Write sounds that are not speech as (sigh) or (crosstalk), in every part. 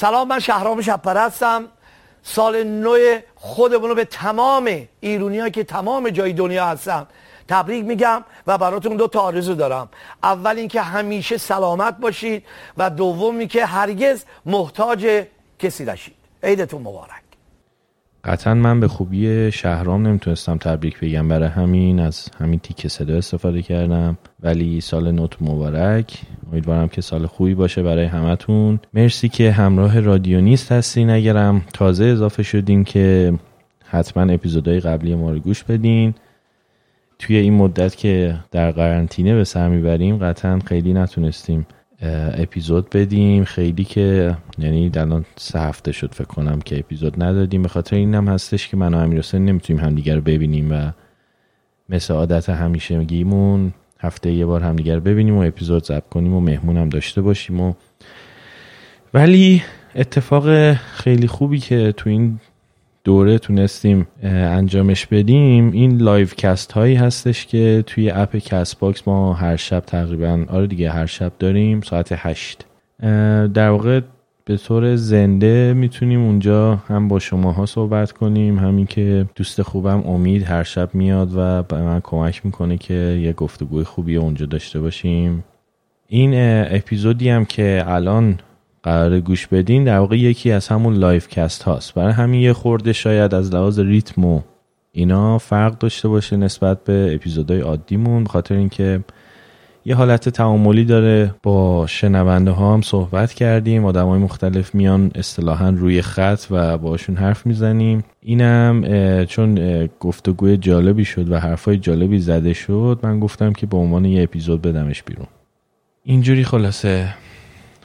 سلام من شهرام شپر هستم. سال نو خودمون رو به تمام ایرونی که تمام جای دنیا هستن تبریک میگم و براتون دو تا آرزو دارم. اول اینکه همیشه سلامت باشید و دومی که هرگز محتاج کسی نشید. عیدتون مبارک. قطعا من به خوبی شهرام نمی‌تونستم تبریک بگم. برای همین از همین تیک صدا استفاده کردم. ولی سال نوت مبارک. امیدوارم که سال خوبی باشه برای همتون. مرسی که همراه رادیونیست هستین اگرم. تازه اضافه شدین که حتما اپیزودهای قبلی ما رو گوش بدین. توی این مدت که در قرنطینه به سر می‌بریم قطعا خیلی نتونستیم اپیزود بدیم. خیلی که یعنی الان سه هفته شد فکر کنم که اپیزود ندادیم. به خاطر اینم هستش که من و امیر نمی‌تونیم همدیگه رو ببینیم و مثل عادت همیشه میگیمون هفته یه بار همدیگه رو ببینیم و اپیزود ضبط کنیم و مهمون هم داشته باشیم و ولی اتفاق خیلی خوبی که تو این دوره تونستیم انجامش بدیم. این livecast هایی هستش که توی اپ CastBox ما هر شب تقریبا آره دیگه هر شب داریم ساعت هشت. در واقع به طور زنده می‌تونیم اونجا هم با شماها صحبت کنیم همین که دوست خوبم امید هر شب میاد و به من کمک می‌کنه که یه گفتگوی خوبی اونجا داشته باشیم. این اپیزودی هم که الان قراره گوش بدین در واقع یکی از همون livecast هاست. برای همین یه خورده شاید از لحاظ ریتم و اینا فرق داشته باشه نسبت به اپیزودهای عادیمون خاطر اینکه یه حالت تعاملی داره. با شنونده ها هم صحبت کردیم آدم های مختلف میان اصطلاحا روی خط و باهاشون حرف می‌زنیم. اینم چون گفتگوی جالبی شد و حرفای جالبی زده شد من گفتم که به عنوان یه اپیزود بدمش بیرون. اینجوری خلاصه.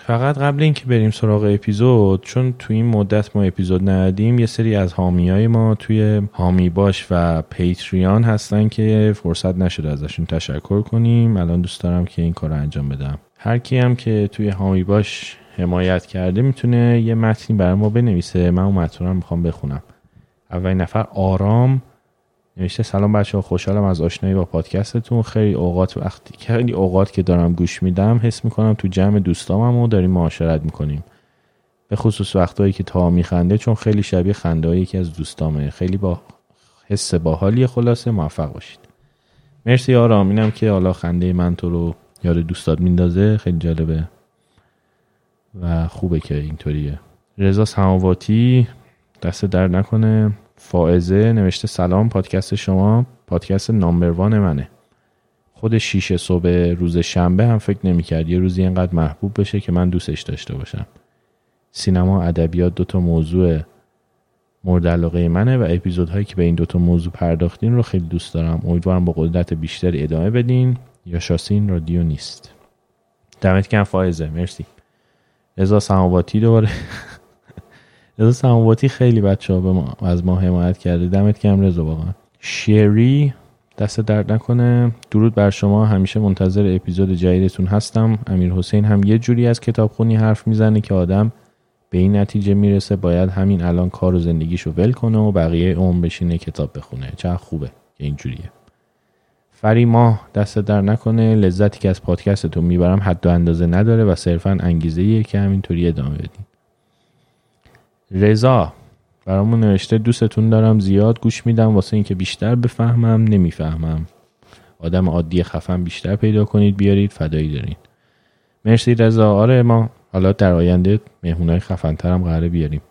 فقط قبل اینکه بریم سراغ اپیزود چون تو این مدت ما اپیزود ندادیم یه سری از حامی های ما توی حامی باش و پیتریان هستن که فرصت نشده ازشون تشکر کنیم. الان دوست دارم که این کار رو انجام بدم. هر کی هم که توی حامی باش حمایت کرده می‌تونه یه متنی برای ما بنویسه. من اون متن رو می‌خوام بخونم. اولین نفر آرام نوشته سلام بچه خوشحالم از آشنایی با پادکستتون. خیلی اوقات وقتی خیلی اوقات که دارم گوش میدم حس می‌کنم تو جمع دوستامم و داریم معاشرت می‌کنیم. به خصوص وقتهایی که تا میخنده چون خیلی شبیه خنده که از دوستامه. خیلی با حس باحالی خلاصه موفق باشید. مرسی آرام. اینم که حالا خنده من تو رو یاد دوستات میندازه. خیلی جالبه و خوبه که اینطوریه. رضا سماواتی دست در نکنه. فائزه نوشته سلام پادکست شما پادکست نامبروان منه. خود شیشه صبح روز شنبه هم فکر نمی‌کرد یه روزی اینقدر محبوب بشه که من دوستش داشته باشم. سینما ادبیات دوتا موضوع مورد علاقه منه و اپیزودهایی که به این دوتا موضوع پرداختین رو خیلی دوست دارم. امیدوارم با قدرت بیشتری ادامه بدین. یا شاسین رادیو نیست. دمت کم فائزه. مرسی. رضا سماواتی دوباره. رضا سماواتی خیلی بچه ها به ما از ما حمایت کرده دمت کم رضا واقعا. شری دست درد نکنه. درود بر شما. همیشه منتظر اپیزود جدیدتون هستم. امیر حسین هم یه جوری از کتابخونی حرف می‌زنه که آدم به این نتیجه می‌رسه. باید همین الان کار و زندگیشو ول کنه و بقیه اون بشینه کتاب بخونه. چه خوبه که اینجوریه. فری ماه دست در نکنه. لذتی که از پادکستتون می‌برم حد و اندازه نداره و صرفا انگیزه که همینطوری ادامه بدین رضا برامون نوشته دوستتون دارم زیاد گوش میدم واسه اینکه بیشتر بفهمم نمی‌فهمم. آدم عادی خفن بیشتر پیدا کنید بیارید فدایی دارین. مرسی رضا. آره ما حالا در آینده مهمونای خفن ترم قراره بیاریم.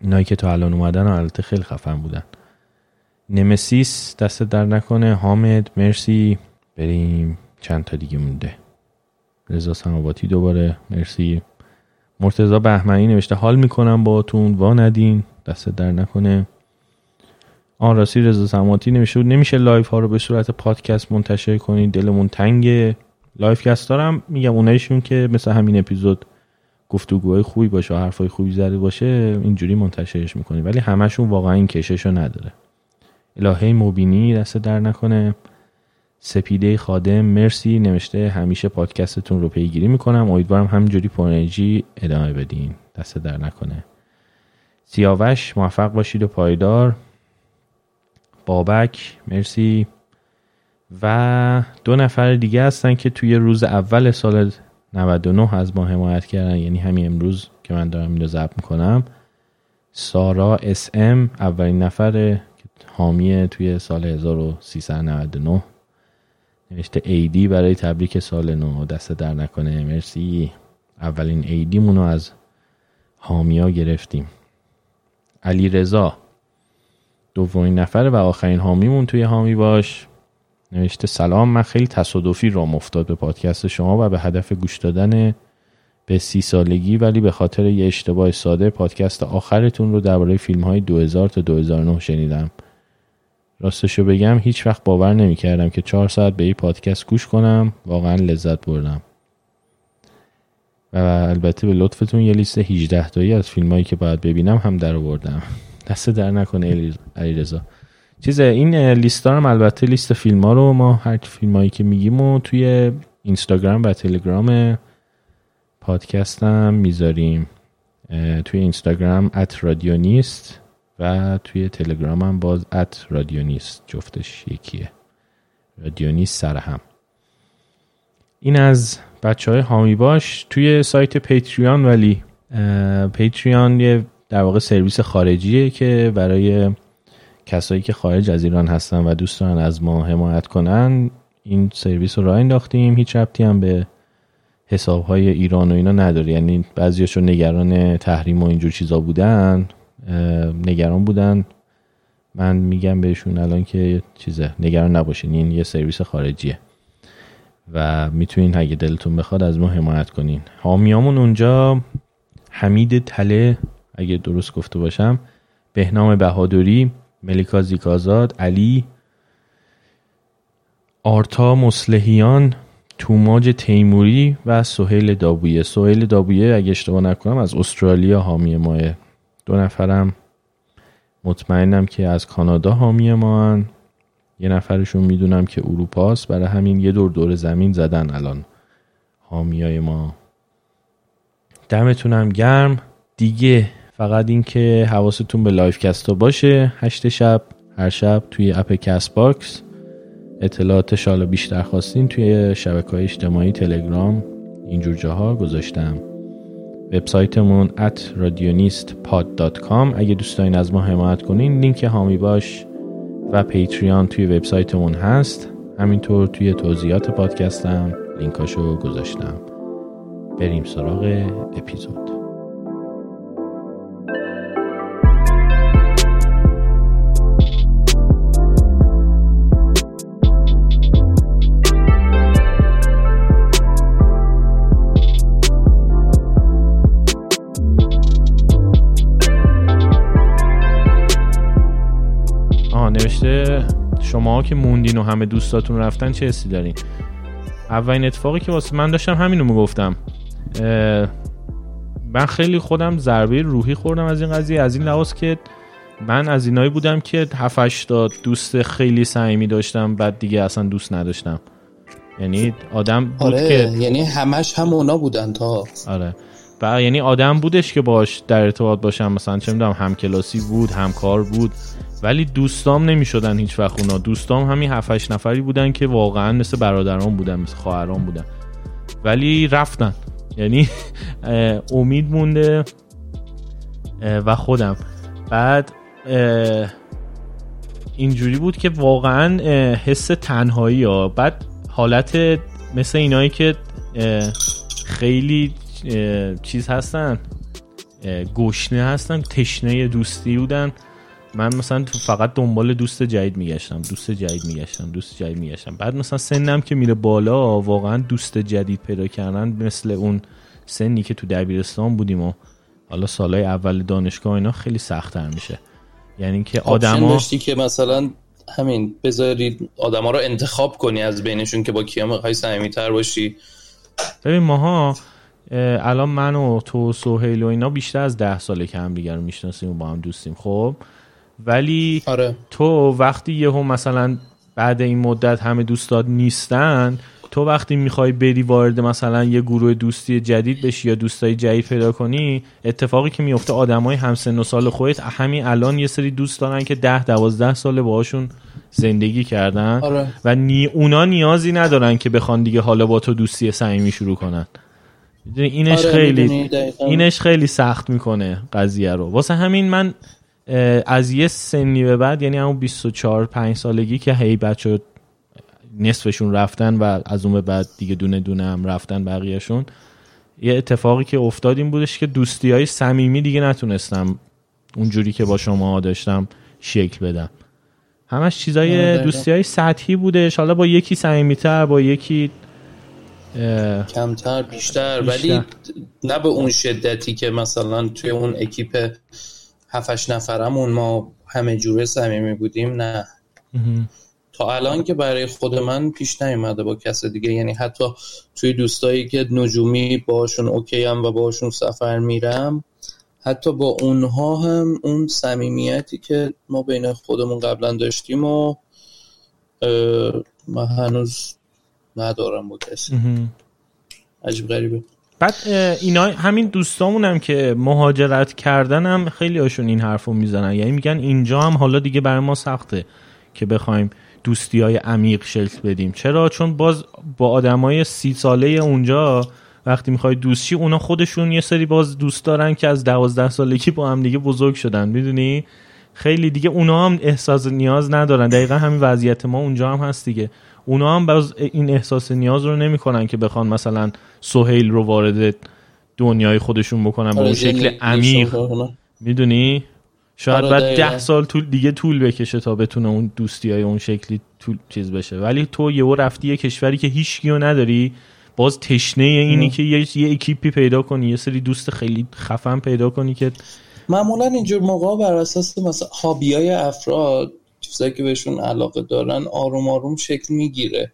اینایی که تا الان اومدن البته خیلی خفن بودن. مرسی دست در نکنه. حامد مرسی. بریم چند تا دیگه مونده. رضا سماواتی دوباره مرسی. مرتضی بهمنی نوشته حال می‌کنم باهاتون وا ندین دست در نکنه. آن راستی رضا سماواتی نمیشه نمیشه live ها رو به صورت پادکست منتشر کنید دلمون تنگه. livecast دارم میگم اونایشون که مثل همین اپیزود گفتگوهای خوبی باشه و حرفای خوبی زده باشه اینجوری منتشرش می‌کنید ولی همشون واقعا این کشش رو نداره. الهه مبینی دست در نکنه. سپیده خادم. مرسی. نوشته همیشه پادکستتون رو پیگیری می‌کنم. امیدوارم همینجوری پر انرژی ادامه بدین. دست در نکنه. سیاوش موفق باشید و پایدار. بابک مرسی. و دو نفر دیگه هستن که توی روز اول سال 99 از ما حمایت کردن. یعنی همین امروز که من دارم اینو ضبط می‌کنم. سارا اس ام اولین نفر حامی توی سال 1399 نوشته ایدی برای تبریک سال نو. دست در نکنه. مرسی. اولین ایدیمونو از حامیا گرفتیم. علی رضا دومین نفر و آخرین حامیمون توی حامی باش. نوشته سلام من خیلی تصادفی رام افتاد به پادکست شما و به هدف گوش دادن به سی سالگی ولی به خاطر یه اشتباه ساده پادکست آخرتون رو درباره فیلم های 2000 تا 2009 شنیدم. راستشو بگم هیچ وقت باور نمی کردم که چهار ساعت به این پادکست گوش کنم. واقعا لذت بردم. و البته به لطفتون یه لیست 18 تایی از فیلم هایی که باید ببینم هم در آوردم. دست در نکنه علیرضا. چیز این لیست هم البته لیست فیلم ها رو ما هر فیلم هایی که میگیم و توی اینستاگرام و تلگرام پادکست هم می‌ذاریم توی اینستاگرام ات رادیونیست و توی تلگرام هم باز ات رادیونیست جفتش یکیه. رادیونیست سر هم. این از بچه های هامی باش. توی سایت پیتریان ولی پیتریان یه در واقع سرویس خارجیه که برای کسایی که خارج از ایران هستن و دوست دارن از ما حمایت کنن این سرویس رو راه انداختیم. هیچ ربطی هم به حساب های ایران و اینا نداره. یعنی بعضیاشو نگران تحریم و اینجور چیزا بودن. نگران بودن. من میگم بهشون الان که چیزه نگران نباشین این یه سرویس خارجیه. و می‌تونین اگه دلتون بخواد از ما حمایت کنین. حامیامون اونجا حمید تله اگه درست گفته باشم بهنام بهادری ملیکا زیکازاد علی آرتا مسلحیان توماج تیموری و سهیل دابویه. سهیل دابویه اگه اشتباه نکنم از استرالیا حامی ماه دو نفرم مطمئنم که از کانادا حامی ما هن. یه نفرشون می‌دونم که اروپاست برای همین یه دور دور زمین زدن الان حامیای ما. دمتونم گرم. دیگه فقط این که حواستون به livecast ا باشه. هشت شب هر شب توی اپ CastBox. اطلاعات ایشالا بیشتر خواستین توی شبکه های اجتماعی تلگرام اینجور جاها گذاشتم. وبسایتمون at radionistpod.com اگه دوست دارین از ما حمایت کنین لینک حامی باش و پیتریان توی وبسایتمون هست. همینطور توی توضیحات پادکستم لینکاشو گذاشتم. بریم سراغ اپیزود. شما که موندین و همه دوستاتون رفتن چه حسی دارین اولین اتفاقی که واسه من داشتم همینو می‌گفتم. من خیلی خودم ضربه روحی خوردم از این قضیه از این لحاظ که من از اینایی بودم که 7 تا دوست خیلی صمیمی داشتم بعد دیگه اصلا دوست نداشتم. یعنی آدم بود آره، که یعنی همش هم اونا بودن تا. آره. و یعنی آدم بودش که باش در ارتباط باشم مثلا چه می‌دونم همکلاسی بود همکار بود. ولی دوستام نمی‌شدن هیچ وقت اونا. دوستام همین 7 نفری بودن که واقعا مثل برادران بودن مثل خواهران بودن. ولی رفتن. یعنی (laughs) امید مونده و خودم. بعد اینجوری بود که واقعا حس تنهایی ها. بعد حالت مثل اینایی که خیلی چیز هستن گشنه هستن تشنه دوستی بودن. من مثلا فقط دنبال دوست جدید میگشتم دوست جدید میگشتم دوست جدید میگشتم. بعد مثلا سنم که میره بالا واقعا دوست جدید پیدا کردن مثل اون سنی که تو دبیرستان بودیم و حالا سالهای اول دانشگاه اینا خیلی سختتر میشه. یعنی که آدما داشتی که مثلا همین بذاری آدما رو انتخاب کنی از بینشون که با کیا می‌خوای صمیمیت‌تر باشی. ببین ماها الان من و تو و سهیل و اینا بیشتر از ده ساله که هم دیگر رو می‌شناسیم و با هم دوستیم. خب ولی آره. تو وقتی یهو مثلا بعد این مدت همه دوستات نیستن تو وقتی می‌خوای بری وارد مثلا یه گروه دوستی جدید بشی یا دوستای جدید پیدا کنی اتفاقی که میفته آدمای همسن و سال خودت همین الان یه سری دوست دارن که ده دوازده ساله باهاشون زندگی کردن آره. و نی اونا نیازی ندارن که بخوان دیگه حالا با تو دوستی صمیمی شروع کنن اینش آره، خیلی. اینش خیلی سخت می‌کنه قضیه رو واسه همین من از یه سنی به بعد یعنی همون 24 5 سالگی که هی بچه نصفشون رفتن و از اون به بعد دیگه دونه دونه هم رفتن بقیهشون یه اتفاقی که افتاد این بودش که دوستی های صمیمی دیگه نتونستم اونجوری که با شما داشتم شکل بدم همش چیزای. دوستی های سطحی بودش حالا با یکی صمیمیتر با یکی کمتر بیشتر بیشتر. ولی نه به اون شدتی که مثلا توی اون اکیپ هفتش نفرمون ما همه جوره صمیمی بودیم نه. تا الان که برای خود من پیش نیومده با کس دیگه یعنی حتی توی دوستایی که نجومی باشون اوکی هم و باشون سفر میرم حتی با اونها هم اون صمیمیتی که ما بین خودمون قبلا داشتیم و من هنوز ندارم با کسی. عجیب غریبه بعد اینا همین دوستامون هم که مهاجرت کردن هم خیلی هاشون این حرفو می‌زنن. یعنی میگن اینجا هم حالا دیگه برای ما سخته که بخوایم دوستی های عمیق شکل بدیم. چرا؟ چون باز با آدمای سی ساله اونجا وقتی می‌خوای دوستی اونا خودشون یه سری باز دوست دارن که از دوازده سالگی با هم دیگه بزرگ شدن. می‌دونی؟ خیلی دیگه اونا هم احساس نیاز ندارن. دقیقا همین وضعیت ما اونجا هم هست دیگه. اونا هم باز این احساس نیاز رو نمی‌کنن که بخوان مثلا سهیل رو وارد دنیای خودشون بکنن به آره، اون شکل زندگی عمیق. می‌دونی شاید آره، بعد. ده سال طول دیگه طول بکشه تا بتونه اون دوستی های اون شکلی طول چیز بشه ولی تو یهو رفتی یه کشوری که هیچ کیو نداری باز تشنه اینی که یه, یه اکیپی پیدا کنی یه سری دوست خیلی خفن پیدا کنی که معمولا اینجور موقع بر اساس مثلا هابی های افراد چیزایی که بهشون علاقه دارن آروم آروم شکل می‌گیره.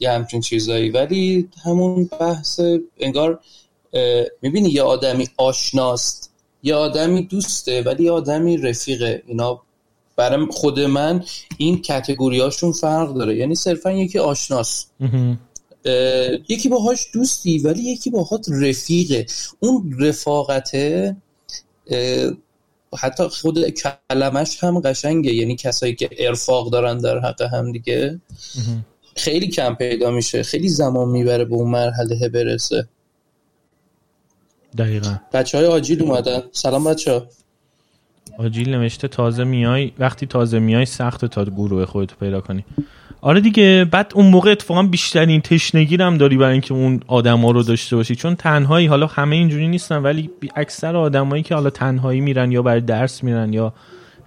یه همچین چیزایی. ولی همون بحث انگار می‌بینی یه آدمی آشناست یه آدمی دوسته ولی یه آدمی رفیقه. اینا برای خود من این کتگوریاشون فرق داره. یعنی صرفا یکی آشناست. یکی باهاش دوستی ولی یکی باهات رفیقه. اون رفاقته حتی خود کلمش هم قشنگه. یعنی کسایی که ارفاق دارن در حق هم دیگه. خیلی کم پیدا میشه. خیلی زمان می‌بره به اون مرحله برسه. دقیقا. بچه های آجیل اومدن. سلام بچه ها آجیل نوشته تازه میای وقتی تازه میای سخت تا گروه خودتو پیدا کنی. آره دیگه بعد اون موقع اتفاقا بیشترین تشنگی هم داری برای اینکه اون آدما رو داشته باشی. چون تنهایی حالا همه اینجوری نیستن ولی اکثر آدمایی که حالا تنهایی میرن یا برای درس میرن یا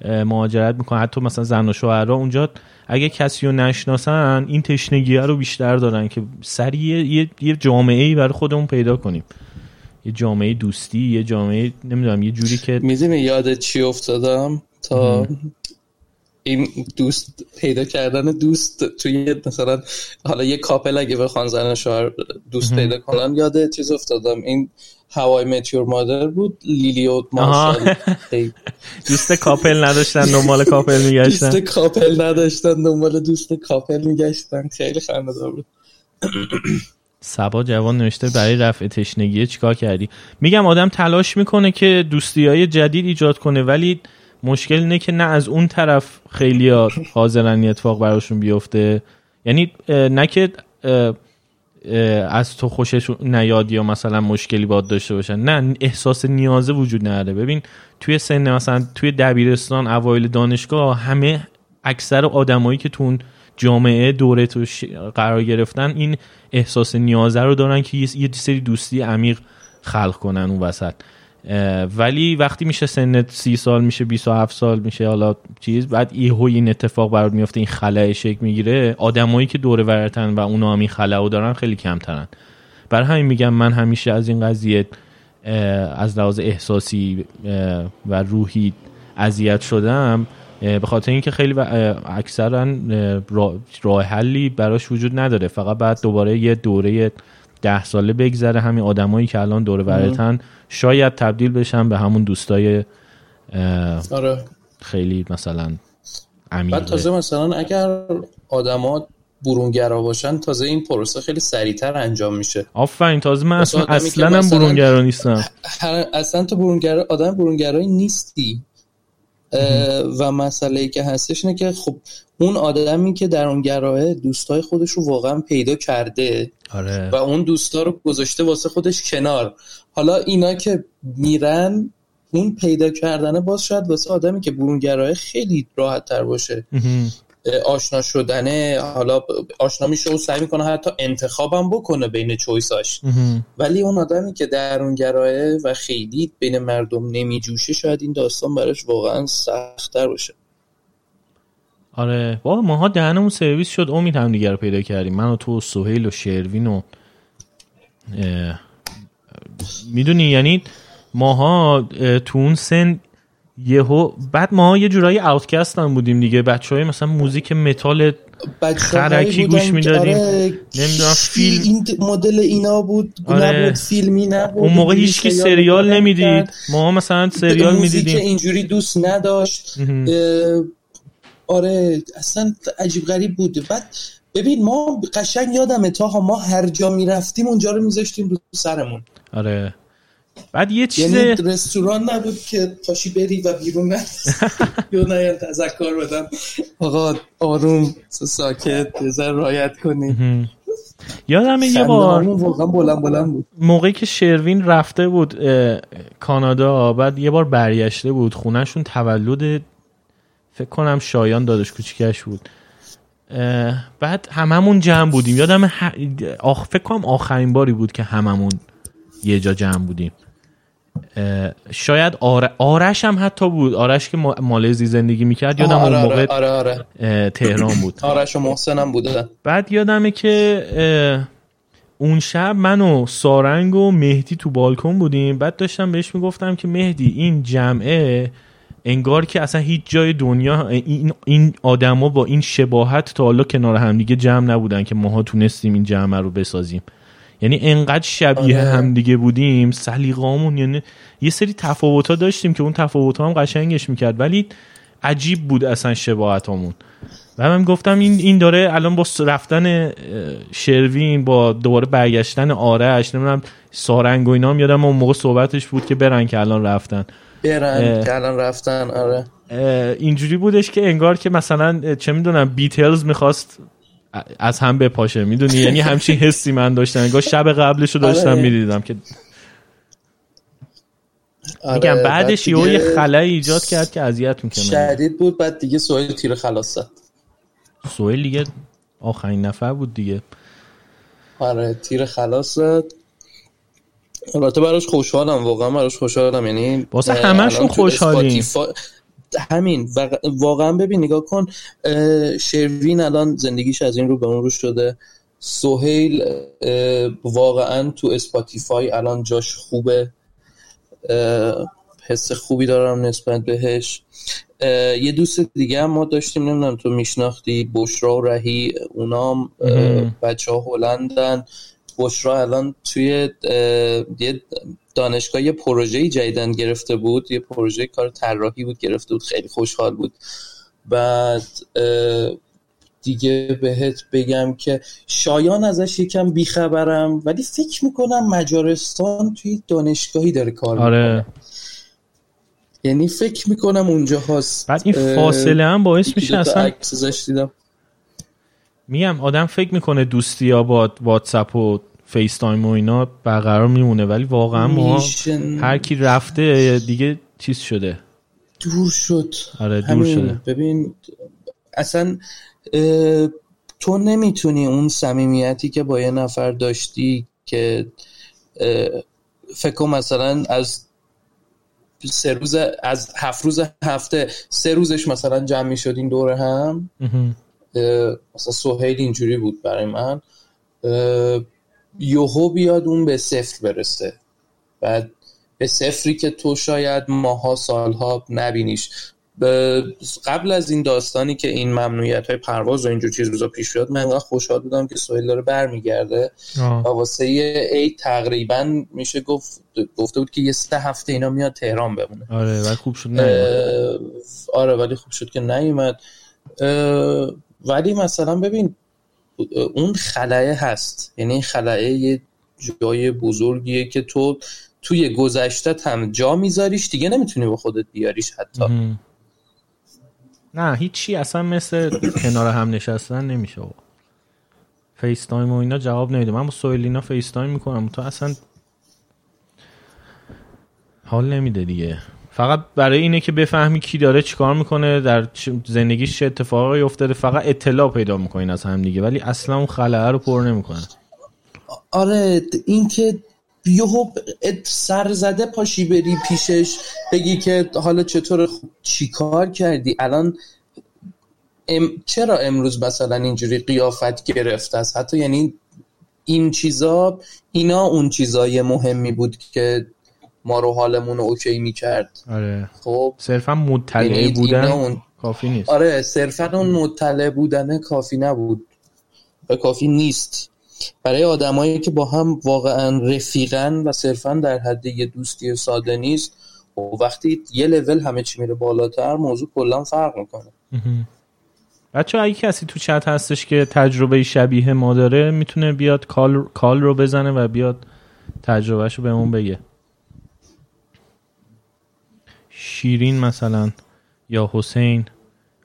مهاجرت می‌کنن حتی مثلا زن و شوهرها اونجا اگه کسی رو نشناسن این تشنگی رو بیشتر دارن که سریع یه, یه, یه جامعه ای برای خودمون پیدا کنیم. یه جامعه دوستی یه جامعه نمی‌دونم یه جوری که می‌دونی یاد چی افتادم؟ تا این دوست پیدا کردن دوست توی مثلا حالا یه couple اگه بخوان زن شوهر دوست پیدا کنن یاد چیز افتادم. این How I Met Your Mother بود لیلی و مارشال. دوست couple نداشتن دنبال couple میگشتن. دوست couple نداشتن دنبال دوست couple میگشتن. خیلی خنده بود. صبا جوان نوشته برای رفع تشنگی چیکار کردی؟ میگم آدم تلاش می‌کنه که دوستی های جدید ایجاد کنه ولی مشکل اینه که نه از اون طرف خیلی حاضرن اتفاق براشون بیفته. یعنی نه که از تو خوشش نیاد یا مثلا مشکلی باد داشته باشن. نه احساس نیازه وجود نداره. ببین توی سن مثلا توی دبیرستان اوایل دانشگاه همه اکثر آدمایی که تو اون جامعه دوره تو قرار گرفتن این احساس نیازه رو دارن که یه سری دوستی عمیق خلق کنن اون وسط. ولی وقتی میشه سنت سی سال میشه 27 سال میشه حالا چیز بعد یهو این اتفاق برات میفته این خلأ شکل می‌گیره آدمایی که دوره ورتن و اونا هم این خلأ رو دارن خیلی کمترن. برای همین میگم من همیشه از این قضیه از لحاظ احساسی و روحی اذیت شدم. به خاطر اینکه خیلی و- اکثرا اه، راه حلی براش وجود نداره. فقط بعد دوباره یه دوره ده ساله بگذره همین آدمایی که الان دوره ورتن. شاید تبدیل بشن به همون دوستای آره. خیلی مثلا بعد عمیق تازه مثلا اگر آدما برونگرا باشن تازه این پروسه خیلی سریعتر انجام میشه. آفرین تازه من اصلا اصلا هم برونگرا نیستم. (laughs) اصلا تو برونگرا آدم برونگرایی نیستی. و مسئله ای که هستش اینه که خب اون آدمی که در اون گراه دوستای خودش رو واقعا پیدا کرده آره. و اون دوستا رو گذاشته واسه خودش کنار. حالا اینا که میرن اون پیدا کردنه باز شاید واسه آدمی که برونگراه خیلی راحت تر باشه آشنا شدنه حالا آشنا میشه و سعی می‌کنه حتی انتخابم بکنه بین چویساش. ولی اون آدمی که درونگراه و خیلی بین مردم نمیجوشه شاید این داستان براش واقعا سختتر باشه. آره. بابا ماها دهنمون سرویس شد امید هم دیگر رو پیدا کردیم. من و تو و سهیل و شروین و می‌دونی یعنی ماها تو اون سن یهو بعد ما یه جورایی اوتکست هم بودیم دیگه. بچه های مثلا موزیک متال خرکی گوش می‌دادیم. آره نمی‌دونم فیلم این مدل اینا بود؟ آره. نبود فیلمی نبود اون موقع هیچکی سریال نمی‌دید. ما مثلا سریال می‌دیدیم. موزیک اینجوری دوست نداشت. آره اصلا عجیب غریب بود. بعد ببین ما قشنگ یادمه تا ما هر جا می‌رفتیم اونجا رو میذاشتیم رو سرمون. آره. بعد یه چیز یعنی رستوران نبود که پاشی بری و بیرون (laughs) یا نه تذکر بدم. آقا آروم ساکت بذار رایت کنی. یادم یه بار واقعا بلند بلند بود. موقعی که شروین رفته بود کانادا بعد یه بار برگشته بود خونهشون تولد فکر کنم شایان دادش کوچیکش بود. بعد هممون جمع بودیم. یادم آخ... فکر کنم آخرین باری بود که هممون یه جا جمع بودیم. شاید آرش هم حتی بود. آرش که مالزی زندگی می‌کرد. یادم آره اون موقع آره آره. تهران بود. (clears throat) آرش و محسن هم بوده. بعد یادمه که اون شب من و سارنگ و مهدی تو بالکن بودیم. بعد داشتم بهش می‌گفتم که مهدی این جمعه انگار که اصلا هیچ جای دنیا این, این آدما با این شباهت تا حالا کنار همدیگه جمع نبودن که ماها تونستیم این جمع رو بسازیم. یعنی انقدر شبیه آره. همدیگه بودیم سلیقامون یعنی یه سری تفاوت ها داشتیم که اون تفاوت هم قشنگش می‌کرد. ولی عجیب بود اصلا شباهتامون و من گفتم این این داره الان با رفتن شروین با دوباره برگشتن آرش نمی‌دونم سارنگ و اینا هم یادم اون موقع صحبتش بود که برن که الان رفتن. برن که الان رفتن آره. اینجوری بودش که انگار که مثلا چه می‌دونم بیتلز می‌خواست از هم بپاشه. می‌دونی؟ یعنی همچین حسی من داشتم. انگار شب قبلش رو داشتم آره. می‌دیدم که آره میگم بعدش یه یه خلایی ایجاد کرد که اذیت می‌کنه شدید بود بعد دیگه سویل تیر خلاص زد سویل دیگه آخرین نفر بود دیگه. آره تیر خلاص زد البته براش خوشحالم واقعا براش خوشحالم. یعنی واسه همشون خوشحالیم. همین واقعا ببین نگاه کن شروین الان زندگیش از این رو به اون رو شده. سوهیل واقعا تو اسپاتیفای الان جاش خوبه. حس خوبی دارم نسبت بهش. یه دوست دیگه هم ما داشتیم نمی‌دونم تو میشناختی؟ بشرا و رهی اونام بچه ها هلندن. بشرا الان توی یه دانشگاه یه پروژه جدیدن گرفته بود. یه پروژه کار طراحی بود گرفته بود. خیلی خوشحال بود. بعد دیگه بهت بگم که شایان ازش یکم بیخبرم ولی فکر می‌کنم مجارستان توی دانشگاهی داره کار آره. یعنی فکر می‌کنم اونجا هست بعد این فاصله هم باعث میشه اصلا دیدم. میم آدم فکر می‌کنه دوستی ها با واتساپ و FaceTime و اینا برقرار میمونه ولی واقعا ما هر کی رفته دیگه چیز شده. دور شد. آره دور شده. ببین اصلا تو نمی‌تونی اون صمیمیتی که با یه نفر داشتی که فکر مثلا از سه روز از هفت روز هفته سه روزش مثلا جمع می شدین دور هم. مثلا سوهیل اینجوری بود برای من. یوهو بیاد اون به صفر برسه. بعد به صفری که تو شاید ماها سالها نبینیش. قبل از این داستانی که این ممنوعیت های پرواز و اینجور چیز روزا پیش شد من انقدر خوشحال بودم که سوهیل داره برمیگرده. و واسه ای تقریبا میشه گفت گفته بود که یه سه هفته اینا میاد تهران بمونه. آره ولی خوب شد نیومد. آره ولی خوب شد که نیومد. ولی مثلا ببین اون خلایه هست. یعنی خلایه یه جای بزرگیه که تو توی گذشته هم جا میذاریش دیگه نمی‌تونی با خودت بیاریش حتی. نه هیچی. اصلا مثل کنار هم نشستن نمیشه. FaceTime و اینا جواب نمیده. من با سویلینا FaceTime می‌کنم. تو اصلا حال نمیده دیگه. فقط برای اینه که بفهمی کی داره چیکار می‌کنه در زندگیش چه اتفاقی افتاده فقط اطلاع پیدا می‌کنین از هم دیگه ولی اصلا اون خلاه رو پر نمی‌کنه. آره این که یهو سر زده پاشی بری پیشش بگی که حالا چطور چیکار کردی؟ الان ام چرا امروز مثلا اینجوری قیافت گرفته است؟ حتی یعنی این چیزا اینا اون چیزای مهمی بود که ما رو حالمون رو OK می‌کرد. آره. خب صرفا مطلع یعنی بودن اون... کافی نیست. آره صرفا اون مطلع بودن کافی نبود و کافی نیست. برای آدمایی که با هم واقعا رفیقن و صرفا در حد یه دوستی ساده نیست و وقتی یه لول همه چی میره بالاتر موضوع کلا فرق می‌کنه. بچه اگه کسی تو چت هستش که تجربه شبیه ما داره می‌تونه بیاد کال, کال رو بزنه و بیاد تجربهش رو بهمون بگه. شیرین مثلا یا حسین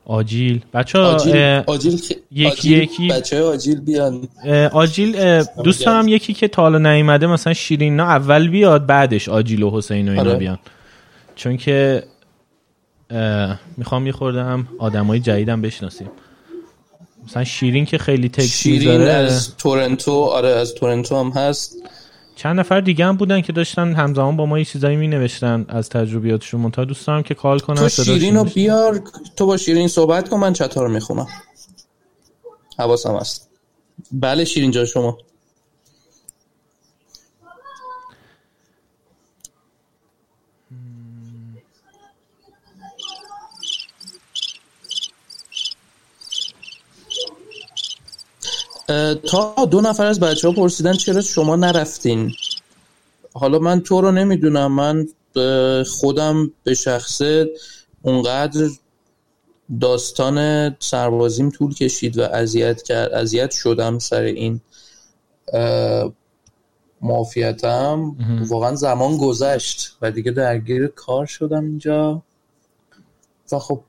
آجیل. بچه آجیل, آجیل یکی یکی. بچه آجیل بیان. آجیل دوست دارم یکی که تا حالا نیومده مثلا شیرین نه اول بیاد بعدش آجیل و حسین و اینا آره. بیان. چون که می‌خوام یه خورده هم آدمای جدیدم بشناسیم. مثلا شیرین که خیلی تکسی شیرین داره از تورنتو آره از تورنتو هم هست. چند نفر دیگه هم بودن که داشتن همزمان با ما یه چیزایی می نوشتن از تجربیاتشون. منتها دوست دارم که کال کنن تو شیرین رو بیار تو با شیرین صحبت کن من چطور می‌خونم؟ حواسم هست. بله شیرین جا شما. تا دو نفر از بچه ها پرسیدن چرا شما نرفتین. حالا من تو رو نمی‌دونم من خودم به شخصه اونقدر داستان سربازیم طول کشید و اذیت کرد اذیت شدم سر این معافیتم واقعا زمان گذشت و دیگه درگیر کار شدم اینجا. و خب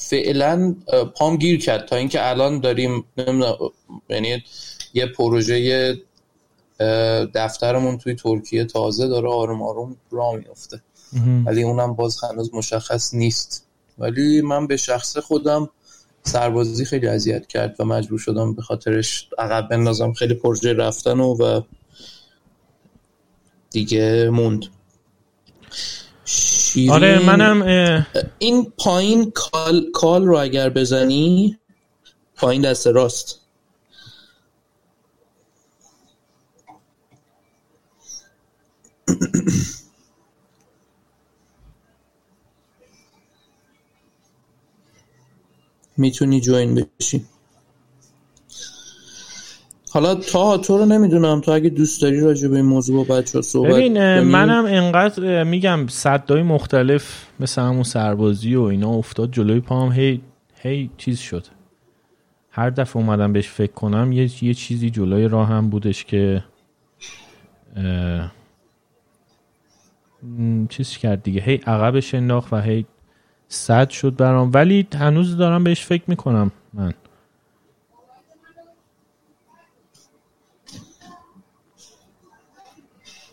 فعلا پام گیر کرد تا اینکه الان داریم یعنی یه پروژه دفترمون توی ترکیه تازه داره آروم آروم را میفته ولی اونم باز هنوز مشخص نیست. ولی من به شخص خودم سربازی خیلی اذیت کرد و مجبور شدم به خاطرش عقب بندازم. خیلی پروژه رفتن و, و دیگه موند. شیرین آره منم این پایین کال, کال رو اگر بزنی پایین دست راست. می‌تونی جوین بشی. حالا تا تو رو نمی‌دونم. تو اگه دوست داری راجع به این موضوع با بچه ها صحبت ببین منم انقدر میگم صدای مختلف مثل همون سربازی و اینا افتاد جلوی پام. هی هی چیز شد. هر دفعه اومدم بهش فکر کنم یه, یه چیزی جلوی راه هم بودش که چیز کرد دیگه. هی عقبش انداخت و هی صد شد برام. ولی هنوز دارم بهش فکر می‌کنم من.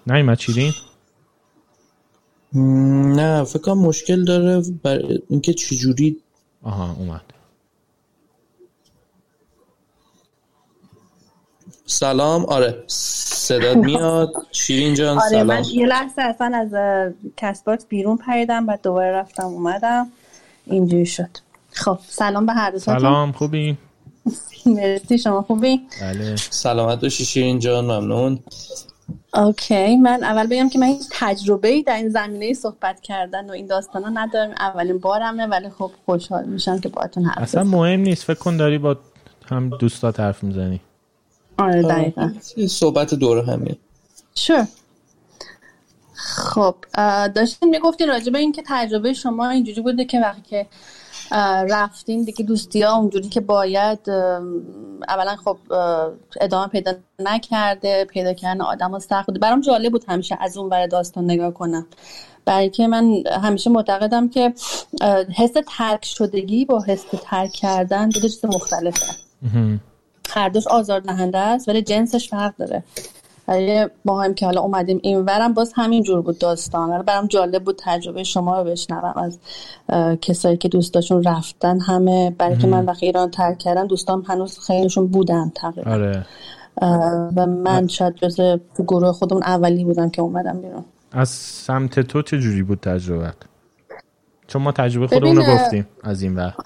نیمت چیرین نه فکر کنم مشکل داره بر اینکه چجوری آها اومد. سلام. آره صدات میاد. شیرین جان آره سلام. من یه لحظه اصلا از کسبات بیرون پریدم بعد دوباره رفتم اومدم. اینجوری شد. خب سلام به هر دوستان سلام خوبی؟ (laughs) مرسی شما خوبی؟ بله. سلامت باشی شیرین جان ممنون. اوکی من اول بگم که من هیچ تجربه ای در این زمینه صحبت کردن و این داستان ها ندارم. اولین بارمه ولی خب خوشحال میشم که باهاتون حرف اصلا مهم نیست فکر کن داری با هم دوستات حرف می‌زنی. آره دقیقا. صحبت دور همین. شور. خب داشتین می‌گفتین راجع به اینکه تجربه شما اینجوری بوده که وقتی که رفتین دیگه دوستی ها اونجوری که باید اولا خب ادامه پیدا نکرده پیدا کردن آدم ها سخت بوده. برام جالب بود همیشه از اون برای داستان نگاه کنم. برای که من همیشه معتقدم که حس ترک شدگی با حس ترک کردن دو چیز مختلفه. هر دوش آزار دهنده است ولی جنسش فرق داره. ما هم که حالا اومدیم این ورم باز همین جور بود داستان برام جالب بود تجربه شما رو بشنوم. از کسایی که دوستاشون رفتن همه برای که من وقتی ایران ترک کردم دوستام هنوز خیلیشون بودن تقریبا. آره. و من شاید جز گروه خودمون اولی بودم که اومدم بیرون. از سمت تو چه جوری بود تجربه چون ما تجربه خودمون رو گفتیم از این وقت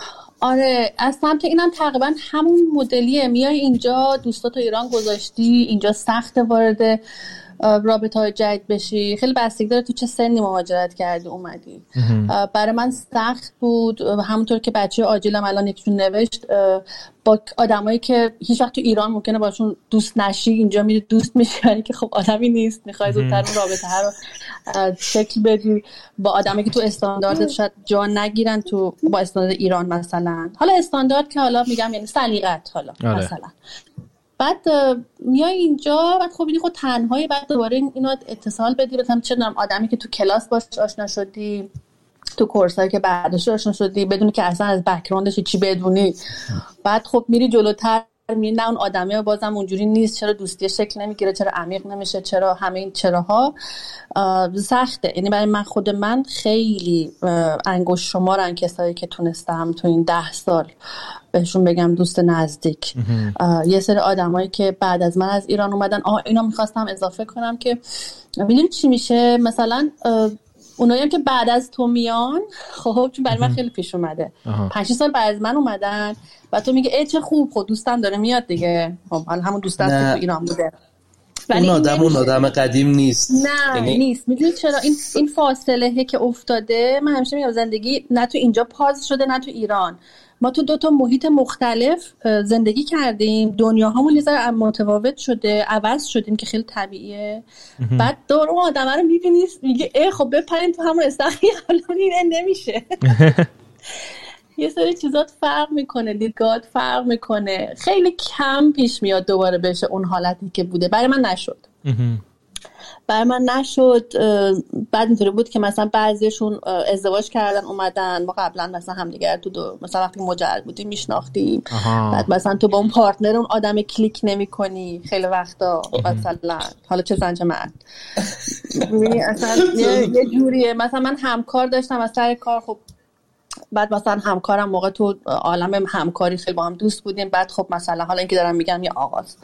آره از سمت اینم تقریبا همون مدلیه. میای اینجا دوستات ایران گذاشتی اینجا سخت وارد رابطه های جدید بشی. خیلی بستگی داره تو چه سنی مهاجرت کردی اومدی. برای من سخت بود همونطور که بچه آجیلم الان یکشون نوشت با آدمایی که هیچ وقت تو ایران ممکنه باشون دوست نشی اینجا میری دوست میشی یعنی که خب آدمی نیست می‌خوای زودتر اون رابطه ها رو شکل بدی. با آدمی که تو استاندارد شاید جا نگیرن تو با استاندارد ایران مثلا. حالا استاندارد که حالا میگم یعنی سلیقت حالا آره. مثلا. بعد میای اینجا بعد خب خود تنهایی بعد دوباره اینو اتصال بدی مثلا چه آدمی که تو کلاس باش آشنا شدی تو کورسایی که بعدش آشنا شدی بدونی که اصلا از بکراندش چی بدونی. بعد خب میری جلوتر میری نه اون آدمه بازم اونجوری نیست. چرا دوستی شکل نمی‌گیره؟ چرا عمیق نمیشه؟ چرا همه این چراها؟ سخته. یعنی برای من خود من خیلی انگوش شمارن کسایی که تونستم تو این ده سال بهشون بگم دوست نزدیک. یه سری آدمایی که بعد از من از ایران اومدن آه اینا می‌خواستم اضافه کنم که می‌دونی چی میشه؟ مثلا اونایی که بعد از تو میان خب چون برای من خیلی پیش اومده. پنج سال بعد از من اومدن و تو میگه ای چه خوب خب دوستم داره میاد دیگه. خب همون دوست تو ایران بوده. اون آدم اون آدم قدیم نیست. نه یعنی... نیست. می‌دونی چرا؟ این این فاصله که افتاده من همیشه میگم زندگی نه تو اینجا پاز شده نه تو ایران. ما تو دو تا محیط مختلف زندگی کردیم. دنیا همون یه متفاوت شده عوض شدیم که خیلی طبیعیه. بعد دور اون آدم رو می‌بینی میگه ای خب بپرین تو همون استخری حالا نمیشه. (laughs) یه سری چیزات فرق می‌کنه دیدگاه فرق می‌کنه. خیلی کم پیش میاد دوباره بشه اون حالتی که بوده. برای من نشد. برای من نشد بعد اینطوری بود که مثلا بعضیشون ازدواج کردن اومدن ما قبلا مثلا همدیگر تو دو مثلا وقتی مجرد بودیم میشناختیم. بعد مثلا تو با اون پارتنر اون آدم کلیک نمی کنی خیلی وقتا مثلا. حالا چه زنج مرد. (laughs) اصلا یه جوریه. مثلا من همکار داشتم از سر کار خب بعد مثلا همکارم موقع تو عالم همکاری خیلی با هم دوست بودیم. بعد خب مثلا حالا اینکه دارم میگم یه آغاز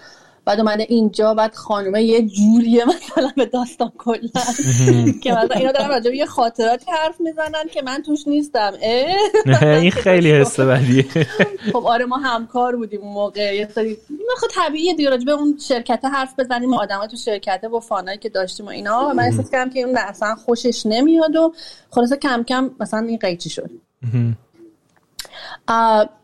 بعد اومده اینجا بعد خانومه یه جوریه مثلا به داستان کلا. (laughs) که مثلا اینا دارن راجع یه خاطراتی حرف می‌زنن که من توش نیستم. (laughs) این (laughs) خیلی حس بدیه. خب آره ما همکار بودیم اون موقع. یه سری خب طبیعیه دیگه راجع به اون شرکت حرف بزنیم آدمای تو شرکت و فانایی که داشتیم و اینا. من احساس کردم که اون اصلا خوشش نمیاد و خلاصه کم کم مثلا این قیچی شد.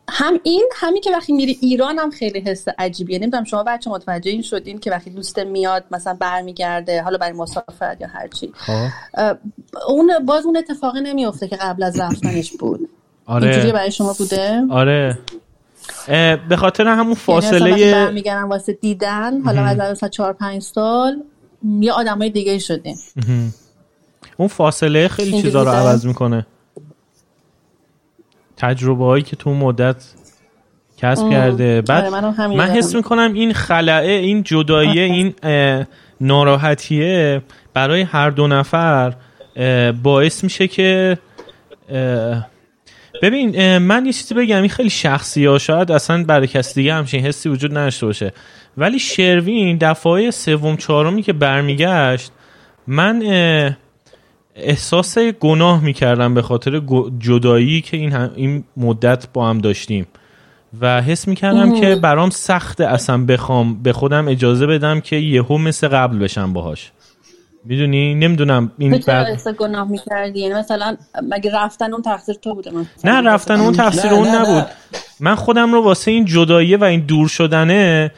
هم این همین که وقتی میری ایران هم خیلی حس عجیبیه. نمی‌دونم شما بچه متوجه این شدین که وقتی دوست میاد مثلا برمیگرده حالا برای مسافرت یا هرچی خب. اون باز اون اتفاقی نمیفته که قبل از رفتنش بود. آره. اینجوری برای شما بوده؟ آره. به خاطر همون یعنی فاصله برمیگردن واسه دیدن حالا از مثلا 4 5 سال یه آدمای دیگه شدیم. اون فاصله خیلی چیزا رو عوض می‌کنه. تجربه هایی که تو مدت کسب کرده. بعد آره، من حس می‌کنم این خلعه این جداییه این ناراحتیه برای هر دو نفر باعث میشه که ببین من یه چیزی بگم این خیلی شخصی ها شاید اصلا برای کسی دیگه همچین حسی وجود نداشته باشه. ولی شروین دفعه سوم چهارمی که برمیگشت من احساس گناه می‌کردم به خاطر جدایی که این, این مدت با هم داشتیم. و حس می‌کردم که برام سخت اصلا بخوام به خودم اجازه بدم که یهو مثل قبل بشم باهاش. می‌دونی؟ نمی‌دونم این بعد گناه می‌کردی؟ یعنی مثلا مگه رفتن اون تقصیر تو بوده نه رفتن اون تقصیر اون نبود. من خودم رو واسه این جداییه و این دور شدنه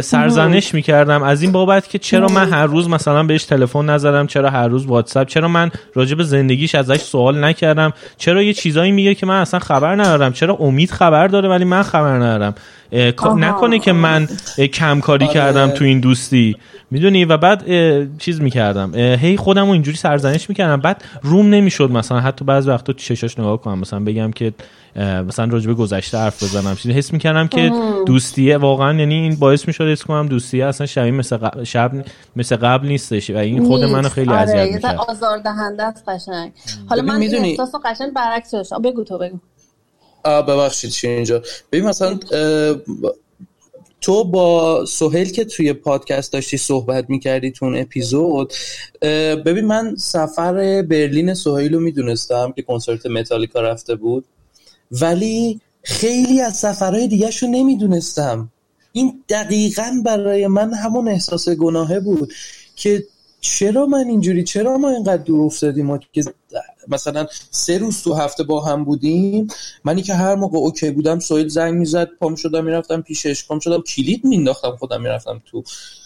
سرزنش می‌کردم. از این بابت که چرا من هر روز مثلا بهش تلفن نزدم چرا هر روز واتساپ چرا من راجع به زندگیش ازش سوال نکردم چرا یه چیزایی میگه که من اصلا خبر ندارم چرا امید خبر داره ولی من خبر ندارم. نکنه که من کم کاری آره. کردم تو این دوستی. می‌دونی؟ و بعد چیز می‌کردم. هی خودم رو اینجوری سرزنش می‌کردم. بعد روم نمی‌شد مثلا. حتی بعض وقتا چشاش نگاه کنم. مثلا بگم که مثلا راجب گذشته حرف بزنم. چیزی حس می‌کردم که دوستیه. واقعا یعنی این باعث می‌شد حس کنم دوستیه. اصلا شبیه مثل قبل شب مثل قبل نیستش. و این خود منو خیلی آره، اذیت می‌کرد. آزار دهنده است قشنگ. حالا من می‌دونی احساس قشنگ برعکس بگو تو بگو. ببخشید چی اینجا؟ ببین مثلا تو با سهیل که توی پادکست داشتی صحبت می‌کردی تو اون اپیزود ببین من سفر برلین سهیل رو می‌دونستم که کنسرت متالیکا رفته بود ولی خیلی از سفرهای دیگه رو نمی‌دونستم. این دقیقا برای من همون احساس گناهه بود که چرا من اینجوری چرا ما اینقدر دور افتادیم ما که مثلا سه روز تو هفته با هم بودیم منی که هر موقع اوکی بودم سویل زنگ می‌زد پام شدم می‌رفتم پیشش پام شدم کلید مینداختم خودم می‌رفتم تو.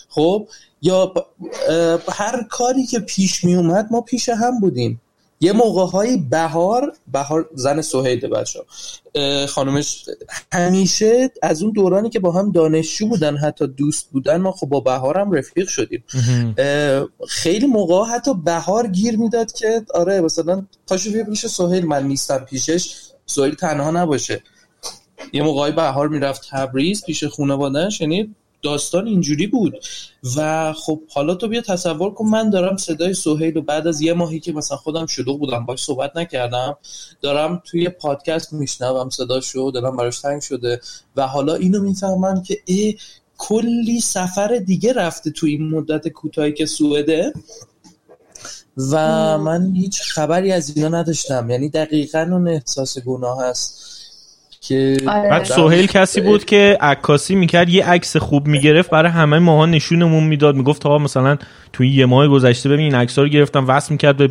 خب یا هر کاری که پیش میومد ما پیش هم بودیم. یه موقع های بهار بهار زن سهیده بچه خانمش همیشه از اون دورانی که با هم دانشجو بودن حتی دوست بودن ما خب با بهار هم رفیق شدیم. خیلی موقع حتی بهار گیر می‌داد که آره مثلا پاشو بیا پیش سهیل من نیستم پیشش سهیل تنها نباشه. یه موقعی بهار می‌رفت تبریز پیش خانواده‌اش یعنی داستان اینجوری بود. و خب حالا تو بیا تصور کن من دارم صدای سهیل و بعد از یه ماهی که مثلا خودم شلوغ بودم باش صحبت نکردم دارم توی پادکست میشنوم صداشو دارم براش تنگ شده و حالا اینو می‌فهمم که ای کلی سفر دیگه رفته توی این مدت کوتاهی که سوئده و من هیچ خبری از اینا نداشتم. یعنی دقیقا اون احساس گناه هست. که آره. بعد سهیل کسی بود که عکاسی می‌کرد یه عکس خوب می‌گرفت برای همه ماها نشونمون می‌داد. می‌گفت آقا مثلا توی یه ماه گذشته ببین این عکس رو گرفتم وصل می‌کرد به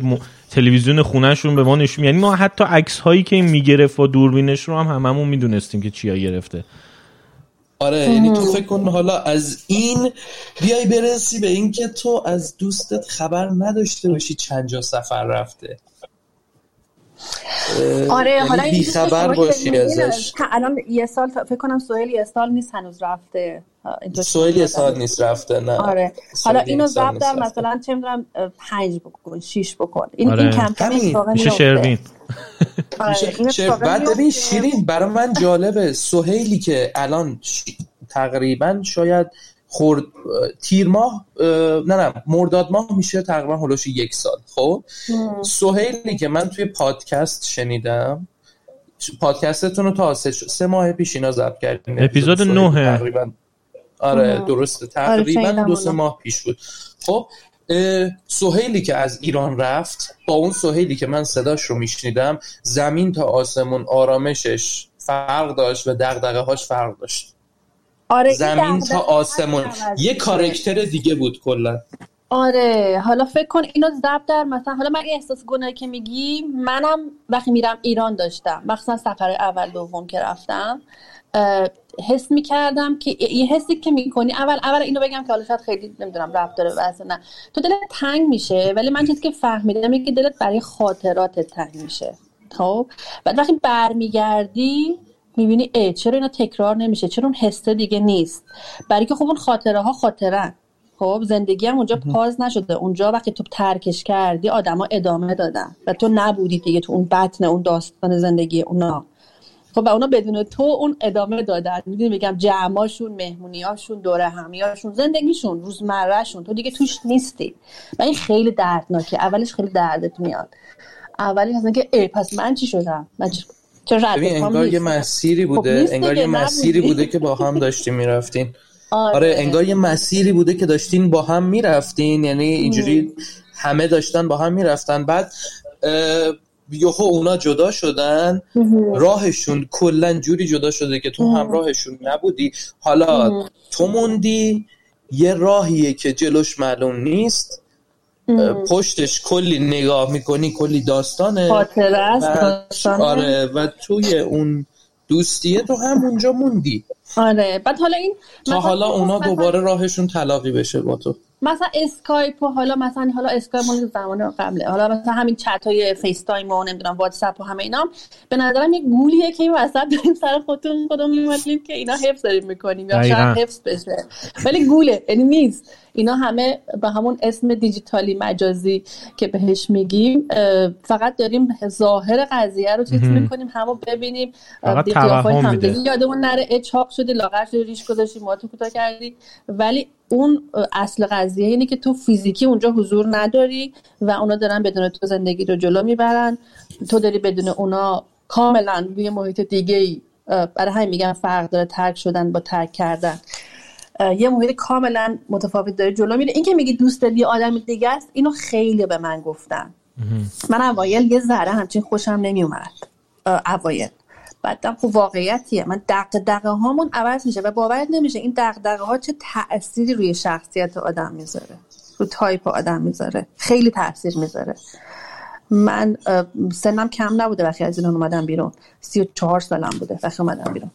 تلویزیون خونهشون به ما نشون یعنی ما حتی عکس هایی که این می‌گرفت و دوربینش رو هم هممون می‌دونستیم که چیا گرفته. آره یعنی تو فکر کن حالا از این بیای برسی به اینکه تو از دوستت خبر نداشته باشی چند جا سفر رفته. آره یعنی حالا این خبر باشی ازش. الان یه سال فکر کنم سوهل یه سال نیست هنوز رفته. سوهل یه سال نیست. رفته نه. آره. حالا اینو ضبط در مثلا چه می‌دونم پنج بکن شیش بکن. این آره. این کم کم میشه شروین. آره. بعد ببین شیرین برای من جالبه. سوهیلی که الان تقریبا شاید خورد تیر ماه نه نه مرداد ماه میشه تقریبا هلوش یک سال. خب؟ سهیلی که من توی پادکست شنیدم پادکستتون رو تا سه, سه ماه پیش اینا ضبط کردیم. اپیزود نه تقریبا آره درسته تقریبا دو سه ماه پیش بود. خب سهیلی که از ایران رفت با اون سهیلی که من صداش رو میشنیدم زمین تا آسمون آرامشش فرق داشت و دقدقه هاش فرق داشت. آره زمین تا آسمون. یه کارکتر دیگه بود کلا. آره حالا فکر کن اینو ضبط در مثلا حالا من احساس گناهی که میگی منم وقتی میرم ایران داشتم. مخصوصا سفر اول دوم که رفتم حس می‌کردم که یه حسی که می‌کنی اول اول اینو بگم که حالا شاید خیلی نمی‌دونم رفت داره واسه نه. تو دلت تنگ میشه ولی من چیزی که فهمیدم که دلت برای خاطرات تنگ میشه. خب؟ بعد وقتی برمیگردی می‌بینی ای چرا اینا تکرار نمیشه؟ چرا اون حسه دیگه نیست؟ برای که خب اون خاطره ها خاطرن. خب زندگی هم اونجا پاز نشده. اونجا وقتی تو ترکش کردی آدما ادامه دادن. و تو نبودی دیگه تو اون بطن اون داستان زندگی اونا. خب و اونا بدون تو اون ادامه دادن. می‌دونی میگم جمعاشون مهمونیاشون دوره همیاشون زندگیشون روزمرهشون. تو دیگه توش نیستی. و این خیلی دردناکه. اولش خیلی دردت میاد. اولی مثلا که ای پس من چی شدم؟ من چی ببین انگار یه مسیری خب بوده انگار یه مسیری بوده که با هم داشتیم می‌رفتین. (laughs) آره. آره انگار یه مسیری بوده که داشتین با هم می‌رفتین یعنی اینجوری همه داشتن با هم می‌رفتن. بعد یهو اونا جدا شدن راهشون کلا جوری جدا شده که تو هم راهشون نبودی. حالا تو موندی یه راهیه که جلوش معلوم نیست. پشتش کلی نگاه می‌کنی کلی داستانه. خاطره است آره و توی اون دوستیه تو همونجا موندی. آره. بعد حالا این تا حالا اونا دوباره راهشون تلاقی بشه با تو. مثلا اسکایپ و حالا مثلا حالا اسکایپ مال زمان قبله. حالا مثلا همین چت های FaceTime و نمی‌دونم واتساپ و همه اینا. به نظرم یه گولیه که این وسط داریم سر خودتون خودمون میمالیم که اینا حفظ داریم می‌کنیم یا شاید حفظ بشه. ولی گوله یعنی نیست. اینا همه به همون اسم دیجیتالی مجازی که بهش میگیم فقط داریم ظاهر قضیه رو چیز می‌کنیم همو ببینیم یادمون نره اچاق شده لاغر شده ریش گذاشتی ما تو کوتاه کردی ولی اون اصل قضیه اینه که تو فیزیکی اونجا حضور نداری و اونا دارن بدون تو زندگی رو جلو می‌برن. تو داری بدون اونا کاملا روی محیط دیگه ای برای همین میگن فرق داره ترک شدن با ترک کردن. یه محیط کاملا متفاوت داره جلو میره. این که میگی دوست داری آدم دیگه است اینو خیلی به من گفتن. من اوایل یه ذره همچین خوشم نمیومد اوایل. بعدم خب واقعیتیه. من دغدغه هامون عوض میشه و باورت نمیشه این دغدغه ها چه تأثیری روی شخصیت آدم می‌ذاره. رو تایپ آدم می‌ذاره. خیلی تاثیر می‌ذاره. من سنم کم نبوده وقتی از ایران اومدم بیرون. سی و چهار سالم بوده وقتی اومدم بیرون.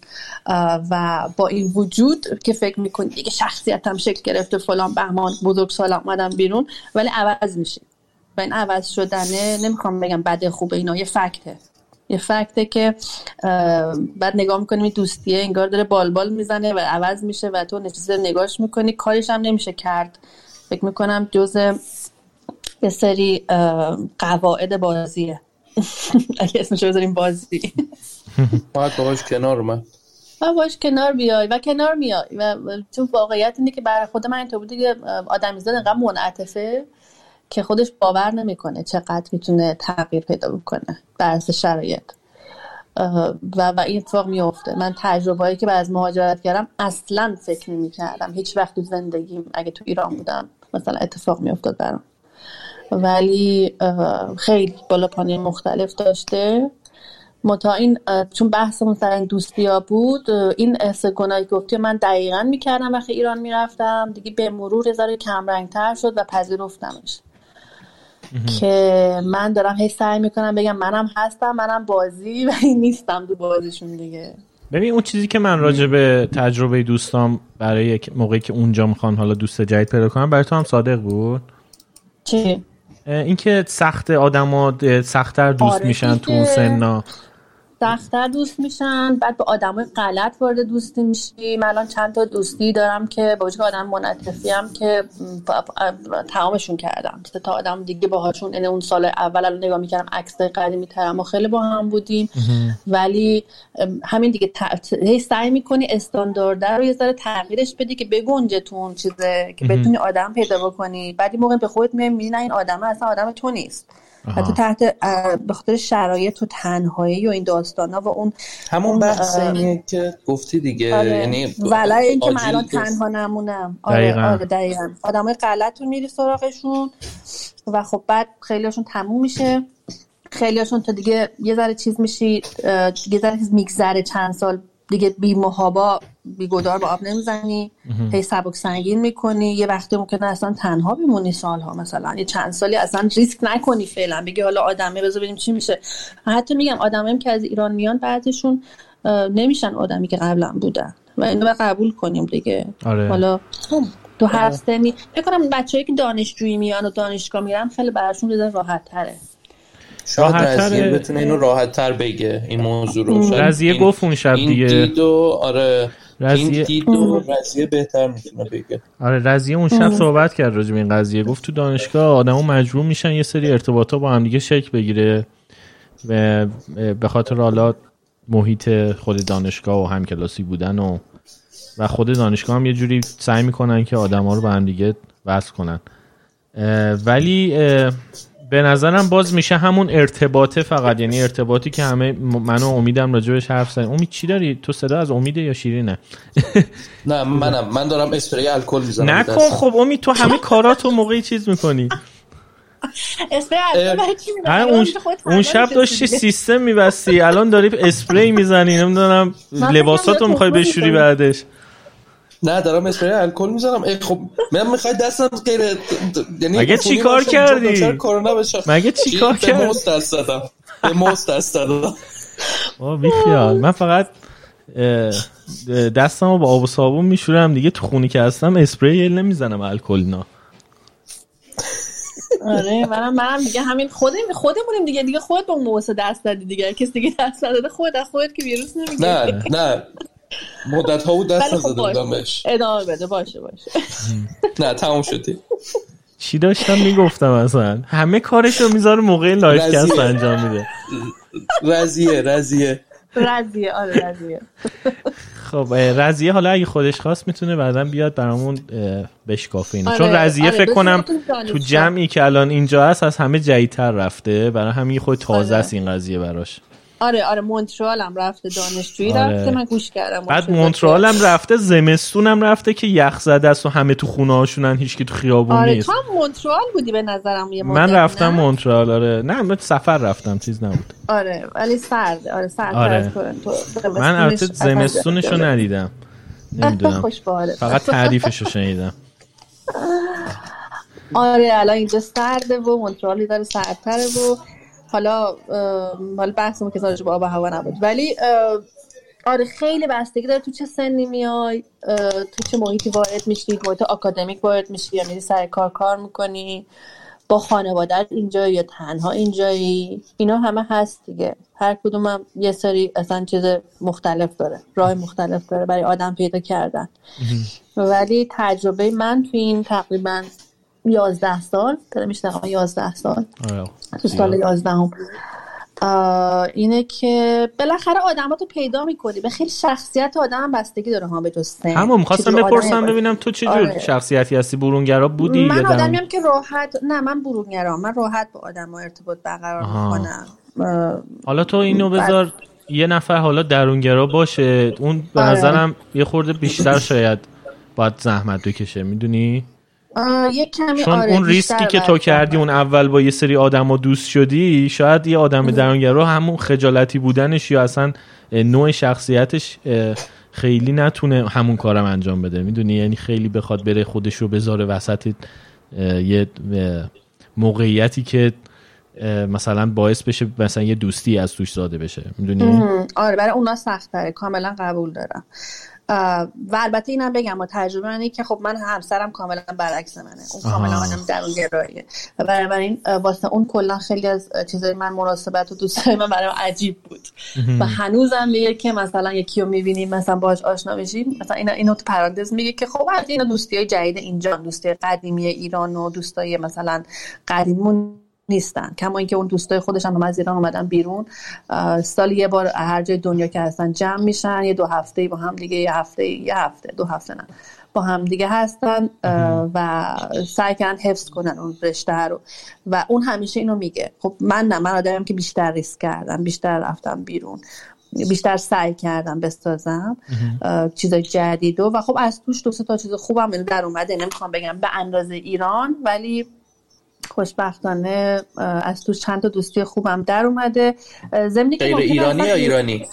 و با این وجود که فکر می‌کنی دیگه شخصیتم شکل گرفته فلان بهمان بزرگ سال اومدم بیرون ولی عوض میشه و این عوض شدنه نمی‌خوام بگم بده خوبه اینا یه فکته. یه فکته که بعد نگاه می‌کنیم دوستیه انگار داره بالبال می‌زنه و عوض میشه و تو نشسته نگاهش می‌کنی. کارش هم نمیشه کرد. فکر می‌کنم جز یه سری قواعد بازیه. (laughs) اگه اسمش بذاریم بازی. باید باش کنار من و باش کنار بیای و کنار میای و چون واقعیت اینه که برای خود من اینطور بوده که آدمیزاد انقدر منعطفه که خودش باور نمی‌کنه چقدر می‌تونه تغییر پیدا بکنه بر شرایط. و و این اتفاق میفته من تجربه هایی که بعد از مهاجرت کردم اصلا فکر نمی کردم هیچ وقت تو زندگیم اگه تو ایران بودم مثلا اتفاق میافتاد برام. ولی خیلی بالا پانی مختلف داشته. متا این چون بحثمون سر این دوستیا بود این احس گناهی گفتی من دقیقا می‌کردم وقتی ایران می‌رفتم. دیگه به مرور یه کمرنگتر شد و پذیرفتمش. که من دارم هی سعی می‌کنم بگم منم هستم منم بازی و نیستم دو بازیشون دیگه. ببین اون چیزی که من راجع به تجربه دوستام برای موقعی که اونجا می‌خوان حالا دوست جدید پیدا کنم برای تو هم صادق بود؟ چی؟ اینکه سخت آدما سختتر دوست آره میشن تو اون سنا. سختتر دوست میشن. بعد به آدمای غلط وارد دوستی میشی. من الان چند تا دوستی دارم که با وجود آدم منطفی هم که تمامشون کردم. تا آدم دیگه باهاشون این اون سال اول الان نگاه می‌کردم عکس قدیمی تر ما خیلی با هم بودیم. ولی همین دیگه هی سعی می‌کنی استاندارد رو یه ذره تغییرش بدی که بگنجه تو اون چیزه که بتونی آدم پیدا بکنی. بعد موقع به خودت نه این آدم اصلا آدم تو نیست. و تو تحت به خاطر شرایط و تنهایی و این داستانا و اون همون بحث اینه که گفتی دیگه آره. یعنی ولی اینکه من الان تنها نمونم. آره دقیقا, آره دقیقا. آدمای غلط رو میری سراغشون و خب بعد خیلیشون تموم میشه. خیلیشون تو دیگه یه ذره چیز میشی یه ذره میگذره چند سال دیگه بی محابا. بی گدار با آب نمی‌زنی هی سبک سنگین می‌کنی. یه وقتی ممکنه اصلا تنها بمونی سالها مثلا. یه چند سالی اصلا ریسک نکنی فعلا. بگی حالا آدمه بذار ببینیم چی میشه. حتی میگم آدمایی که از ایران میان بعضیشون نمیشن آدمی که قبلا بودن. و اینو به قبول کنیم دیگه. آره. حالا تو هر سنی فکر کنم بچه‌ای که دانشجویی میان و دانشگاه میرن خیلی براشون راحت تره شاید رزیه بتونه اینو راحت تر بگه این موضوع رو. رزیه گفت اون شب دیگه. این دید و آره. رزیه... این دید و رزیه بهتر می‌تونه بگه. آره رزیه اون شب صحبت کرد راجع به این قضیه. گفت تو دانشگاه آدمو مجبور میشن یه سری ارتباطا با هم دیگه شکل بگیره و به خاطر حالا محیط خود دانشگاه و همکلاسی بودن و و خود دانشگاه هم یه جوری سعی می‌کنن که آدما رو به هم دیگه وصل کنن. ولی به نظرم باز میشه همون ارتباطه فقط. یعنی ارتباطی که همه منو امیدم راجبش حرف زدیم امید چی داری؟ تو صدا از امیده یا شیرینه؟ (laughs) نه منم. من دارم اسپری الکل می‌زنم. نکن. خب امید تو همه کاراتو موقعی چیز می‌کنی. اون, اون شب داشتی سیستم میبستی. الان داری اسپری می‌زنی. نمی‌دونم. لباساتو می‌خوای بشوری بعدش. نه دارم اسپری الکل می‌زنم ای خب من می‌خوای دستم غیر یعنی مگه چیکار کردی؟ کرونا بشه مگه چیکار کردی به موست دست دادم به موست دست دادم بی خیال. من فقط دستمو با آب و صابون میشورم. دیگه تو خونی که هستم اسپری نمی‌زنم الکل نه آره منم منم دیگه همین خودم خودمونیم دیگه. دیگه خود با موسه دست دادی دیگه. کسی دیگه دست نداده خود از خودت که ویروس نمی‌گیری. نه نه. مدت ها بود دست خب نزده. بودم بهش. ادامه بده باشه باشه. نه تموم شدی چی داشتم می‌گفتم اصلا؟ همه کارش رو می‌ذاره موقع لایف رضیه. کست انجام میده. رزیه رزیه رضیه آره رضیه. خب اه، رضیه حالا اگه خودش خواست می‌تونه بعدا بیاد برامون بشکافه اینو. آره، چون رضیه آره، فکر کنم. تو جمعی که الان اینجا هست از همه جدیدتر رفته. برای همین خود تازه آره. است این قضیه براش. آره آره مونترال هم رفته دانشجویی. آره. رفته من گوش کردم بعد مونترال. هم رفته زمستون هم رفته که یخ زده است و همه تو خونه هاشونن هیچکی تو خیابون آره نیست. تو هم مونترال بودی به نظرم یه من رفتم؟ مونترال آره. نه من سفر رفتم چیز نبود. آره ولی سرده آره سرد آره. من البته زمستونش اصلا زمستونش رو جالب. ندیدم. نمی‌دونم. (laughs) فقط تعریفش رو شنیدم. (laughs) آره الان اینجا سرده و مونترالی داره سردتره و حالا حالا بحثمون که راجع به آب و هوا نبود. ولی آره خیلی بستگی داره تو چه سنی میای تو چه محیطی وارد میشی محیط آکادمیک وارد میشی یا میری سر کار کار می‌کنی با خانوادت اینجایی یا تنها اینجایی؟ اینا همه هست دیگه. هر کدوم هم یه سری اصلا چیز مختلف داره راه مختلف داره برای آدم پیدا کردن. ولی تجربه من تو این تقریبا یازده سال داره میشنم یازده سال. آره. تو سال یازدهم. اینه که بالاخره آدماتو پیدا می‌کنی. به خیلی شخصیت آدم هم بستگی داره ها به جز سن. همون می‌خواستم بپرسم. ببینم تو چه جور آره. شخصیتی هستی؟ برونگرا بودی من در- آدمیم که راحت نه من برونگرام. من راحت با آدم ارتباط برقرار. می‌کنم. حالا تو اینو بذار یه نفر حالا درونگرا باشه. اون به آره. نظرم یه خورده بیشتر شاید باید زحمت بکشه می‌دونی؟ یه کمی چون آره اون ریسکی که تو کردی اون اول با یه سری آدم دوست شدی شاید یه آدم درونگرا همون خجالتی بودنش یا اصلا نوع شخصیتش خیلی نتونه همون کارم انجام بده. می‌دونی؟ یعنی خیلی بخواد بره خودش رو بذاره وسط یه موقعیتی که مثلا باعث بشه مثلا یه دوستی از توش زاده بشه. می‌دونی؟ آره برای اونا سخت کاملا قبول دارم. و البته اینم بگم با تجربه منه که خب من همسرم کاملا برعکس منه. اون کاملا. آدم درون گراییه و بنابراین اه، واسه اون کلا خیلی از چیزای من مناسبت و دوستای من برای من عجیب بود. و هنوزم میگه که مثلا یکی رو می‌بینیم مثلا باهاش آشنا بشیم مثلا اینا اینو تو پرانتز میگه که خب البته اینا دوستی های جدید اینجا دوستی قدیمی ایران و دوستای مثلا قدیمون نیستن. کما اینکه اون دوستای خودش هم از ایران اومدن بیرون سال یه بار هر جای دنیا که هستن جمع میشن یه دو هفته با هم دیگه یه هفته یه هفته دو هفته نه با هم دیگه هستن و سعی کردن حفظ کنن اون رشته رو. و اون همیشه اینو میگه. خب من نه من آدمم که بیشتر ریسک کردم بیشتر رفتم بیرون بیشتر سعی کردم بسازم چیزای جدید و و خب از توش دو تا چیز خوبم در اومده. نمی‌خوام بگم به اندازه ایران ولی خوشبختانه از توش چند تا دوستی خوبم در اومده. ضمنی که ایرانی یا ایرانی؟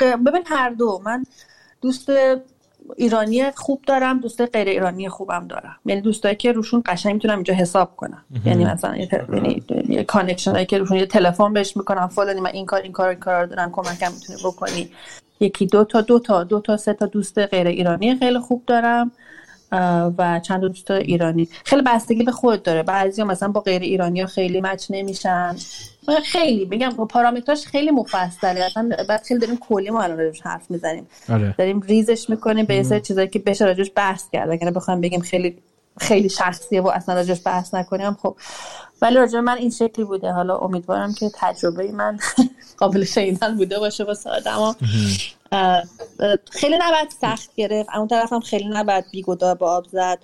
ببین هر دو. من دوست ایرانی خوب دارم دوست غیر ایرانی خوبم دارم. یعنی دوستایی که روشون قشنگ می‌تونم اینجا حساب کنم. یعنی مثلا یه یعنی connection هایی که روشون یه تلفن بهش می‌کنم فلانی من این کار این کار این کار دارم کمکم می‌تونی بکنی. یکی دو تا دو تا دو تا سه تا دوست غیر ایرانی خیلی خوب دارم. و چند دوست ایرانی. خیلی بستگی به خود داره. بعضی مثلا با غیر ایرانی ها خیلی مچ نمیشن. خیلی میگم پارامتراش خیلی مفصله. اصلا بعد خیلی داریم کلی ما الان راجعش حرف می‌زنیم. آره. داریم ریزش می‌کنیم به سری چیزایی که بشه راجعش بحث کرد. اگر بخوام بگیم خیلی خیلی شخصیه و اصلا راجعش بحث نکنیم خب. ولی راجع من این شکلی بوده. حالا امیدوارم که تجربه من (laughs) قابل شنیدن بوده باشه واسه آدما خیلی نباید سخت گرفت. اون طرف هم خیلی نباید بیگدار به آب زد.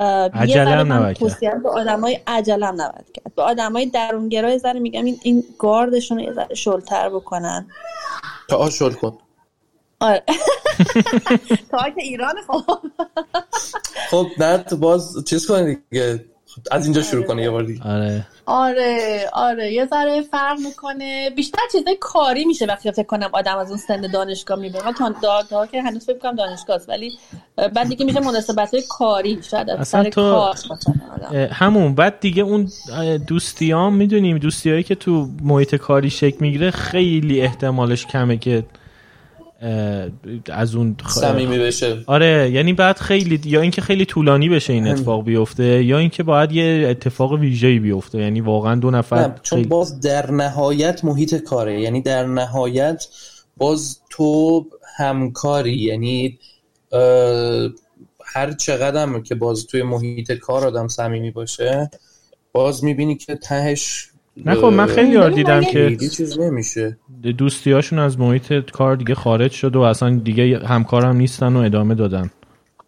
من نباید کرد. به آدمای عجلم نباید کرد. به آدمای درونگرا یه ذره میگم این این گاردشون رو یه ذره شلتر بکنن. تا آشول کن. آره. (laughs) تا که ایران خب. خب نه تو باز چیز کنی دیگه. از اینجا شروع کنه یه بار دیگه. آره. آره آره. یه ذره فرق می‌کنه. بیشتر چیزای کاری میشه وقتی فکر کنم آدم از اون سن دانشگاه می‌بره. تا تا, تا که هنوز فکر کنم دانشگاه است ولی بعد دیگه میشه مناسبت های کاری شاید از اصلا سر تو- کار. اه، همون. بعد دیگه اون دوستیام می‌دونیم دوستیایی که تو محیط کاری شکل می‌گیره خیلی احتمالش کمه که از اون صمیمی بشه. آره یعنی بعد خیلی یا اینکه خیلی طولانی بشه این اتفاق بیفته یا اینکه باید یه اتفاق ویژه‌ای بیفته. یعنی واقعا دو نفر چون باز در نهایت محیط کاره. یعنی در نهایت باز تو همکاری. یعنی هر چقدر که باز توی محیط کار آدم صمیمی باشه باز می‌بینی که تهش نه خب من خیلی یار دیدم که چیز نمیشه. دوستیاشون از محیط کار دیگه خارج شد و اصلا دیگه همکارم نیستن و ادامه دادن.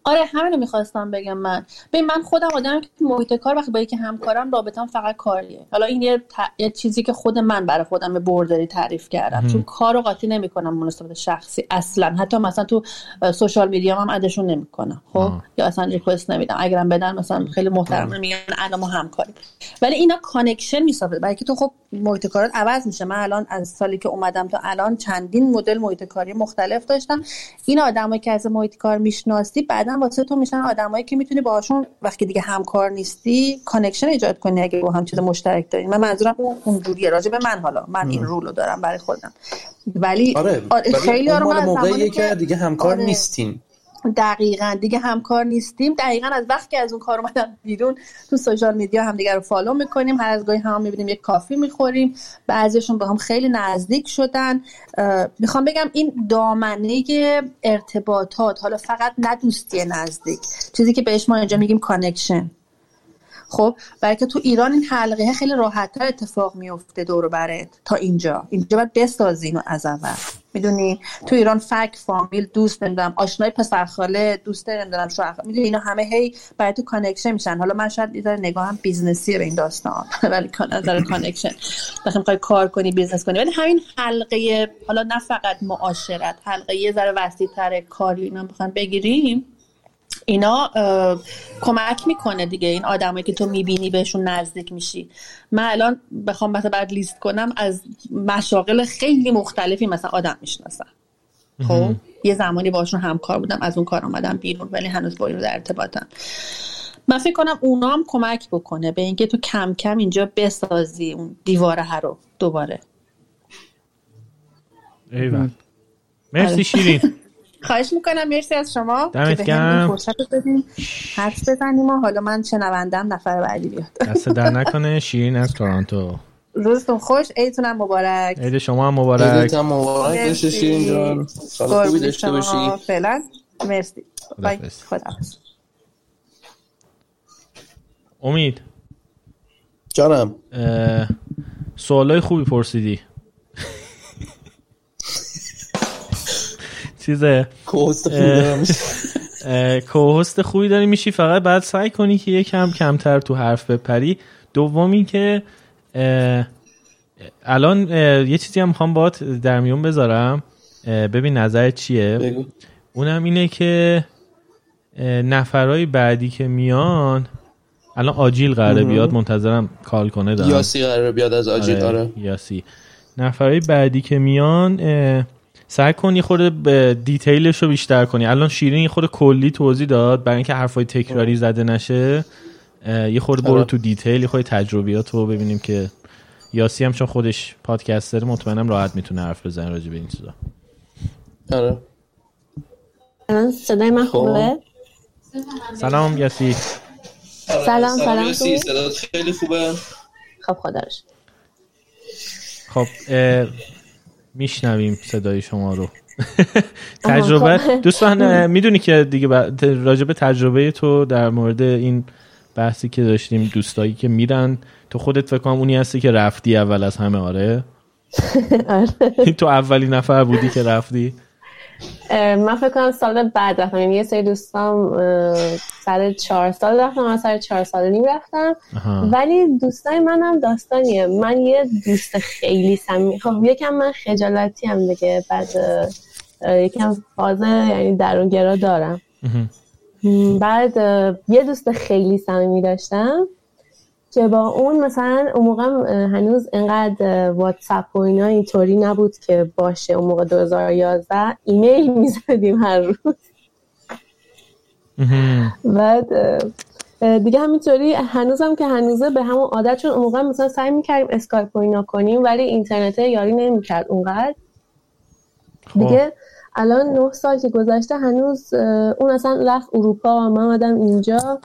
آره همینو می‌خواستم بگم من. ببین من خودم آدم که محیط کار وقتی با یکی همکارم رابطم فقط کاریه. حالا این یه, یه چیزی که خود من برای خودم یه boundary تعریف کردم. چون کار رو قاطی نمی‌کنم مناسبت شخصی اصلا. حتی مثلا تو social media هم add شون نمی‌کنم خب؟ یا اصلا request نمیدم. اگرم بدن مثلا خیلی محترم میگن الان ما همکاریم ولی اینا connection می‌سازه. برای که تو خب محیط کارات عوض میشه. من الان از سالی که اومدم تا الان چندین مدل محیط کاری مختلف داشتم. این آدمایی که از محیط کار می‌شناسی بعدا واسه تو میشن آدمایی که می‌تونی باهاشون وقتی دیگه همکار نیستی connection ایجاد کنی اگه با هم چیز مشترک دارین من منظورم اون اونجوریه راجع به من حالا. من این rule و دارم برای خودم. ولی آره, آره خیلی آره موقعی که دیگه همکار آره. نیستین. دقیقا. دیگه همکار نیستیم. دقیقا از وقتی از اون کار اومدن بیرون تو social media هم دیگه رو follow می‌کنیم. هر از گاهی هم می‌بینیم یک coffee می‌خوریم. بعضیشون با هم خیلی نزدیک شدن. می‌خوام بگم این دامنه ارتباطات حالا فقط نه نزدیک. چیزی که بهش ما اینجا میگیم connection خب برای که تو ایران این حلقه خیلی راحتتر اتفاق میفته دور برت. تا اینجا. اینجا باید بسازی اینو از اول. می‌دونی تو ایران فک فامیل دوست نمی‌دونم آشنای پسر خاله دوست نمی‌دونم شوهر می‌دونی اینا همه هی برای تو connection میشن. حالا من شاید یه نگاهم business ی به این داستان (laughs) ولی نظر connection وقتی می‌خوای کار کنی business کنی. ولی همین حلقه حالا نه فقط معاشرت حلقه یه ذره وسیع‌تر کاری اینا بخوام بگیریم. اینا کمک می‌کنه دیگه. این آدمایی که تو می‌بینی بهشون نزدیک میشی. من الان بخوام مثلا بعد لیست کنم از مشاغل خیلی مختلفی مثلا آدم می‌شناسم. خب یه زمانی باشون همکار بودم از اون کار آمدم بیرون ولی هنوز با اینو در ارتباطم. من فکر کنم اونا هم کمک بکنه به اینکه تو کم کم اینجا بسازی اون دیواره رو دوباره. ایوان. مرسی آره. شیرین. خواهش می‌کنم مرسی از شما دمت گرم. فرصت بدیم حرف بزنیم و حالا من شنوندم نفر بعدی بیاد. دست در نکنه شیرین از تورانتو روزتون خوش. عیدتون مبارک. عید شما هم مبارک. عیدتون مبارک. باشه شیرین جان. سال خوبی داشته باشی. فعلا. مرسی. بای. خدا امید. جانم. سوالای خوبی پرسیدی. چیزه (laughs) کوهست خوبی داری میشی. فقط بعد سعی کنی که یکم کمتر تو حرف بپری. دومی که الان یه چیزی هم می‌خوام باات در میون بذارم. ببین نظرت چیه؟ اونم اینه که نفرهای بعدی که میان الان آجیل قراره بیاد منتظرم کال کنه دارم. یاسی قراره بیاد از آجیل. آره, آره. یاسی. نفرهای بعدی که میان سعی کن یه خورده به دیتیلش رو بیشتر کنی. الان شیرین یه خورده کلی توضیح داد. برای اینکه حرفای تکراری زده نشه یه خورده برو آره. تو دیتیل یه خورده تجربیات رو ببینیم که یاسی هم چون خودش پادکستر مطمئنم راحت می‌تونه حرف بزنه راجع به این چیزا. آره. الان صدای من خب. خوبه؟ سلام یاسی. سلام سلام یاسی صدات خیلی خوبه. خب خداش خب میشنویم صدای شما رو. (laughs) تجربه؟ خب. دوستان می‌دونی که دیگه راجب تجربه تو در مورد این بحثی که داشتیم دوستایی که میرن تو خودت فکر کنم اونی هستی که رفتی اول از همه آره, (laughs) آره. (laughs) تو اولی نفر بودی که رفتی؟ من فکر کنم سال بعد رفتم. یعنی یه سری دوستام سر چهار سال رفتم من سر چهار سال نیم رفتم. ولی دوستای منم داستانیه. من یه دوست خیلی سمی خب یکم من خجالتی هم دیگه. بعد یکم فاز یعنی درونگرا دارم. بعد یه دوست خیلی صمیمی داشتم. که با اون مثلا اون موقع هنوز انقدر واتساپ و اینا اینطوری نبود که باشه اون موقع 2011 ایمیل (laughs) می‌زدیم هر روز. بعد دیگه همینطوری هنوزم که هنوزه به همون عادت چون اون موقع مثلا سعی می‌کردیم اسکایپ و اینا کنیم ولی اینترنت یاری نمی‌کرد اونقدر. خب. دیگه الان نه سال که گذشته هنوز اون اصلا رفت اروپا و من آمدم اینجا.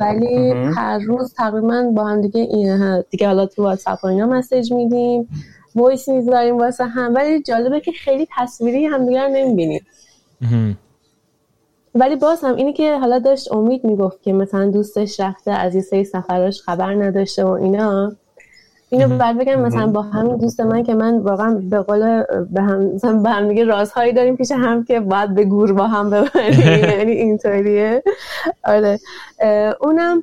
ولی هر روز تقریبا با هم دیگه دیگه حالا تو واتساپ اینا message میدیم voice می‌ذاریم واسه هم. ولی جالبه که خیلی تصویری همدیگر نمی‌بینیم. ولی باز هم اینی که حالا داشت امید می‌گفت که مثلا دوستش رفته از یه سری سفراش خبر نداشته و اینا. اینو بعد بگم مثلا با همین دوست من که من واقعا به قول به هم مثلا به هم دیگه رازهایی داریم پیش هم که باید به گور با هم ببریم. (laughs) یعنی اینطوریه. آره. اونم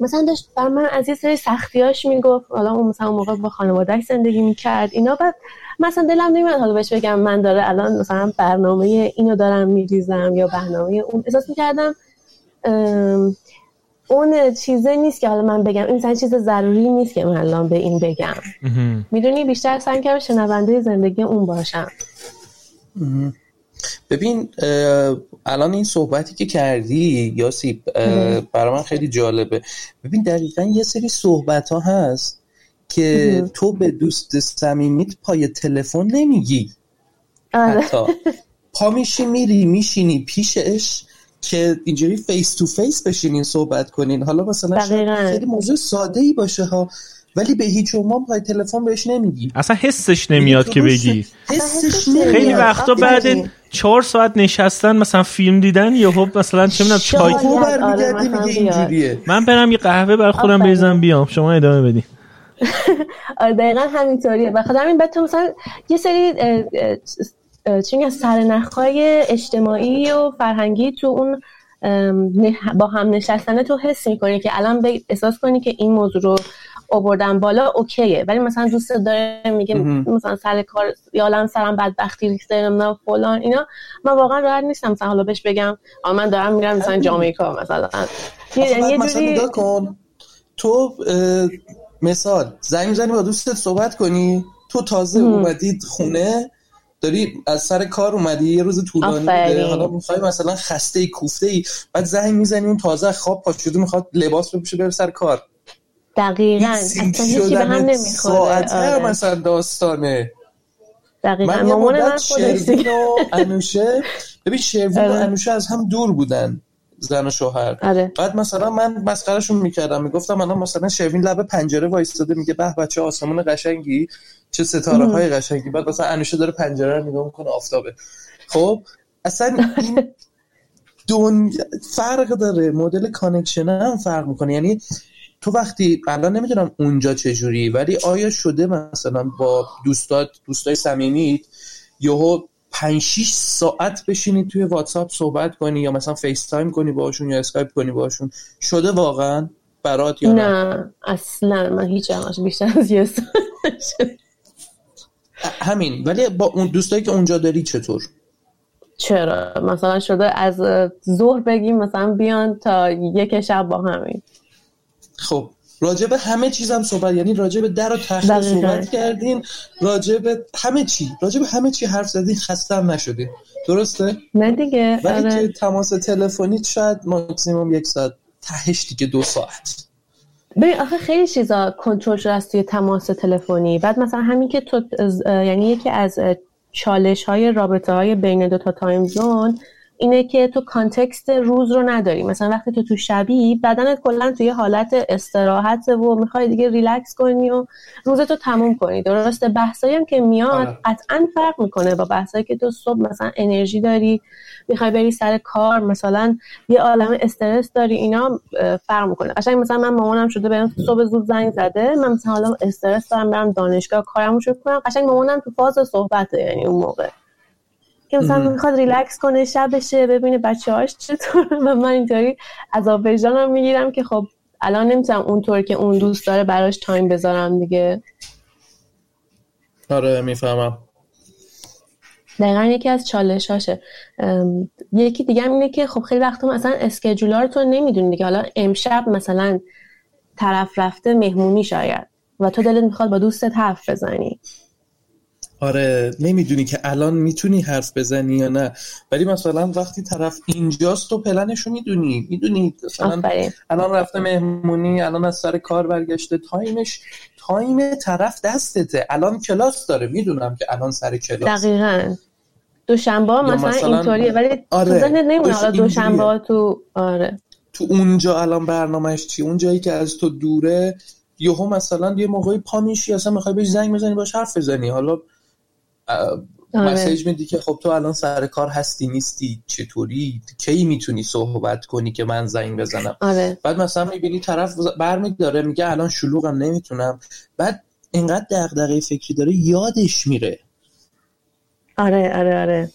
مثلا داشت بر من از یه سری سختیاش می‌گفت. حالا اون مثلا موقع با خانوادهش زندگی می‌کرد. اینا بعد مثلا دلم نمیاد حالا بهش بگم من داره الان مثلا برنامه اینو دارم میریزم یا برنامه اون. احساس می‌کردم اون چیزه نیست که حالا من بگم. این مثلا چیز ضروری نیست که من الان به این بگم. می‌دونی بیشتر سعی کردم شنونده زندگی اون باشم. ببین الان این صحبتی که کردی یاسیب برای من خیلی جالبه. ببین دقیقا یه سری صحبت ها هست که تو به دوست صمیمیت پای تلفن نمیگی. آره. حتی. پا میشی میری میشینی پیشش که اینجوری face to face بشینین صحبت کنین. حالا مثلا خیلی موضوع ساده ای باشه ها ولی به هیچ عنوان پای تلفن بهش نمیگی. اصلا حسش نمیاد که بگی. حسش نمیاد. خیلی وقتا بعد چهار ساعت نشستن مثلا فیلم دیدن یه حب مثلا چه می‌دونم چای اینجوریه. من برم یه قهوه بر خودم بریزم بیام. شما ادامه بدین. (laughs) آره دقیقا همینطوریه. و خاطر همین تو مثلا یه سری چون سرنخهای اجتماعی و فرهنگی تو اون با هم نشستنه تو حس می‌کنی که الان احساس کنی که این موضوع رو آوردن بالا اوکیه. ولی مثلا دوست داره میگه مثلا سر کار یا سرم بدبختی ریخته نه فلان اینا. من واقعا راحت نیستم مثلا حالا بهش بگم آ من دارم میرم مثلا جامائیکا مثلا. یه مثلا کن. تو مثال زنگ زنی با دوستت صحبت کنی. تو تازه اومدید خونه داری از سر کار اومدی یه روز طولانی بوده. حالا می‌خوای مثلا خسته ای کوفته ای بعد زنگ می‌زنی اون تازه خواب پاش شده می‌خواد لباس بپوشه بره سر کار. دقیقاً. اصلا هیچی به هم نمی‌خوره. آره. مثلا داستانه. دقیقاً. من مامان من خودش انوشه ببین شروین و آره. انوشه از هم دور بودن. زن و شوهر. آره. بعد مثلا من مسخرهشون می‌کردم می‌گفتم الان مثلا شروین لب پنجره وایستاده میگه به بچه آسمون قشنگی چه ستاره های قشنگی. بعد مثلا انوشه داره پنجره رو نگاه می‌کنه آفتابه. خب اصلا این دون فرق داره. مدل connection هم فرق می‌کنه. یعنی تو وقتی الان نمی‌دونم اونجا چجوری ولی آیا شده مثلا با دوستات دوستای صمیمیت یهو 5 6 ساعت بشینی توی واتساپ صحبت کنی یا مثلا FaceTime کنی باشون یا اسکایپ کنی باشون شده واقعا برات یا نه, نه؟ اصلا من هیچ بیشتر از یه همین ولی با اون دوستایی که اونجا داری چطور؟ چرا؟ مثلا شده از ظهر بگیم مثلا بیان تا یک شب با همین. خب راجب همه چیزم صحبت یعنی راجب در و تخت صحبت کردین راجب همه چی راجب همه چی حرف زدین خسته هم نشدین. درسته؟ نه دیگه ولی آره. که تماس تلفنی شاید ماکسیموم یک ساعت تهش دیگه دو ساعت. ببین آخه خیلی چیزا کنترل شده است توی تماس تلفنی. بعد مثلا همین که تو یعنی یکی از چالش های رابطه های بین دو تا time zone اینه که تو context روز رو نداری. مثلا وقتی تو تو شبی بدنت کلا توی حالت استراحت و می‌خوای دیگه ریلکس کنی و روزتو تموم کنی. درسته؟ بحثایی هم که میاد آره. قطعا فرق می‌کنه با بحثایی که تو صبح مثلا انرژی داری می‌خوای بری سر کار مثلا یه عالم استرس داری اینا فرق می‌کنه. قشنگ مثلا من مامانم شده بهم صبح زود زنگ زده من مثلا حالا استرس دارم برم دانشگاه کارمو شروع کنم. قشنگ مامانم تو فاز صحبته یعنی اون موقع. که مثلا می‌خواد ریلکس کنه شب بشه ببینه بچه هاش چطور و (laughs) من اینطوری عذاب وجدانم می‌گیرم که خب الان نمی‌تونم اونطور که اون دوست داره براش time بذارم دیگه. آره می‌فهمم. دقیقا یکی از چالش هاشه یکی دیگه هم اینه که خب خیلی وقت مثلا schedule ا رو تو نمی‌دونی دیگه. حالا امشب مثلا طرف رفته مهمونی شاید و تو دلت می‌خواد با دوستت حرف بزنی. آره نمی‌دونی که الان می‌تونی حرف بزنی یا نه. ولی مثلا وقتی طرف اینجاست تو پلنش رو می‌دونی. می‌دونی مثلا الان رفته مهمونی الان از سر کار برگشته. time ش time طرف دستته. الان کلاس داره. می‌دونم که الان سر کلاس. دقیقا. دوشنبه مثلا, مثلا اینطوریه ولی آره. تو ذهنت نمیمونه. حالا دوشنبه تو آره. تو اونجا الان برنامهش چی؟ اون جایی که از تو دوره یهو مثلا یه موقعی پا میشی اصلا می‌خوای بهش زنگ بزنی باش حرف بزنی. حالا. message میدی که خب تو الان سر کار هستی نیستی چطوری؟ کی می‌تونی صحبت کنی که من زنگ بزنم؟ آره. بعد مثلا می‌بینی طرف برمیداره میگه الان شلوغم نمی‌تونم. بعد اینقدر دغدغه فکری داره یادش میره. آره آره آره.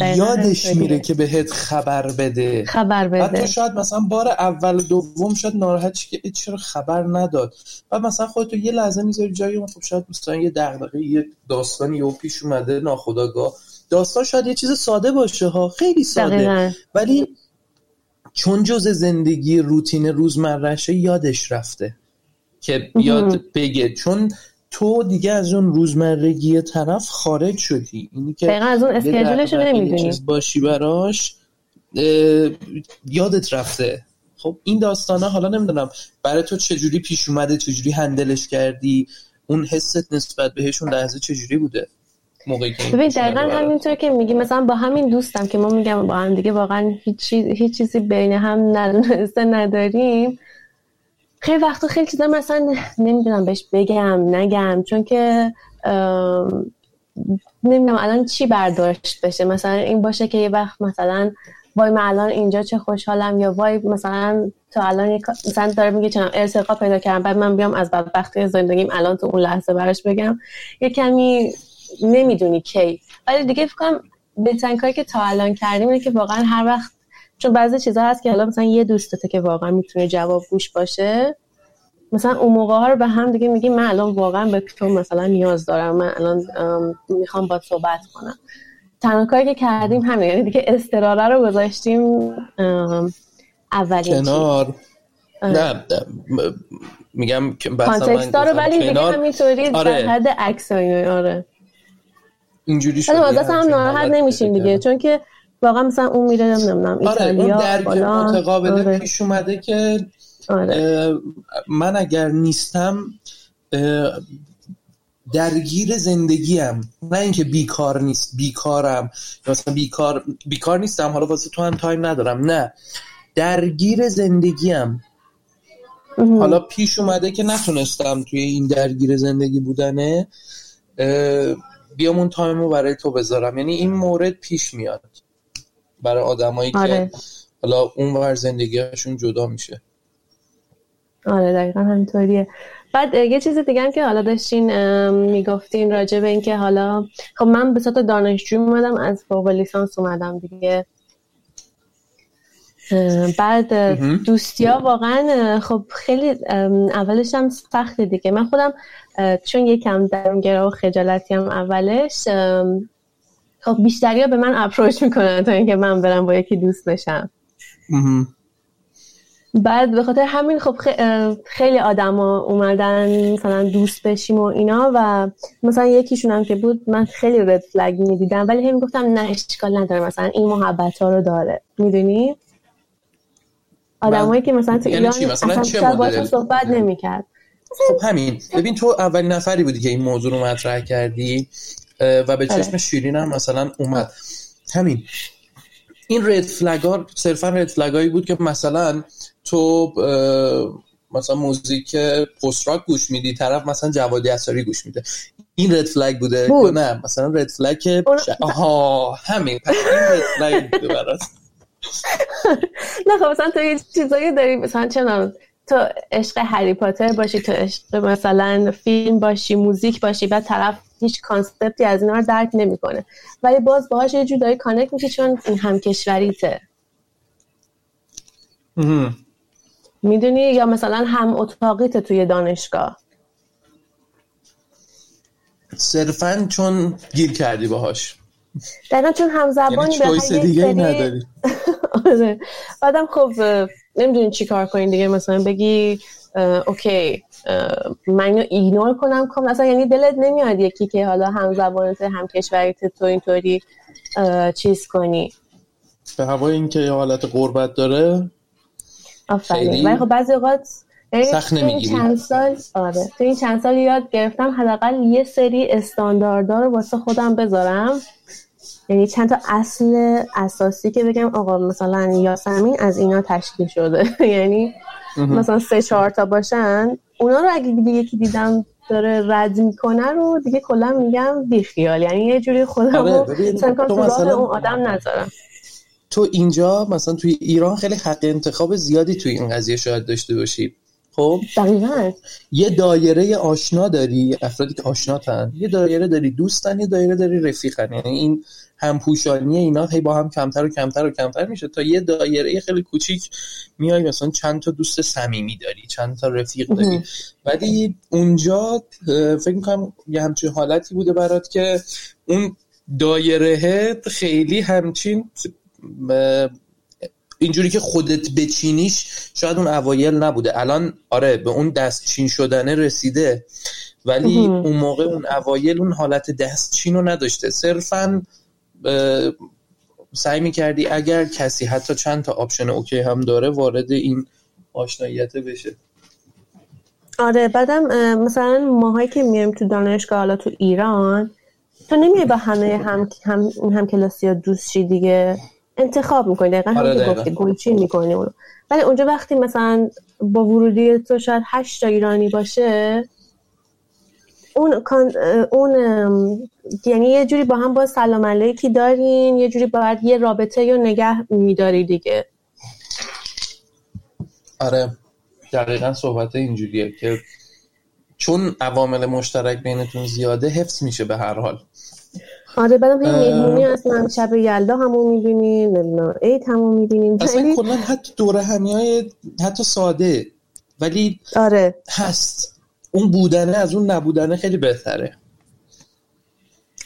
یادش میره که بهت خبر بده. خبر بده. حتی شاید مثلا بار اول دوم شاید ناراحت که چرا خبر نداد. بعد مثلا خودتو یه لحظه می‌ذاری جایی خب شاید مثلا یه دغدغه یه داستانی یه پیش اومده ناخداگاه داستان شاید یه چیز ساده باشه ها خیلی ساده. ولی چون جز زندگی روتین روزمرهشه یادش رفته که یاد بگه. چون تو دیگه از اون روزمرگی طرف خارج شدی. اینی که از اون اسکیجولش نمی‌دونی. باشی براش یادت رفته. خب این داستانه حالا نمی‌دونم برای تو چجوری پیش اومده چجوری هندلش کردی؟ اون حست نسبت بهشون لحظه چجوری بوده؟ موقعی که ببین دقیقا همینطور که میگی مثلا با همین دوستم که ما میگم با هم دیگه واقعا هیچ, هیچ چیزی بین هم نداریم. خیلی وقتا خیلی چیزا مثلا نمی‌دونم بهش بگم نگم چون که نمی‌دونم الان چی برداشت بشه. مثلا این باشه که یه وقت مثلا وای من الان اینجا چه خوشحالم یا وای مثلا تو الان مثلا داره میگه چنم ارتقا پیدا کردم بعد من بیام از بدبختی زندگیم الان تو اون لحظه براش بگم. یه کمی نمی‌دونی کی. ولی دیگه فکر کنم بهترین کاری که تا الان کردیم اینه که واقعا هر وقت چون بعضی چیزا هست که حالا مثلا یه دوستته که واقعا می‌تونه جواب گوش باشه مثلا اون موقع ها رو به هم دیگه میگیم من الان واقعا به تو مثلا نیاز دارم من الان می‌خوام با صحبت کنم. تنها کاری که کردیم همین یعنی دیگه استراره رو گذاشتیم اولین کنار. نه میگم کانتکست رو ولی دیگه همینطوری آره. در حد عکس آره. اینجوری شده هم ناراحت نمیشیم دیگه چون که واقعا مثلا اون میره نمی‌دونم آره اون متقابله آره. پیش اومده که آره. من اگر نیستم درگیر زندگیم نه اینکه بیکار نیست بیکارم مثلا بیکار بیکار نیستم حالا واسه تو هم تایم ندارم نه. درگیر زندگیم. حالا پیش اومده که نتونستم توی این درگیر زندگی بودنه بیام اون تایم رو برای تو بذارم. یعنی این مورد پیش میاد. برای آدمایی آره. که حالا اون ور زندگیشون جدا میشه. آره دقیقا همینطوریه. بعد یه چیز دیگه هم که حالا داشتین می‌گفتین راجع به اینکه حالا خب من به صورت دانشجو اومدم از فوق لیسانس اومدم دیگه. بعد دوستیا واقعا خب خیلی اولش هم سخته دیگه. من خودم چون یکم درونگرا و خجالتی هم اولش خب بیشتری ها به من اپروچ می‌کنن تا اینکه من برم با یکی دوست بشم. بعد به خاطر همین خب خیلی آدما اومدن مثلا دوست بشیم و اینا و مثلا یکیشون هم که بود من خیلی رد فلگ می‌دیدم ولی هم گفتم نه اشکال نداره مثلا این محبت ها رو داره. می‌دونی؟ آدمایی که مثلا تو یعنی ایران مثلا اصلا صحبت نمی‌کرد. خب همین. ببین تو اولین نفری بودی که این موضوع رو مطرح کردی. و به چشم آره. شیرین هم مثلا اومد. همین. این رد فلگ صرفا رد فلگ بود که مثلا تو مثلا موزیک پست راک گوش میدی طرف مثلا جوادی اثری گوش میده. این رد فلگ بوده بود. یا نه؟ مثلا رد فلگ آها همین. پس این رد فلگ بوده برات (laughs) نه خب مثلا تو یه چیزایی داری مثلا چنان. تو عشق هری پاتر باشی تو عشق مثلا فیلم باشی موزیک باشی بعد طرف هیچ concept ی از اینا رو درک نمی‌کنه. ولی باز باهاش یه جورایی connect میشه چون این همکشوریته. می‌دونی؟ یا مثلا هم اتاقیت توی دانشگاه. صرفا چون گیر کردی باهاش. دقیقا چون هم زبانی یعنی به دیگه نداری. (laughs) آره. بعدم خب نمی‌دونی چی کار کنی دیگه. مثلا بگی OK من اینو ignore کنم کامل اصلا یعنی دلت نمیاد یکی که حالا هم زبانت هم کشوریت تو اینطوری چیز کنی. به هوای اینکه یه حالت غربت داره آفرین. ولی خب بعضی اوقات سخت نمی‌گیری. چند سال آره تو این چند سال یاد گرفتم حداقل یه سری استانداردها رو واسه خودم بذارم. یعنی چند تا اصل اساسی که بگم آقا مثلا یاسمین از اینا تشکیل شده. (laughs) یعنی مثلا سه چهار تا باشن اونا رو اگه یکی دیدم داره رد می‌کنه رو دیگه کلا میگم بیخیال. یعنی یه جوری خودم رو تو مثلا اون آدم نذارم تو اینجا مثلا توی ایران خیلی حق انتخاب زیادی توی این قضیه شاید داشته باشی. خب؟ دقیقا. یه دایره آشنا داری افرادی که آشناتن یه دایره داری دوستن یه دایره داری رفیقن. یعنی این همپوشانی اینا هی با هم کمتر و کمتر و کمتر میشه تا یه دایره خیلی کوچیک میای مثلا چند تا دوست صمیمی داری چند تا رفیق داری. ولی اونجا فکر می‌کنم یه همچین حالتی بوده برات که اون دایره خیلی همچین اینجوری که خودت بچینیش شاید اون اوایل نبوده. الان آره به اون دستچین شدنه رسیده ولی اون موقع اون اوایل اون حالت دستچین رو نداشته. صرفا سعی می‌کردی اگر کسی حتی چند تا option OK هم داره وارد این آشناییت بشه. آره بعدم مثلا ماهایی که میریم تو دانشگاه حالا تو ایران تو نمیای با همه هم هم, هم کلاسی ها دوست شی دیگه. انتخاب می‌کنی دقیقا آره هم گفتی گلچین می‌کنی اونو. ولی اونجا وقتی مثلا با ورودی تو شاید هشت تا ایرانی باشه اون اون یعنی یه جوری با هم با سلام علیکی دارین یه جوری باید یه رابطه یا نگه میداری دیگه. آره. دقیقا صحبت اینجوریه که چون عوامل مشترک بینتون زیاده حفظ میشه به هر حال. آره بعدم هی مهمونی اصلا شب یلدا همون می‌بینیم نمی‌دونم عید همون می‌بینیم. اصلا کلا حتی دوره همیای حتی ساده ولی آره. هست. اون بودنه از اون نبودنه خیلی بهتره.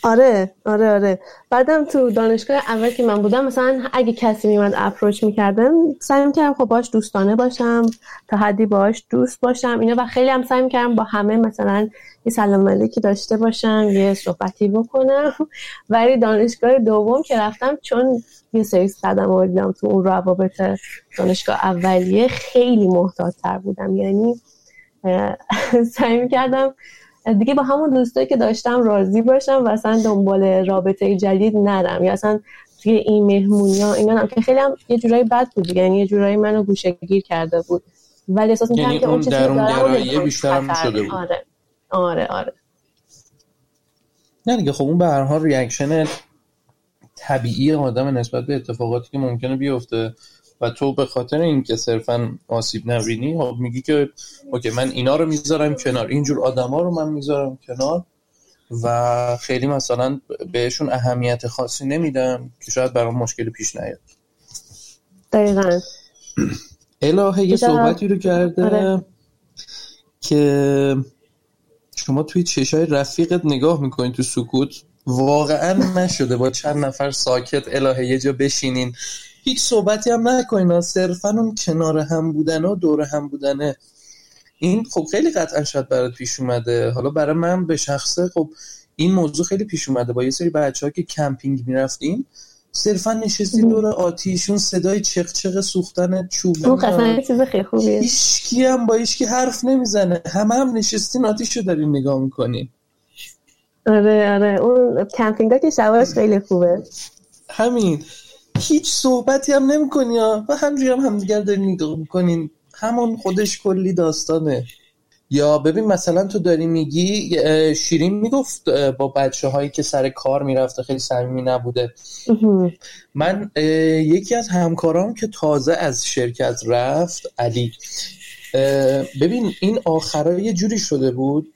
آره آره آره. بعدم تو دانشگاه اول که من بودم مثلا اگه کسی میمد اپروچ می‌کردم سعی می‌کردم خب باش دوستانه باشم تا حدی باش دوست باشم اینا و خیلی هم سعی می‌کردم با همه مثلا یه سلام علیکی داشته باشم یه صحبتی بکنم. (laughs) ولی دانشگاه دوم که رفتم چون یه سری صدم آوردم تو اون روابط دانشگاه اولیه خیلی محتاط تر بودم. یعنی (laughs) سعی می‌کردم دیگه با همون دوستایی که داشتم راضی باشم و اصلا دنبال رابطه جدید نرم یا اصلا توی این مهمونی ها اینا که خیلی هم یه جورایی بد بود یعنی یه جورایی منو گوشه گیر کرده بود. ولی احساس می‌کردم یعنی که اون درون بیشتر شده بود. آره آره آره. نه دیگه خب اون به هر حال reaction طبیعی آدم نسبت به اتفاقاتی که ممکنه بیفته. و تو به خاطر اینکه صرفا آسیب نبینی خب میگی که OK من اینا رو می‌ذارم کنار. اینجور آدما رو من می‌ذارم کنار و خیلی مثلا بهشون اهمیت خاصی نمیدم که شاید برام مشکلی پیش نیاد. دقیقا. الهه یه صحبتی رو کرده آره. که شما توی چشای رفیقت نگاه می‌کنین تو سکوت. واقعا نشده با چند نفر ساکت الهه یه جا بشینین. هیچ صحبتی هم نکنین صرفا اون کنار هم بودن و دور هم بودنه. این خب خیلی قطعا شاید برات پیش اومده. حالا برای من به شخصه خب این موضوع خیلی پیش اومده. با یه سری بچه ها که کمپینگ می‌رفتیم صرفا نشستی دور آتیشون صدای چق سوختن چوب اون چیز خیلی خوبیه. هیچکی هم با هیچکی حرف نمی‌زنه. همه هم نشستین آتیش رو دارین نگاه می‌کنین. آره آره. اون کمپینگ که شواش خیلی خوبه. همین. هیچ صحبتی هم نمی‌کنی ها. و همجوری هم همدیگر داری نگاه می‌کنین. همون خودش کلی داستانه. یا ببین مثلا تو داری میگی شیرین می‌گفت با بچه هایی که سر کار می‌رفته خیلی صمیمی نبوده. من یکی از همکارام که تازه از شرکت رفت علی. ببین این آخرا یه جوری شده بود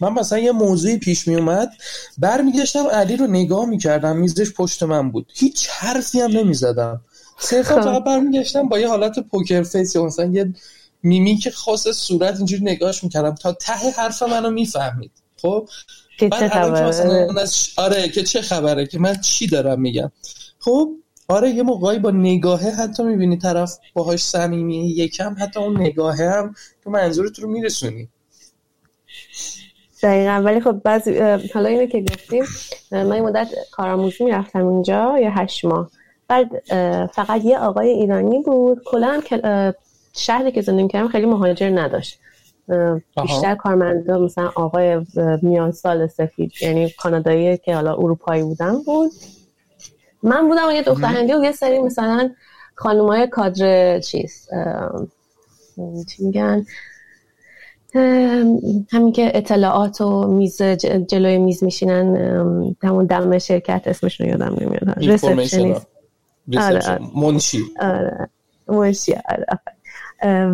من مثلا یه موضوعی پیش می اومد برمیگشتم علی رو نگاه می‌کردم میزش پشت من بود. هیچ حرفی هم نمی‌زدم. صرفا خب. فقط برمیگشتم با یه حالت poker face یا مثلا یه میمیک خاص صورت اینجوری نگاهش می‌کردم تا ته حرف منو می‌فهمید. خب؟ که چه خبره؟ آره که چه خبره؟ که من چی دارم میگم؟ خب؟ آره یه موقعی با نگاهه حتی می‌بینی طرف باهاش صمیمی یکم حتی اون نگاهه هم تو منظورت رو میرسونی. دقیقا. ولی خب بعضی حالا اینو که گفتیم من این مدت کارآموزی می‌رفتم اینجا یا هشت ماه. بعد فقط یه آقای ایرانی بود. کلا هم شهری که زندگی کردم خیلی مهاجر نداشت. بیشتر کارمندا مثلا آقای میان سال سفید یعنی کانادایی که حالا اروپایی بودن بود. من بودم یه دختر هندی و یه سری مثلا خانمای کادر چیز چی میگن؟ همین که اطلاعات و میز جلوی میز میشینن همون دم شرکت اسمشون یادم نمیاد. ریسپشنیست آره آره. منشی. آره. منشی آره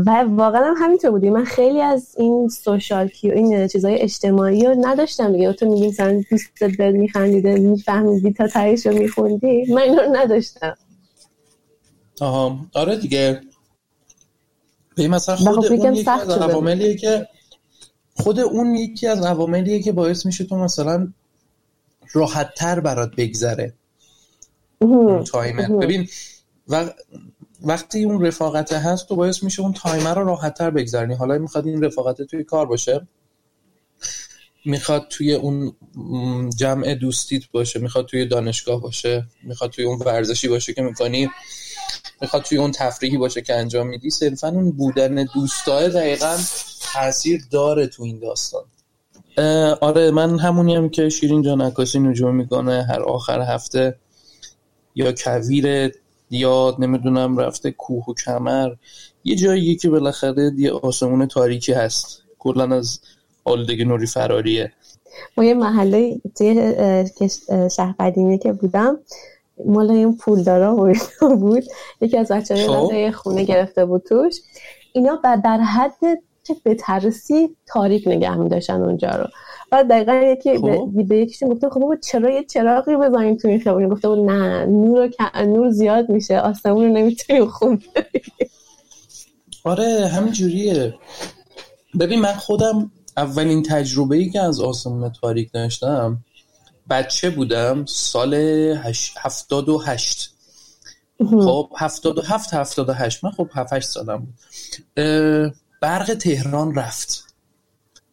و واقعا هم همینطور بودی. من خیلی از این سوشال کی این چیزهای اجتماعی رو نداشتم دیگه. تو میگی مثلا دوست دل میخندیده میفهمیدی تا تایش رو میخوندی. من این رو نداشتم. آها. آره دیگه. به مثلا خود اون یکی از عواملیه که خود اون یکی از عواملیه که باعث میشه تو مثلا راحت تر برات بگذره. تایمر. ببین و وقتی اون رفاقت هست تو باعث میشه اون تایمر رو راحت تر بگذرنی. حالا می‌خواد این رفاقت توی کار باشه. می‌خواد توی اون جمع دوستیت باشه. می‌خواد توی دانشگاه باشه. می‌خواد توی اون ورزشی باشه که می‌کنی. می‌خواد توی اون تفریحی باشه که انجام میدی صرفا اون بودن دوستای دقیقا تاثیر داره تو این داستان. آره من همونی هم که شیرین جان عکاسی نجوم می‌کنه هر آخر هفته یا کویر یا نمی‌دونم رفته کوه و کمر یه جایی که بالاخره یه آسمون تاریکی هست. کلا از آلودگی نوری فراریه. ما یه محله توی شهر قدیمی که بودم. مال این پولدارا بود. یکی از بچه خب. خونه گرفته بود توش. اینا در حد که به ترسی تاریک نگه می داشتن اونجا رو. بعد دقیقا یکی خب. به, به یکیشون گفته خب چرا یه چراغی بزنیم تو این خیابون؟ گفته بود نه نور نور زیاد میشه آسمون رو نمی‌تونیم خوب آره همین جوریه ببین من خودم اولین تجربه ای که از آسمون تاریک داشتم بچه بودم سال هفتاد و هشت. خب هفتاد و هفت هفتاد و هشت. من خب هفت هشت سالم بود. برق تهران رفت.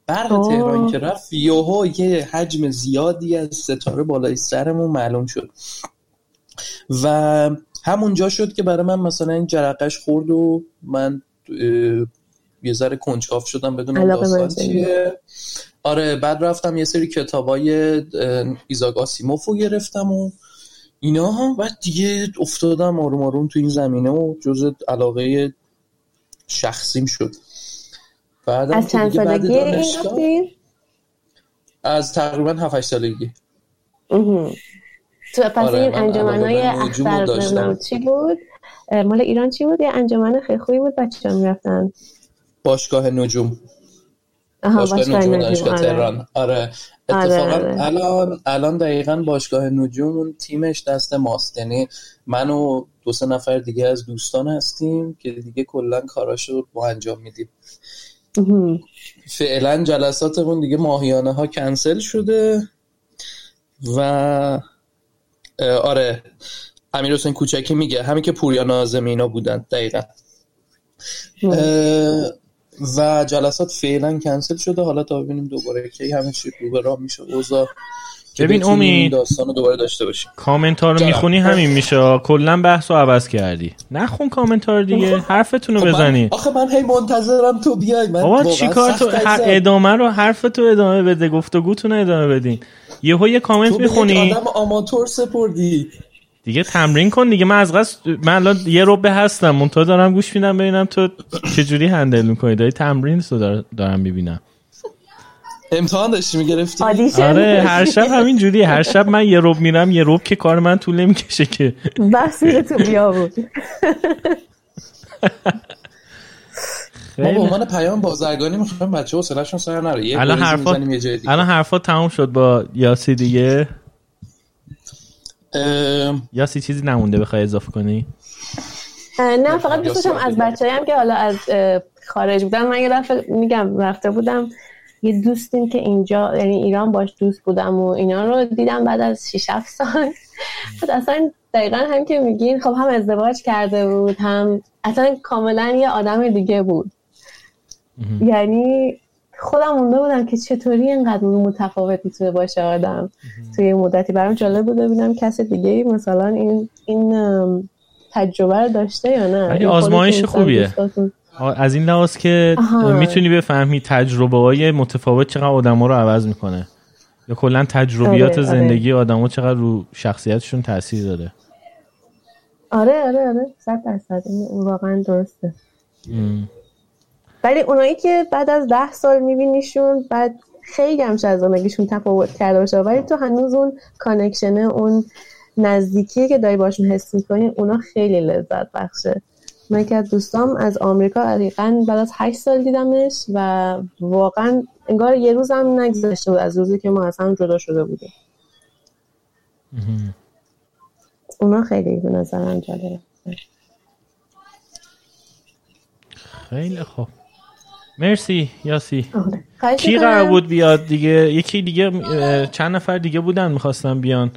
برق تهران که رفت یهو یه حجم زیادی از ستاره بالای سرمون معلوم شد. و همونجا شد که برای من مثلا این جرقش خورد و من یه ذره کنجکاف شدم بدونم داستان چیه. آره بعد رفتم یه سری کتابای ایزاک آسیموف رو گرفتم و اینا هم بعد دیگه افتادم آروم آروم تو این زمینه و جز علاقه شخصیم شد. بعد از چند سالگی از تقریبا 7 سالگی. تو پس آره این انجمنهای اختر چی بود؟ مال ایران چی بود؟ یه انجمن خیلی خوبی بود بچه ها می‌رفتن. باشگاه نجوم. باشگاه نجوم دانشگاه آره. تهران. آره. اتفاقا آره، آره. الان الان دقیقا باشگاه نجوم اون تیمش دست ماست. یعنی من و دو سه نفر دیگه از دوستان هستیم که دیگه کلا کاراشو با انجام میدیم. فعلا جلساتمون دیگه ماهیانه ها کنسل شده و آره. امیر حسین کوچکی میگه. همین که پوریا نازم اینا بودن دقیقا. و جلسات فعلا کنسل شده. حالا تا ببینیم دوباره کی همه چی رو به راه میشه. اوضاع ببین امید داستان رو دوباره داشته باشیم. کامنتار رو می‌خونی همین میشه. کلا بحث رو عوض کردی. نخون کامنتار دیگه. حرفتون رو خب بزنی. آخه من هی منتظرم تو بیای. من بابا چیکار تو هر ادامه رو حرف تو ادامه بده. گفتگوتون ادامه بدین. یهو یه کامنت می‌خونی. آدم آماتور سپردی. دیگه تمرین کن دیگه. من از قصد من الان یه روبه هستم. منتها دارم گوش میدم ببینم تو چجوری هندل می‌کنی. داری تمرین رو دارم می‌بینم. امتحان داشتی می‌گرفتی؟ آره هر شب همین جوری هر شب من یه روب میرم یه روب که کار من طول نمی‌کشه که. بس تو بیا بود ما به عنوان پیام بازرگانی می‌خوایم بچه ها سلاشون سر نره. الان حرفا الان حرفا تموم شد با یاسی دیگه. یاسی چیزی نمونده بخوای اضافه کنی؟ نه فقط دوست از بچه هم که حالا از خارج بودن. من یه دفعه میگم رفته بودم یه دوستیم که اینجا یعنی ایران باش دوست بودم و اینا رو دیدم بعد از 6 7 سال. بعد اصلا دقیقا هم که میگین خب هم ازدواج کرده بود هم اصلا کاملا یه آدم دیگه بود. یعنی خودم مونده بودم که چطوری اینقدر متفاوت می‌تونه باشه آدم. توی مدتی برام جالب بود ببینم کسی دیگه مثلا این این تجربه رو داشته یا نه؟ ولی آزمایش خوبیه. از این لحاظ که می‌تونی بفهمی تجربه های متفاوت چقدر آدم رو عوض می‌کنه. یا کلا تجربیات آره، زندگی آره. آدم چقدر رو شخصیتشون تاثیر داره. آره آره آره. صد درصد. واقعا درسته. ولی اونایی که بعد از ده سال میبینیشون بعد خیلی همش از زندگیشون تفاوت کرده باشه ولی تو هنوز اون کانکشنه اون نزدیکی که داری باشون حس می‌کنی اونا خیلی لذت بخشه. من که از دوستام از آمریکا دقیقا بعد از هشت سال دیدمش و واقعا انگار یه روز هم نگذشته بود از روزی که ما از هم جدا شده بودیم. اونا خیلی به نظرم جالبه. خیلی خوب. مرسی یاسی. آره. کی قرار بود بیاد دیگه؟ یکی دیگه چند نفر دیگه بودن می‌خواستم بیان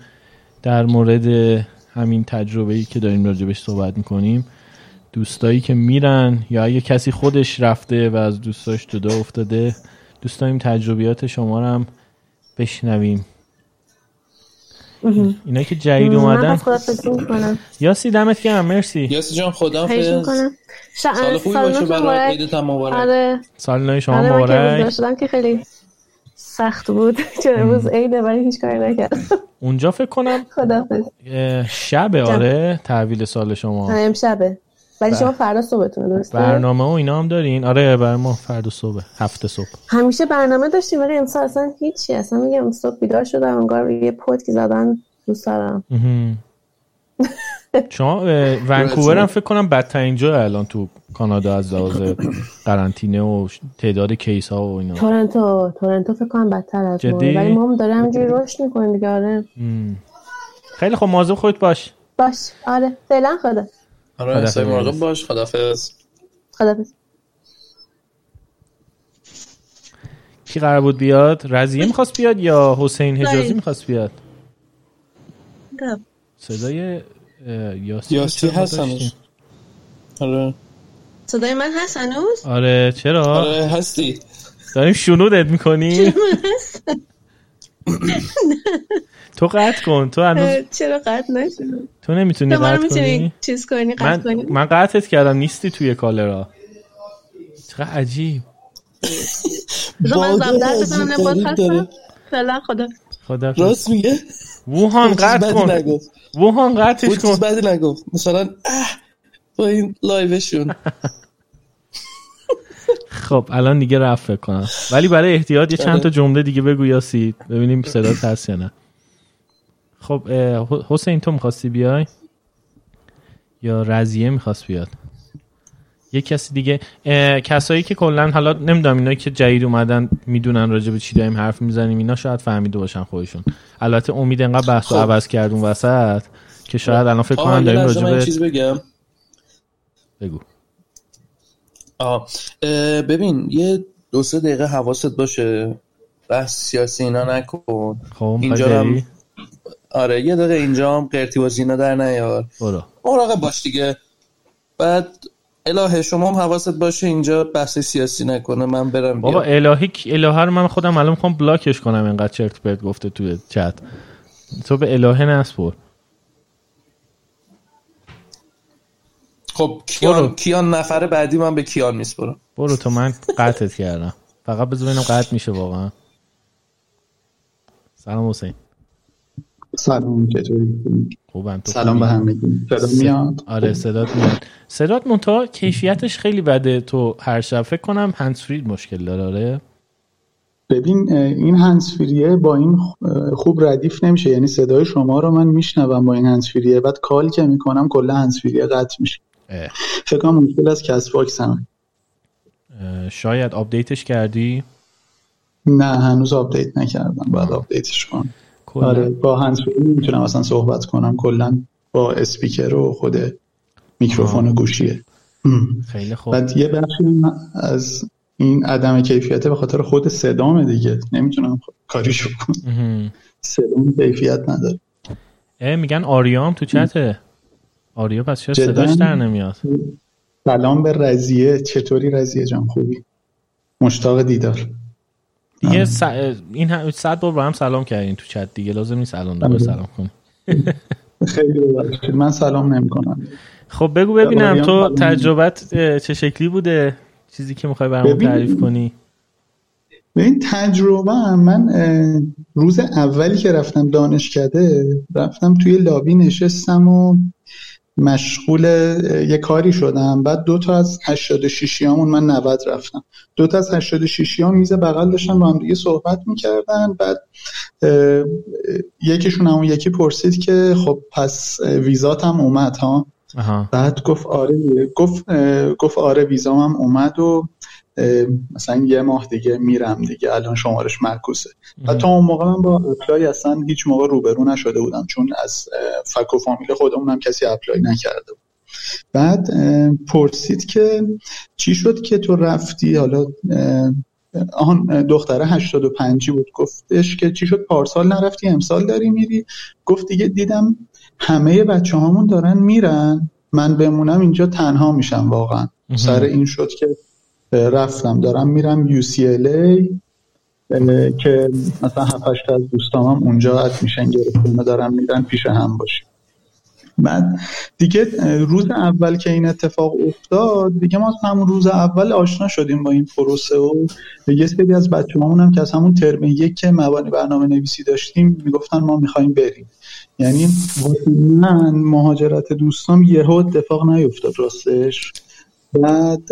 در مورد همین تجربه ای که داریم راجبش صحبت می‌کنیم. دوستایی که میرن یا اگه کسی خودش رفته و از دوستاش جدا افتاده دوست داریم تجربیات شما رو هم بشنویم. اینا که جدید اومدن. یاسی دمت گرم مرسی. یاسی جان خدا سال خوبی باشه برای عیدت مبارک. آره. سال نو شما آره، مبارک. شدم که خیلی سخت بود. (laughs) چون امروز عیده ولی هیچ کاری نکردم. اونجا فکر کنم خدا شبه آره تحویل سال شما. آره، امشبه. ولی شما فردا صبحتون درسته؟ برنامه و اینا هم دارین؟ آره بر ما فردا صبح هفته صبح. همیشه برنامه داشتیم ولی امسال اصلا هیچی. اصلا میگم صبح بیدار شدم انگار یه پوت که زدن دوست دارم شما ونکوور هم فکر کنم بدترین جا الان تو کانادا از لحاظ قرنطینه و تعداد کیس ها و اینا. تورنتو تورنتو فکر کنم بدتر از ما. ولی ما هم داره همینجوری رشد می‌کنیم دیگه آره. خیلی خب مواظب خودت باش. باش. آره فعلا خدا. آره سعی مراقب باش خدافظ. خدافظ. کی قرار بود بیاد؟ رضیه می‌خواست بیاد یا حسین حجازی می‌خواست بیاد؟ صدای یاسی یاسی هست آره. صدای من هست هنوز؟ آره چرا؟ آره هستی. داریم شنودت می‌کنی (laughs) (coughs) تو قطع کن. تو هنوز چرا قطع نشد تو نمی‌تونی قطع کنی؟ چیز کنی قطع من... کنی؟ من قطعت کردم نیستی توی کالرا. چقدر عجیب. خدا. خدا راست میگه؟ ووهان قطع کن. ووهان قطعش کن. بدی نگفت مثلا با این لایوشون. (laughs) خب الان دیگه رفت کنم. ولی برای احتیاط یه چند تا آره. جمله دیگه بگو یاسی. ببینیم صدا (laughs) هست یا نه. خب حسین تو می‌خواستی بیای؟ یا رزیه می‌خواست بیاد؟ یه کسی دیگه. کسایی که کلا حالا نمی‌دونم اینا که جدید اومدن می‌دونن راجع به چی داریم حرف می‌زنیم اینا شاید فهمیده باشن خودشون. البته امید انقدر بحث خب. عوض کردون وسط که شاید الان فکر کنم داریم راجع به چیز بگم. بگو. آه. ببین یه دو سه دقیقه حواست باشه. بحث سیاسی اینا نکن. خب اینجا هم آره یه دقیقه اینجا هم قرتی بازی اینا در نیار. مراقب باش دیگه. بعد الهه شما هم حواست باشه اینجا بحث سیاسی نکنه. من برم بابا الهی الهه رو من خودم الان می‌خوام بلاکش کنم. اینقدر چرت پرت گفته توی چت. تو به الهه نسپر خب کیان کیان نفر بعدی من به کیان میسپرم برو. تو من قطعت کردم. فقط بذار ببینم قطع میشه واقعا. سلام حسین. سلام چطوری؟ خوبم تو سلام به همگی صدا میاد؟ آره صدات میاد. صدات منتها کیفیتش خیلی بده تو هر شب. فکر کنم هنسفری مشکل داره آره؟ ببین این هنسفریه با این خوب ردیف نمیشه. یعنی صدای شما رو من میشنوم با این هنسفریه بعد کال که می‌کنم کلا هنسفریه قطع میشه. فکر کنم مشکل از Castbox هم. شاید update ش کردی؟ نه هنوز update نکردم. بعد update ش کنم. آره با هنسفری می‌تونم اصلا صحبت کنم. کلا با اسپیکر و خود میکروفون گوشیه. خیلی خوب. بعد یه بخشی از این عدم کیفیته به خاطر خود صدامه دیگه. نمی‌تونم کاریشو کنم صدام کیفیت نداره. میگن آریام تو چته؟ آریا پس چرا صداش در نمیاد؟ سلام به رزیه چطوری رزیه جان؟ خوبی؟ مشتاق دیدار. دیگه س... این صد بار با هم سلام کردین تو چت دیگه. لازم نیست الان دوباره آره. سلام کنی. خیلی ببخشید من سلام نمی‌کنم. خب بگو ببینم. تو تجربت چه شکلی بوده؟ چیزی که می‌خوای برامون تعریف کنی؟ به این تجربه هم من روز اولی که رفتم دانشکده رفتم توی لابی نشستم و مشغول یه کاری شدم. بعد دو تا از 86 همون من 90 رفتم. دو تا از 86 ها میز بغل داشتن با هم دیگه صحبت می‌کردن. بعد یکیشون همون یکی پرسید که خب پس ویزات هم اومد ها؟ بعد گفت آره گفت گفت آره ویزام هم اومد و مثلا یه ماه دیگه میرم دیگه الان شمارش معکوسه حتی اون موقع من با apply اصلا هیچ موقع روبرو نشده بودم چون از فک و فامیل خودمونم کسی apply نکرده بود. بعد پرسید که چی شد که تو رفتی؟ حالا آن دختره 85 بود گفتش که چی شد؟ پارسال نرفتی امسال داری میری؟ گفت دیگه دیدم همه بچه هامون دارن میرن من بمونم اینجا تنها میشم واقعا. سر این شد که رفتم. دارم میرم UCLA که مثلا 7 از دوستام هم اونجا میشن گرفتن دارم میرن پیش هم باشیم. بعد دیگه روز اول که این اتفاق افتاد دیگه ما همون روز اول آشنا شدیم با این پروسه و یه سری از بچه هم که از همون ترم یک که مبانی برنامه نویسی داشتیم می‌گفتن ما می‌خوایم بریم. یعنی من مهاجرت دوستام یهو اتفاق نیفتاد راستش. بعد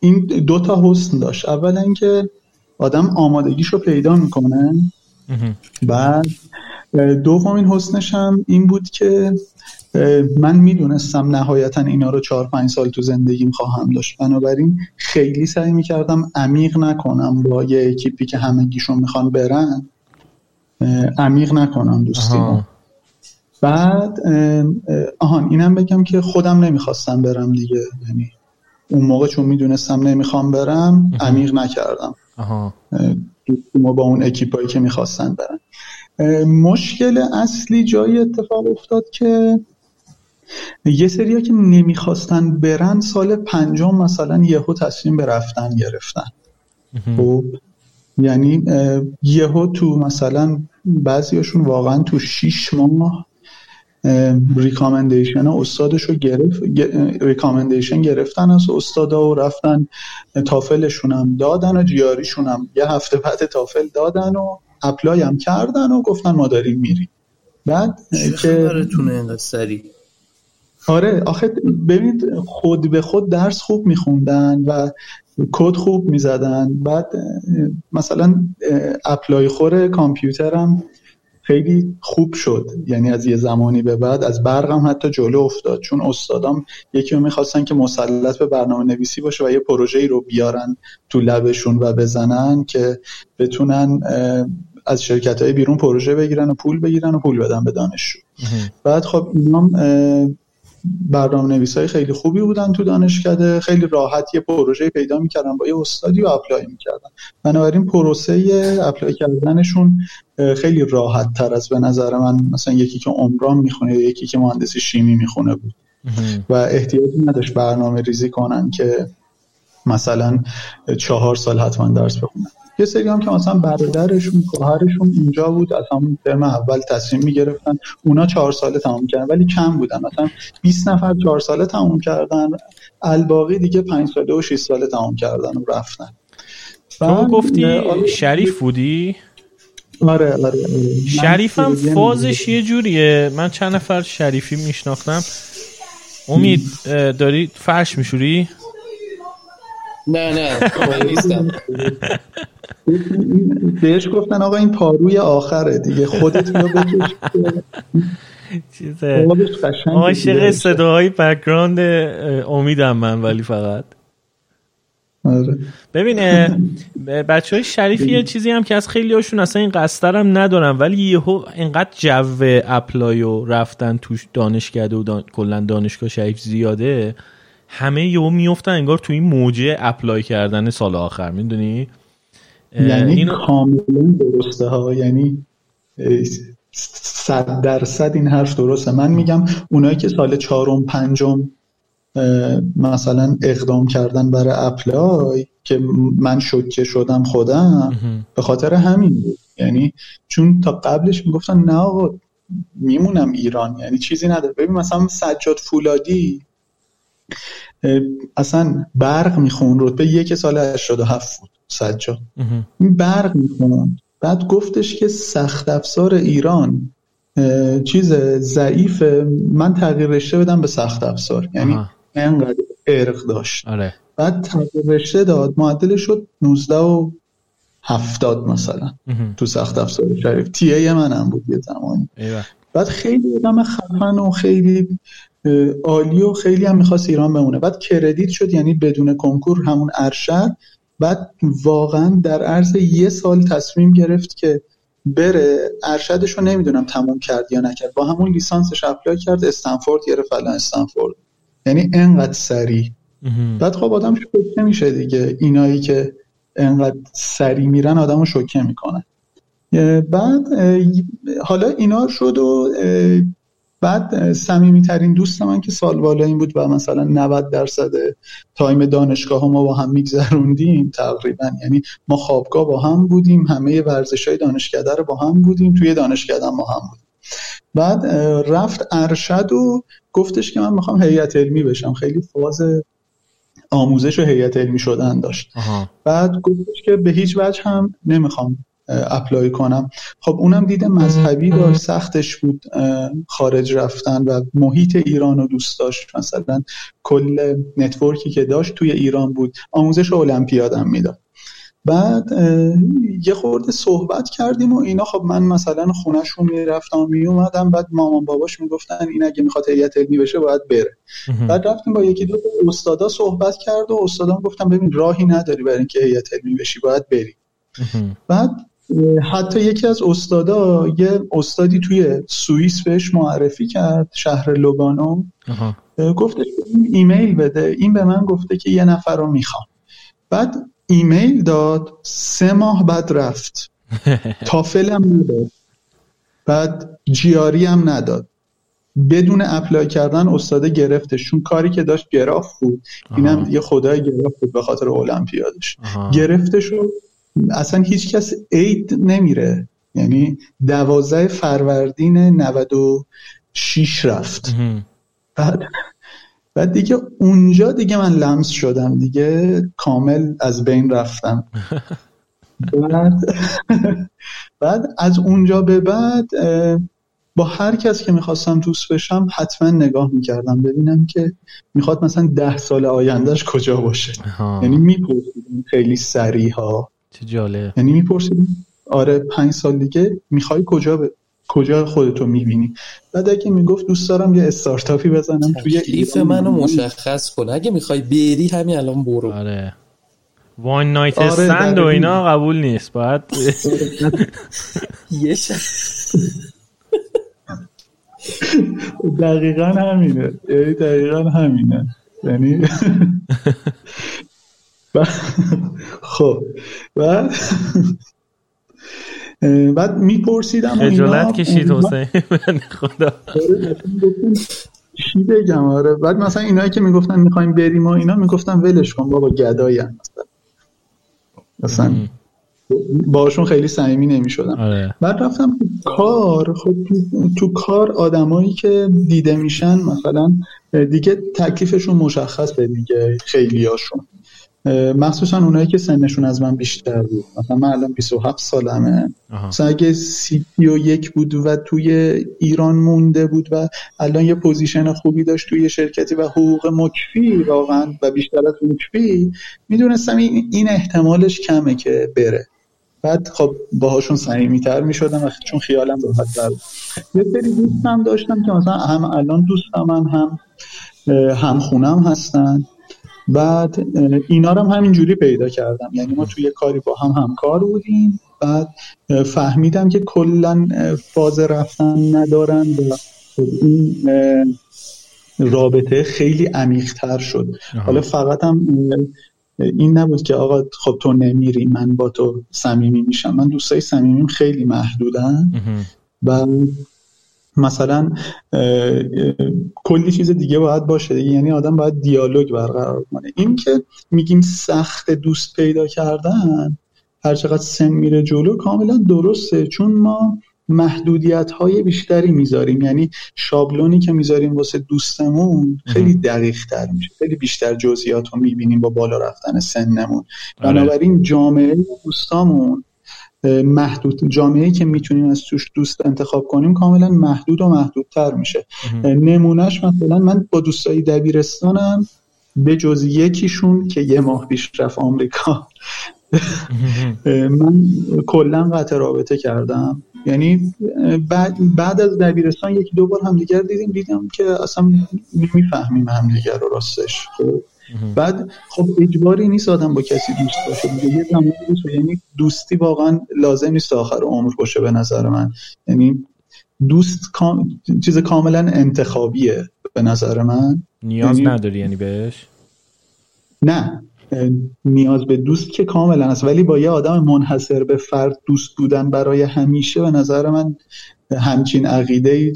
این دو تا حسن داشت. اول اینکه آدم آمادگیشو پیدا می‌کنه. بعد دومین حسنش هم این بود که من می‌دونستم نهایتا اینا رو چهار پنج سال تو زندگیم خواهم داشت. بنابراین خیلی سعی می‌کردم عمیق نکنم با یه اکیپی که همگیشون می‌خوان برن. عمیق نکنم دوستی بعد آهان اینم بگم که خودم نمی‌خواستم برم دیگه. یعنی اون موقع چون می‌دونستم نمی‌خوام برم عمیق نکردم. ما با اون اکیپایی که می‌خواستن برن. مشکل اصلی جایی اتفاق افتاد که یه سریا که نمی‌خواستن برن سال پنجم مثلا یهو تصمیم به رفتن گرفتن. خب یعنی یهو تو مثلا بعضیاشون واقعا تو شیش ماه recommendation استادش رو گرفت recommendation گرفتن از استادا و رفتن تافلشون هم دادن و GRE شون هم یه هفته بعد تافل دادن و apply هم کردن و گفتن ما داریم میریم. بعد که اینقدر سریع آره آخه ببینید خود به خود درس خوب میخوندن و کد خوب می‌زدن. بعد مثلا اپلای خور کامپیوترم خیلی خوب شد. یعنی از یه زمانی به بعد از برقم حتی جلو افتاد. چون استادام یکی رو می‌خواستن که مسلط به برنامه نویسی باشه و یه پروژه رو بیارن تو لبشون و بزنن که بتونن از شرکت های بیرون پروژه بگیرن و پول بگیرن و پول بدن به دانشجو. بعد خب اینام برنامه نویس های خیلی خوبی بودن تو دانشکده. خیلی راحت یه پروژه پیدا می‌کردن با یه استادی و apply می‌کردن. بنابراین پروسه apply کردنشون خیلی راحت تر از به نظر من مثلا یکی که عمران می‌خونه یکی که مهندسی شیمی می‌خونه بود. و احتیاجی نداشت برنامه ریزی کنن که مثلا چهار سال حتما درس بخونن. یه سری هم که مثلا برادرشون خواهرشون اینجا بود از همون ترم اول تصمیم می‌گرفتن. اونا چهار ساله تمام کردن ولی کم بودن. مثلا 20 نفر چهار ساله تمام کردن الباقی دیگه 5 ساله و 6 ساله تمام کردن و رفتن. تو گفتی شریف بودی؟ آره آره, آره. شریف هم فازش یه جوریه. من چند نفر شریفی میشناختم. امید داری فرش میشوری؟ نه نه نیستم. بهش گفتن آقا این پاروی آخره دیگه خودت رو بکش. چیزه. عاشق صداهای background امیدم من ولی فقط. آره. ببین بچه های شریفی یه چیزی هم که از خیلی هاشون اصلا این قصد رم ندارم ولی یهو اینقدر جو apply و رفتن توش دانشگاه و دان... کلا دانشگاه شریف زیاده. همه یهو میفتن انگار تو این موجه apply کردن سال آخر می‌دونی؟ یعنی اینو... کاملا درسته ها یعنی صد درصد این حرف درسته. من میگم اونایی که سال چهارم پنجم مثلا اقدام کردن برای اپلای که من شوکه شدم خودم به خاطر همین بود. یعنی چون تا قبلش می‌گفتن نه آقا میمونم ایران یعنی چیزی نداره. ببین مثلا سجاد فولادی اصلا برق میخون رتبه یک سال 87 بود سجاد این برق میخون بعد گفتش که سخت افزار ایران چیز ضعیف من تغییر رشته بدم به سخت افزار. یعنی انقدر ارق داشت. آره. بعد تغییر رشته داد. معدل شد 19 و 70 مثلا. تو سخت افزار شریف. تی ای منم بود یه زمانی. بعد خیلی آدم خفن و خیلی عالی و خیلی هم می‌خواست ایران بمونه. بعد کردیت شد یعنی بدون کنکور همون ارشد. بعد واقعا در عرض یه سال تصمیم گرفت که بره. ارشدش رو نمی‌دونم تموم کرد یا نکرد. با همون لیسانسش اپلای کرد. استنفورد گرفت فلان استنفورد. یعنی انقدر سریع. بعد خب آدم شوکه میشه دیگه. اینایی که انقدر سریع میرن آدم رو شوکه می‌کنن. بعد حالا اینا شد و بعد صمیمی ترین دوست من که سال بالا این بود و مثلا 90 درصد تایم دانشگاه ما با هم میگذروندیم تقریبا. یعنی ما خوابگاه با هم بودیم همه ورزش های دانشکده رو با هم بودیم توی دانشکده ما هم بودیم. بعد رفت ارشد و گفتش که من می‌خوام هیئت علمی بشم. خیلی فاز آموزش و هیئت علمی شدن داشت. بعد گفتش که به هیچ وجه هم نمی‌خوام apply کنم. خب اونم دیده مذهبی داشت سختش بود خارج رفتن و محیط ایران رو دوست داشت. مثلا کل network ی که داشت توی ایران بود. آموزش المپیادم می‌داد. بعد یه خورده صحبت کردیم و اینا. خب من مثلا خونهشون می‌رفتم میومدم بعد مامان باباش می‌گفتن این اگه می‌خواد هیئت علمی بشه باید بره. بعد رفتیم با یکی دو استادا صحبت کرد و استادان گفتم ببین راهی نداری برای اینکه هیئت علمی بشی باید بری. بعد حتی یکی از استادا یه استادی توی سوئیس بهش معرفی کرد شهر لوگانو. گفتش ایمیل بده. این به من گفته که یه نفر رو می‌خوام. بعد ایمیل داد سه ماه بعد رفت. (laughs) TOEFL هم نداد. بعد GRE هم نداد. بدون apply کردن استاده گرفتش. چون کاری که داشت گراف بود. اینم یه خدای گراف بود به خاطر المپیادش. گرفتش و اصلا هیچ کس عید نمیره. یعنی دوازده فروردین 96 رفت. بعد بعد دیگه اونجا دیگه من لمس شدم دیگه. کامل از بین رفتم. بعد, بعد از اونجا به بعد با هر کس که می‌خواستم دوست بشم حتما نگاه می‌کردم ببینم که می‌خواد مثلا ده سال آیندهش کجا باشه. یعنی میپرسیدم خیلی سریع ها چه جالب. یعنی میپرسیدم آره پنج سال دیگه می‌خوای کجا ب... کجا خودتو می‌بینی؟ بعد اگه می‌گفت دوست دارم یه استارتاپی بزنم توی ایران. منو مشخص کن. اگه می‌خوای بری همین الان برو. آره. وان نایت آره استند و اینا قبول نیست. باید (laughs) یه دقیقا همینه. یعنی دقیقا همینه. یعنی (laughs) (laughs) (laughs) خب بعد بعد میپرسیدم خجالت کشید حسین خدا. چی بگم؟ آره بعد مثلا اینایی که می‌گفتن می‌خوایم بریم و اینا می‌گفتن ولش کن بابا گدایی مثلا باشون خیلی صمیمی نمی‌شدم. آره. بعد رفتم تو کار خب تو, تو کار آدمایی که دیده میشن مثلا دیگه تکلیفشون مشخصه دیگه خیلیاشون. مخصوصا اونایی که سنشون از من بیشتر بود. مثلا من الان 27 سالمه. مثلا اگه سی و یک بود و توی ایران مونده بود و الان یه position خوبی داشت توی شرکتی و حقوق مکفی واقعا و بیشتر از مکفی می‌دونستم این, احتمالش کمه که بره. بعد خب باهاشون صمیمیتر می‌شدم و چون خیالم راحت تر یه سری دوستم داشتم که مثلا هم الان دوستم من هم هم خونم هستن. بعد اینا رو هم همینجوری پیدا کردم. یعنی ما توی کاری با هم همکار بودیم. بعد فهمیدم که کلا فاز رفتن ندارن و این رابطه عمیق عمیقتر شد. حالا فقط هم این نبود که آقا خب تو نمیری من با تو صمیمی میشم. من دوستای صمیمیم خیلی محدودن. و مثلا کلی چیز دیگه باید باشه یعنی آدم باید دیالوگ برقرار کنه. این که میگیم سخت دوست پیدا کردن هر چقدر سن میره جلو کاملا درسته. چون ما محدودیت های بیشتری می‌ذاریم. یعنی شابلونی که می‌ذاریم واسه دوستمون خیلی دقیق تر میشه. خیلی بیشتر جزئیات رو می‌بینیم با بالا رفتن سنمون. آره. بنابراین جامعه دوستامون محدود جامعه که می‌تونیم از توش دوست انتخاب کنیم کاملا محدود و محدودتر میشه. نمونهش مثلا من با دوستایی دبیرستانم به جز یکیشون که یه ماه پیش رفت آمریکا. من کلا قطع رابطه کردم. یعنی بعد, بعد از دبیرستان یکی دو بار همدیگر دیدیم دیدم که اصلا نمی‌فهمیم همدیگر رو راستش. خب بعد خب اجباری نیست آدم با کسی دوست باشه. یه یعنی دوستی واقعا لازم نیست آخر عمر باشه به نظر من. یعنی دوست چیز کاملا انتخابیه به نظر من. نیاز یعنی... نداری یعنی بهش؟ نه. نیاز به دوست که کاملا است. ولی با یه آدم منحصر به فرد دوست بودن برای همیشه به نظر من همچین عقیده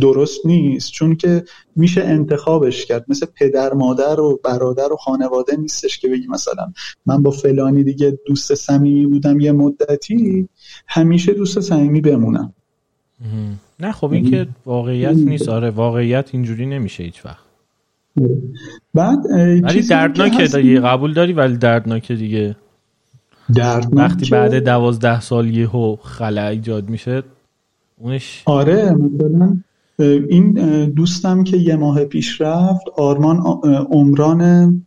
درست نیست چون که میشه انتخابش کرد. مثل پدر مادر و برادر و خانواده نیستش که بگی مثلا من با فلانی دیگه دوست صمیمی بودم یه مدتی همیشه دوست صمیمی بمونم. نه خب این که واقعیت نیست. آره واقعیت اینجوری نمیشه هیچ وقت. بعد ولی دردناکه دیگه قبول داری ولی دردناکه دیگه. دردناک وقتی بعد دوازده سال یهو خلع ایجاد میشه اونش آره مثلا این دوستم که یه ماه پیش رفت آرمان عمران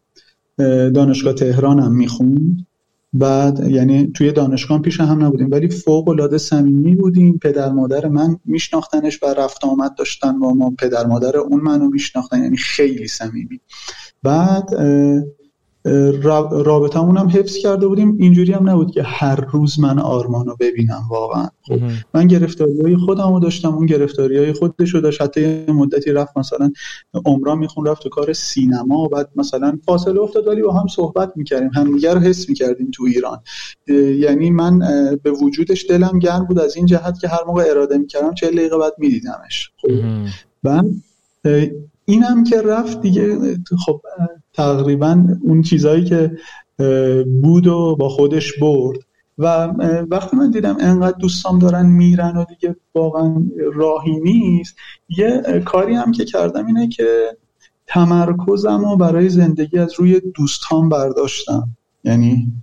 دانشگاه تهرانم می‌خوند. بعد یعنی توی دانشگاه پیش هم نبودیم ولی فوق العاده صمیمی بودیم. پدر مادر من میشناختنش و رفت آمد داشتن با ما. پدر مادر اون منو میشناختن یعنی خیلی صمیمی. بعد رابطمون هم حفظ کرده بودیم. اینجوری هم نبود که هر روز من آرمان رو ببینم واقعا. خب من گرفتاری های خودم رو داشتم. اون گرفتاری های خودش رو داشت. حتی مدتی رفت مثلا عمران میخون رفت تو کار سینما. و بعد مثلا فاصله افتاد ولی با هم صحبت می‌کردیم. همدیگه رو حس می‌کردیم تو ایران. یعنی من به وجودش دلم گرم بود از این جهت که هر موقع اراده می‌کردم چه دقیقه بعد میدیدمش. خب بعد اینم که رفت دیگه. خب تقریبا اون چیزهایی که بود و با خودش برد. و وقتی من دیدم انقدر دوستام دارن میرن و دیگه واقعا راهی نیست یه کاری هم که کردم اینه که تمرکزم و برای زندگی از روی دوستان برداشتم. یعنی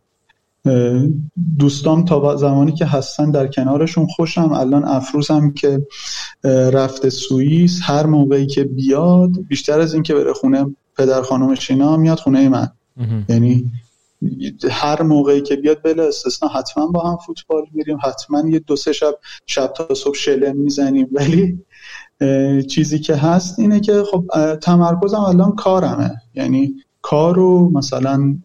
دوستام تا زمانی که هستن در کنارشون خوشم الان افروزم که رفته سوئیس هر موقعی که بیاد بیشتر از اینکه بره خونه پدر خانومش اینا میاد خونه من. یعنی هر موقعی که بیاد بلا استثنا حتما با هم فوتبال میریم حتما یه دو سه شب شب تا صبح شلم می‌زنیم. ولی چیزی که هست اینه که خب تمرکزم الان کارمه. یعنی کار رو مثلا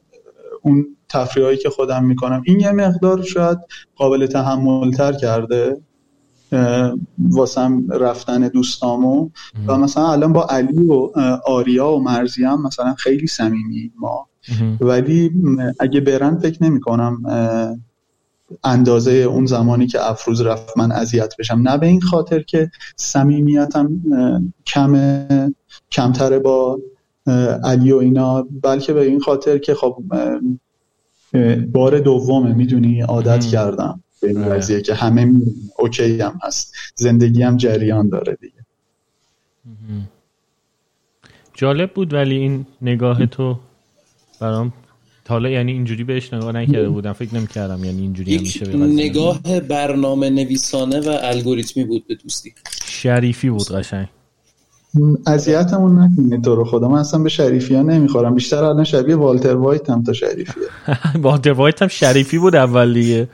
اون تفریحایی که خودم می‌کنم این یه مقدار شاید قابل تحمل تر کرده. واسم رفتن دوستامو. و مثلا الان با علی و آریا و مرزی هم مثلا خیلی صمیمی ما. ولی اگه برن فکر نمی کنم اندازه اون زمانی که افروز رفت من اذیت بشم. نه به این خاطر که صمیمیتم کم کمتره با علی و اینا بلکه به این خاطر که خب بار دومه می‌دونی عادت کردم. به این آره. قضیه که همه اوکی هم هست. زندگی هم جریان داره دیگه. جالب بود ولی این نگاه تو برام حالا یعنی اینجوری بهش نگاه نکرده بودم. فکر نمی‌کردم یعنی اینجوری هم میشه نگاه برنامه نویسانه و الگوریتمی بود به دوستی. شریفی بود قشنگ. اذیتمون نکنید تو رو خدا. من اصلا به شریفی ها نمی‌خورم. بیشتر الان شبیه والتر وایت هم تا شریفیه. (laughs) والتر وایت هم شریفی بود اول دیگه.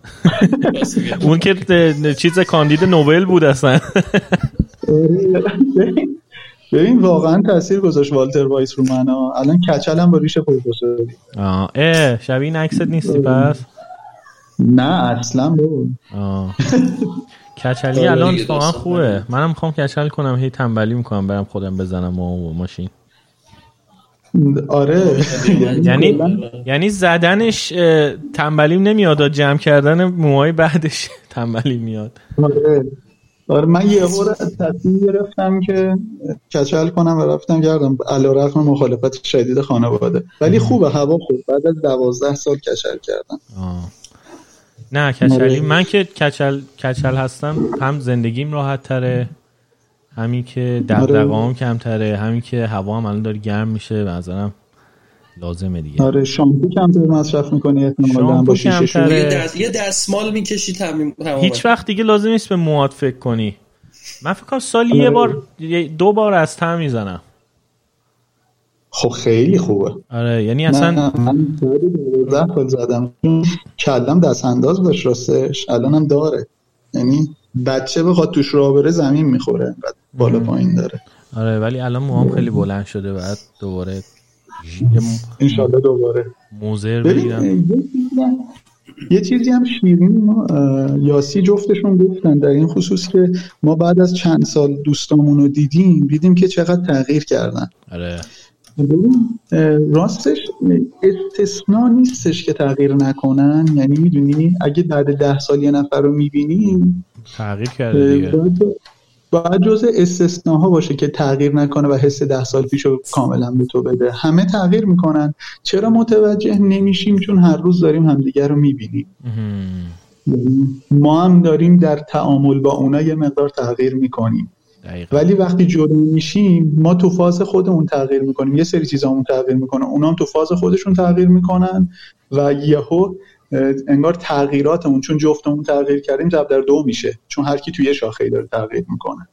(laughs) اون که چیز کاندید نوبل بود اصلا. (laughs) ببین واقعا تاثیر گذاشت والتر وایت رو من الان کچلم با ریش پروفسوری. آه اه شبیه این عکست نیستی پس؟ نه اصلا بود (laughs) کچلی الان واقعا خوبه. منم می‌خوام کچل کنم هی تنبلی می‌کنم برم خودم بزنم و ماشین. آره. یعنی یعنی زدنش تنبلیم نمیاد جمع کردن موهای بعدش (laughs) تنبلی میاد. آره. آره من یه هور تصمیم گرفتم که کچل کنم و رفتم گردم. علا رقم مخالفت شدید خانواده. ولی خوبه هوا خوب. بعد از دوازده سال کچل کردم. نه کچلی. آره. من که کچل کچل هستم هم زندگیم راحت تره. همین که آره. کمتره همین که هوا هم الان داره گرم میشه به نظرم لازمه دیگه. آره شامپو کمتر مصرف می‌کنی احتمالاً با شیشه یه دستمال می‌کشی تمام هیچ وقت دیگه لازم نیست به مواد فکر کنی. من فکر کنم سالی یه آره. بار دو بار از تم می‌زنم. خب خیلی خوبه. آره یعنی اصلا من من زدم کلم دست انداز داشت راستش الانم داره. یعنی بچه بخواد توش راه بره زمین می‌خوره بالا پایین داره. آره ولی الان موام خیلی بلند شده بعد دوباره انشالله دوباره. موزر بگیرم. یه چیزی هم شیرین ما یاسی جفتشون گفتن در این خصوص که ما بعد از چند سال دوستامون رو دیدیم دیدیم که چقدر تغییر کردن. آره. راستش استثنا نیستش که تغییر نکنن. یعنی می‌دونی اگه بعد ده سال یه نفر رو می‌بینیم تغییر کرده دیگه. باید جز استثناها باشه که تغییر نکنه و حس ده سال پیش رو کاملا به تو بده. همه تغییر می‌کنن. چرا متوجه نمیشیم؟ چون هر روز داریم همدیگر رو می‌بینیم. ما هم داریم در تعامل با اونا یه مقدار تغییر می‌کنیم. ولی وقتی جدا میشیم ما تو فاز خودمون تغییر می‌کنیم. یه سری چیزامون تغییر می‌کنن اونا هم تو فاز خودشون تغییر می‌کنن و یهو انگار تغییراتمون چون جفتمون تغییر کردیم جب در دو میشه. چون هر کی توی یه شاخه داره تغییر می‌کنه.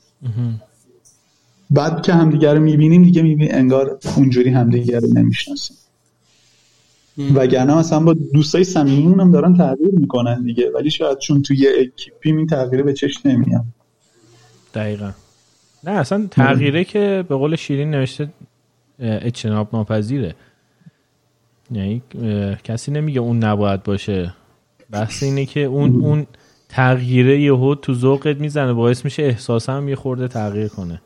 بعد که همدیگه رو می‌بینیم دیگه می‌بینیم انگار اونجوری همدیگه رو نمی‌شناسیم. وگرنه مثلا با دوستای صمیمیمون هم دارن تغییر می‌کنن دیگه. ولی شاید چون توی یه اکیپی این تغییر به چشم نمیاد. دقیقا. نه اصلا تغییره که به قول شیرین نوشته اجتناب ناپذیره. یعنی کسی نمیگه اون نباید باشه. بحث اینه که اون اون تغییره یهو تو ذوقت می‌زنه باعث میشه احساس هم یه خورده تغییر کنه.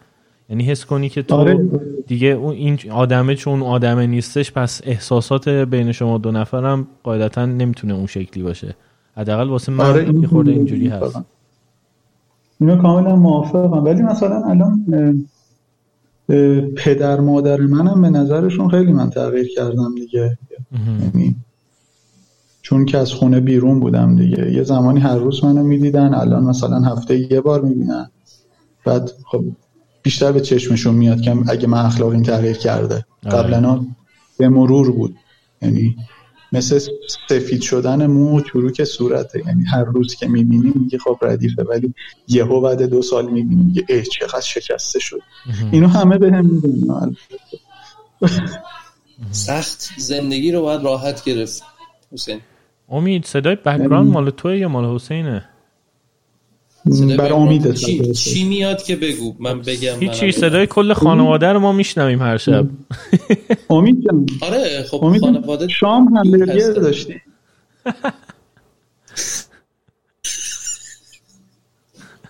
یعنی حس کنی که تو آره. دیگه اون این آدمه چون آدمه نیستش پس احساسات بین شما دو نفرم قاعدتا نمی‌تونه اون شکلی باشه. حداقل واسه من آره. یه خورده اینجوری هست. اینو کاملا موافقم. ولی مثلا الان پدر مادر منم به نظرشون خیلی من تغییر کردم دیگه. یعنی چون که از خونه بیرون بودم دیگه. یه زمانی هر روز منو می‌دیدن الان مثلا هفته یه بار می‌بینن. بعد خب بیشتر به چشمشون میاد که اگه من اخلاق این تغییر کرده. آره. قبلا به مرور بود. یعنی مثل سفید شدن مو چروک صورته. یعنی هر روز که می‌بینیم میگه خب ردیفه ولی یهو بعد دو سال می‌بینیم میگه اه چقدر شکسته شد. اینو همه به هم می‌دونن سخت زندگی رو باید راحت گرفت. حسین. امید صدای background مال توه یا مال حسینه؟ بر امید چی, چی میاد که بگو؟ من بگم هیچی صدای کل خانواده رو ما میشنویم هر شب. امید جان. آره خب امید خانواده شام همبرگر داشتی.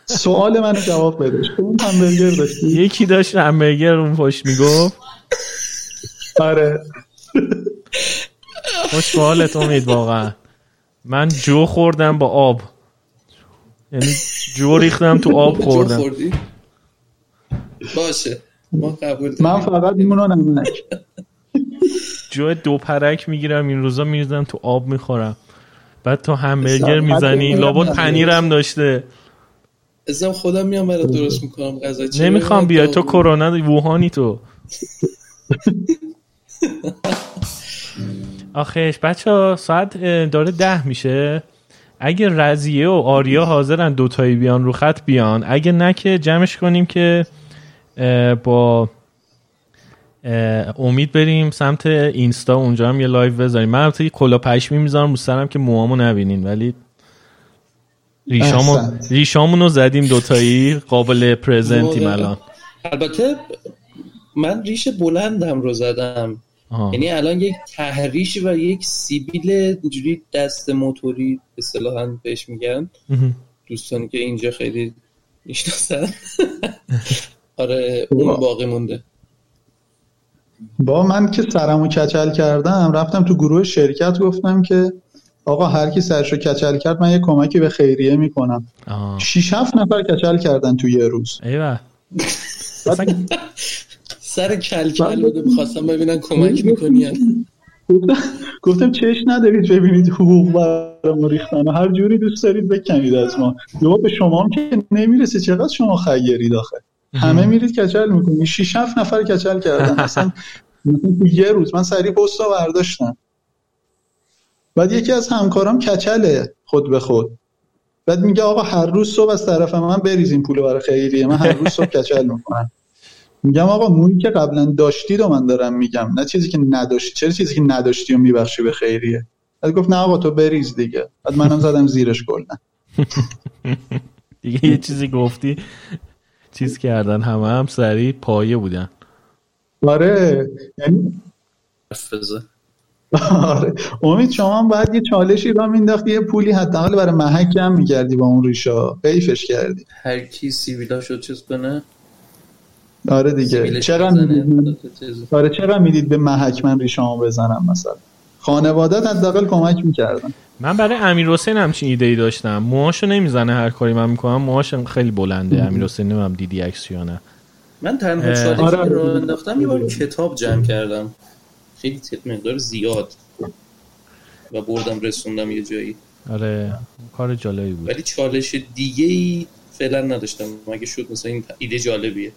سوال منو جواب بده. همبرگر داشتی؟ یکی داشت همبرگر اون پشت می‌گفت. آره. خوش امید واقعا. من جو خوردم با آب. یعنی جو ریختم تو آب خوردم. باشه. ما قبول من فقط میمونم نمونک جو دو پرک می‌گیرم این روزا میریزم تو آب می‌خورم. بعد تو همبرگر می‌زنی. لابد پنیرم داشته. ازم خودم میام برات درست می‌کنم غذا نمی‌خوام بیای. تو کرونا ووهانی تو. (laughs) آخش بچه ها ساعت داره ده میشه. اگه راضیه و آریا حاضرن دوتایی بیان رو خط بیان اگه نه که جمعش کنیم که با امید بریم سمت اینستا اونجا هم یه live بذاریم. من البته کلا پشمی می‌ذارم رو سرم که موامو نبینین ولی ریشامو ریشامونو زدیم دوتایی قابل پرزنتیم الان. البته من ریش بلندم رو زدم. یعنی الان یک تحریش و یک سیبیل اینجوری دست موتوری اصطلاحا بهش میگن. دوستانی که اینجا خیلی می‌شناسن. (laughs) آره اون باقی مونده. با من که سرمو کچل کردم رفتم تو گروه شرکت گفتم که آقا هر کی سرشو کچل کرد من یه کمکی به خیریه می‌کنم. شیش هفت نفر کچل کردن تو یه روز. ایوه. (laughs) (laughs) سر کل کل بوده می‌خواستم ببینن کمک می‌کنین گفتم چش ندارید ببینید حقوق برام ریختن. و هر جوری دوست دارید بکنید از ما. یا به شما هم که نمی‌رسه. چقدر شما خیری داخل همه میرید کچل می‌کنید. 6 7 نفر کچل کردن. مثلا یه روز. من سریع پست برداشتم. بعد یکی از همکارام کچله خود به خود. بعد میگه آقا هر روز صبح از طرف من بریزین پول برای خیریه. من هر روز صبح کچل می‌کنم. میگم آقا مویی که قبلا داشتی رو من دارم میگم نه چیزی که نداشتی. چرا چیزی که نداشتی و میبخشی به خیریه؟ بعد گفت نه آقا تو بریز دیگه. بعد منم زدم زیرش کلا (laughs) دیگه یه چیزی گفتی چیز کردن همه هم سریع پایه بودن. آره یعنی آره. امید شما هم باید یه چالشی را مینداختی یه پولی حداقل برای محک هم می‌کردی با اون ریشا حیفش کردی. هر کی سیویلا شد چیز کنه آره دیگه. چرا می‌دید آره چرا می‌دید به محک من ریشامو بزنم مثلا؟ خانوادت حداقل کمک می‌کردن. من برای امیر حسین همچین ایده ای داشتم. موهاشو نمی‌زنه هر کاری من می‌کنم. موهاش خیلی بلنده. امیر حسین نمیم دیدی عکس یا نه. من تنها چالشی آره. رو انداختم یه بار کتاب جمع کردم. خیلی مقدار زیاد. و بردم رسوندم یه جایی. آره کار جالبی بود. ولی چالش دیگه ای فعلا نداشتم. مگه شد مثلا این ایده جالبیه؟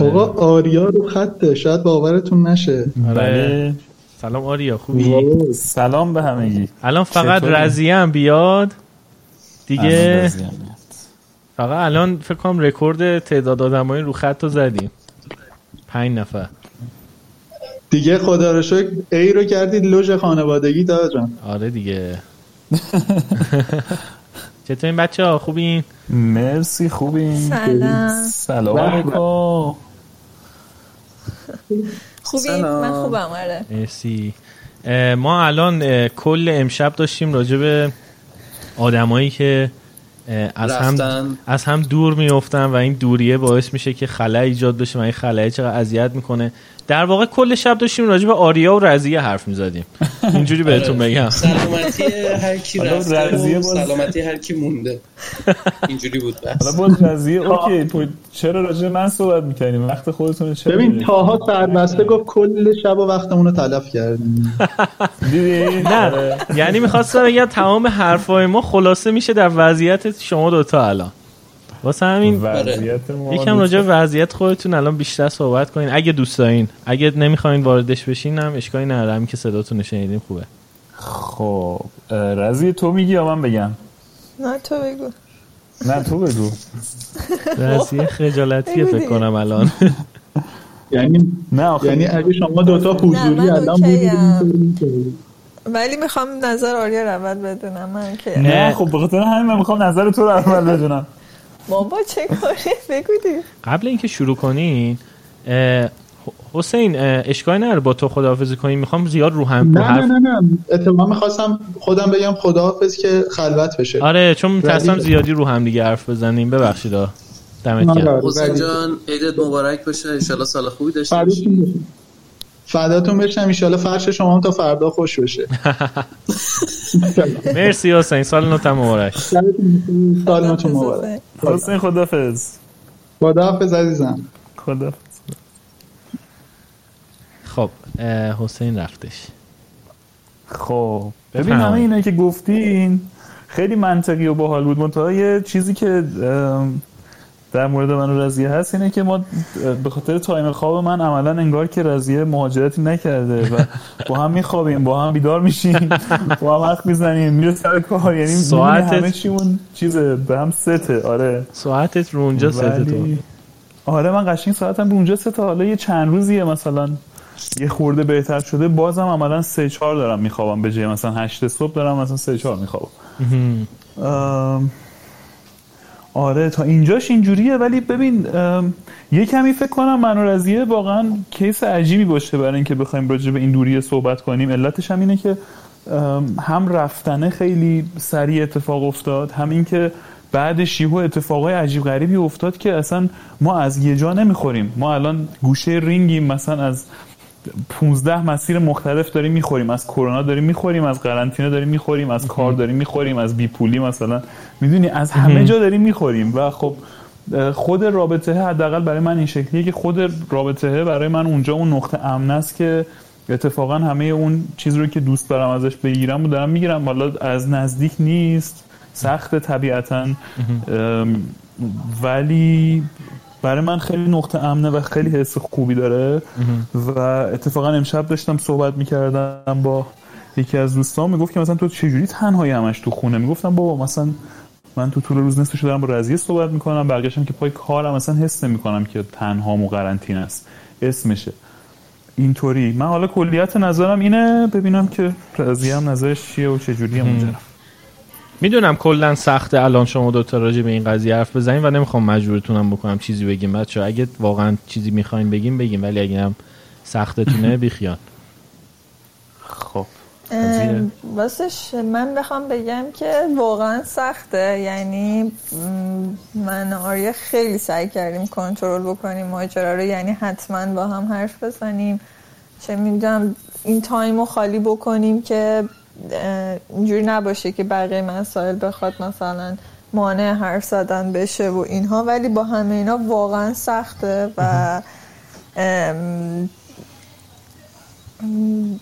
آقا آریا رو خطه شاید باورتون نشه. آره. بله. سلام آریا خوبی؟ سلام به همگی. الان فقط رضیه هم بیاد. دیگه فقط الان فکر کنم رکورد تعداد آدمایی رو خط رو زدیم. پنج نفر. دیگه خدا رو شکر ای رو کردید لوژ خانوادگی دادم آره دیگه. (laughs) چطورین بچه ها خوبین؟ مرسی خوبین. سلام. سلام علیکم. خوبین؟ من خوبم آره. مرسی. ما الان کل امشب داشتیم راجع به آدمایی که از هم از هم دور میفتن و این دوریه باعث میشه که خلای ایجاد بشه و این خلای چقدر اذیت می‌کنه. در واقع کل شب داشتیم راجع به آریا و رضیه حرف می‌زدیم. اینجوری بهتون بگم. سلامتی هر کی رفته سلامتی هر کی مونده. اینجوری بود حالا باز رضیه اوکی چرا راجع من صحبت می‌کنیم وقت خودتون چرا ببین تاها سربسته گفت کل شب و وقتمون رو تلف کردیم. نه آره. یعنی می‌خواستم بگم تمام حرفای ما خلاصه میشه در وضعیت شما دوتا الان. واسه همین یکم راجع به وضعیت خودتون الان بیشتر صحبت کنین. اگه دوست دارین. اگه نمی‌خواین واردش بشین هم اشکالی نداره. که صداتون شنیدیم خوبه. خب رضی تو میگی یا من بگم؟ نه تو بگو. نه تو بگو. رضی خجالتیه فکر کنم الان. یعنی نه یعنی اگه شما دوتا حضوری الان بودید ولی می‌خوام نظر آریا رو بدونم. من که نه. خب بخاطر همین من می‌خوام نظر تو رو اول بدونم. بابا چه کاری بگو قبل اینکه شروع کنین حسین اشکالی نداره با تو خداحافظی کنیم می‌خوام زیاد رو هم نه نه نه نه. اتفاقا می‌خواستم خودم بگم خداحافظ که خلوت بشه. آره چون میترسم زیادی رو هم دیگه حرف بزنیم. ببخشید دمت گرم. حسین جان عیدت مبارک باشه. ان سال خوبی داشته باشی. فداتون بشم ان فرش شما هم تا فردا خوش بشه. (laughs) مرسی حسین سال نو مبارک سال نو مبارک. حسین خدافظ. خدافظ عزیزم. خب حسین رفتش. خب ببین همه اینایی که گفتین خیلی منطقی و باحال بود. منتها یه چیزی که در مورد من رضیه هست اینه که ما به خاطر تایم خواب من عملا انگار که رضیه مهاجرتی نکرده و با هم میخوابیم با هم بیدار میشیم با هم حرف می‌زنیم میره سر کار یعنی ساعت همه چیمون چیزه به هم سته آره. ساعتت رو اونجا سته تو آره من قشنگ ساعتم به اونجا سته حالا یه چند روزیه مثلا یه خورده بهتر شده. بازم عملا سه چهار دارم میخوابم. به جای مثلا هشت صبح دارم مثلا سه چهار میخوابم. آره تا اینجاش اینجوریه. ولی ببین یه کمی فکر کنم من رضیه واقعا کیس عجیبی باشه برای اینکه بخوایم راجع به این دوریه صحبت کنیم. علتش هم اینه که هم رفتنه خیلی سریع اتفاق افتاد هم اینکه بعد شیهو اتفاقای عجیب غریبی افتاد که اصلا ما از یه جا نمی‌خوریم. ما الان گوشه رینگیم مثلا از 15 مسیر مختلف داریم می‌خوریم. از کرونا داریم می‌خوریم از قرنطینه داریم می‌خوریم از کار داریم می‌خوریم از بیپولی مثلا. می‌دونی از همه جا داریم می‌خوریم و خب خود رابطه حداقل برای من این شکلیه که خود رابطه برای من اونجا اون نقطه امن است که اتفاقا همه اون چیز رو که دوست دارم ازش بگیرم و دارم می‌گیرم. حالا از نزدیک نیست سخت طبیعتا. ولی برای من خیلی نقطه امنه و خیلی حس خوبی داره و اتفاقا امشب داشتم صحبت می‌کردم با یکی از دوستان. می‌گفت که مثلا تو چجوری تنهایی همش تو خونه؟ می‌گفتم بابا مثلا من تو طول روز نصفش دارم با رضیه صحبت می‌کنم برگشتم که پای کارم مثلا حس نمی‌کنم که تنها و قرنطینه است. اسمشه. اینطوری. من حالا کلیت نظرم اینه. ببینم که رضیه هم نظرش چیه و چجوری اونجا. می‌دونم کلا سخته الان شما دوتا راجع به این قضیه حرف بزنیم و نمی‌خوام مجبورتونم بکنم چیزی بگیم. بچه اگه واقعا چیزی می‌خواین بگیم بگیم. ولی اگه هم سختتونه (clears throat) بیخیان خب. واسش من بخوام بگم که واقعا سخته. یعنی من آریا خیلی سعی کردیم کنترل بکنیم ماجرا رو. یعنی حتما با هم حرف بزنیم. چه می‌دونم این تایم رو خالی بکنیم که اینجوری نباشه که بقیه مسائل بخواد مثلا مانع حرف زدن بشه و اینها ولی با همه اینا واقعا سخته و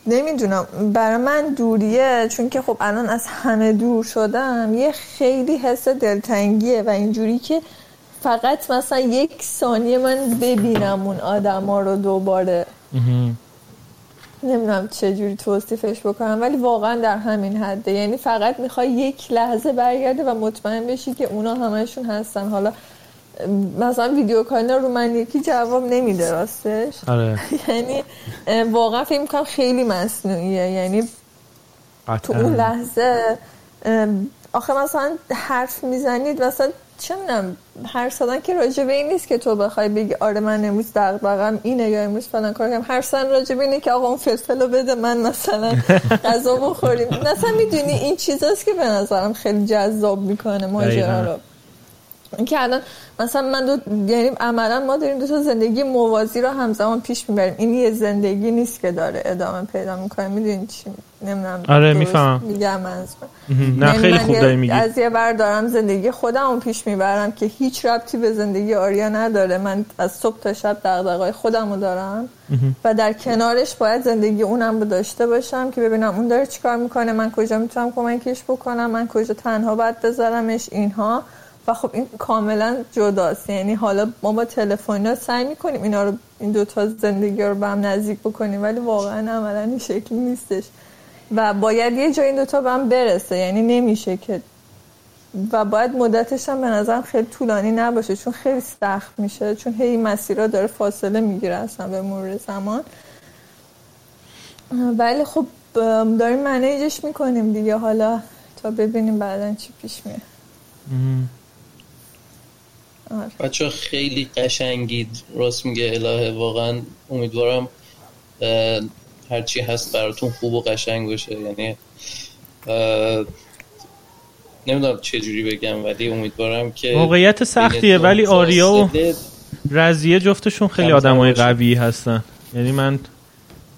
نمی‌دونم. برای من دوریه چون که خب الان از همه دور شدم یه خیلی حس دلتنگیه و اینجوری که فقط مثلا یک ثانیه من ببینم اون آدم ها رو دوباره. نمی‌دونم چجوری توصیفش بکنم ولی واقعا در همین حده. یعنی فقط می‌خوای یک لحظه برگرده و مطمئن بشی که اونا همشون هستن. حالا مثلا ویدیو کال رو من یکی جواب نمیده راستش؟ آره. (laughs) یعنی واقعا فکر می‌کنم خیلی مصنوعیه. یعنی تو اون لحظه آخه مثلا حرف می‌زنید مثلا چه می‌دونم هر زدن که راجع به این نیست که تو بخوای بگی آره من امروز دغدغه‌م اینه یا امروز فلان کار کردم هر زدن راجع به اینه که آقا اون فلفل رو بده من مثلا (laughs) غذا بخوریم. مثلا می‌دونی این چیزاست که به نظرم خیلی جذاب می‌کنه ماجرا رو. اینکه الان مثلا من دو یعنی عملا ما داریم دو تا زندگی موازی رو همزمان پیش می‌بریم. این یه زندگی نیست که داره ادامه پیدا می‌کنه. می‌دونی چی نمی‌دونم. آره می‌فهمم. میگم نه یعنی خیلی خوب داری میگی. از یه بر دارم زندگی خودم پیش می‌برم که هیچ ربطی به زندگی آریا نداره. من از صبح تا شب دغدغه‌های خودم رو دارم و در کنارش باید زندگی اونم رو داشته باشم که ببینم اون داره چیکار می‌کنه من کجا می‌تونم کمکش بکنم من کجا تنها باید بذارمش اینها. و خب این کاملا جداست. یعنی حالا ما با تلفن سعی می‌کنیم اینا رو این دوتا زندگی رو به هم نزدیک بکنیم ولی واقعا عملا این شکلی نیستش. و باید یه جای این دوتا به هم برسه. یعنی نمیشه که و باید مدتش هم به نظرم خیلی طولانی نباشه چون خیلی سخت میشه چون هی مسیرها داره فاصله می‌گیره اصلا به مرور زمان. ولی خب داریم منیجش می‌کنیم دیگه. حالا تا ببینیم بعدا چی پیش میاد. آره. بچه خیلی قشنگید. راست میگه الهه واقعا امیدوارم هرچی هست براتون خوب و قشنگ باشه. یعنی نمی‌دونم چه جوری بگم ولی امیدوارم که موقعیت سختیه ولی آریا و رزیه جفتشون خیلی آدمای قوی هستن. یعنی من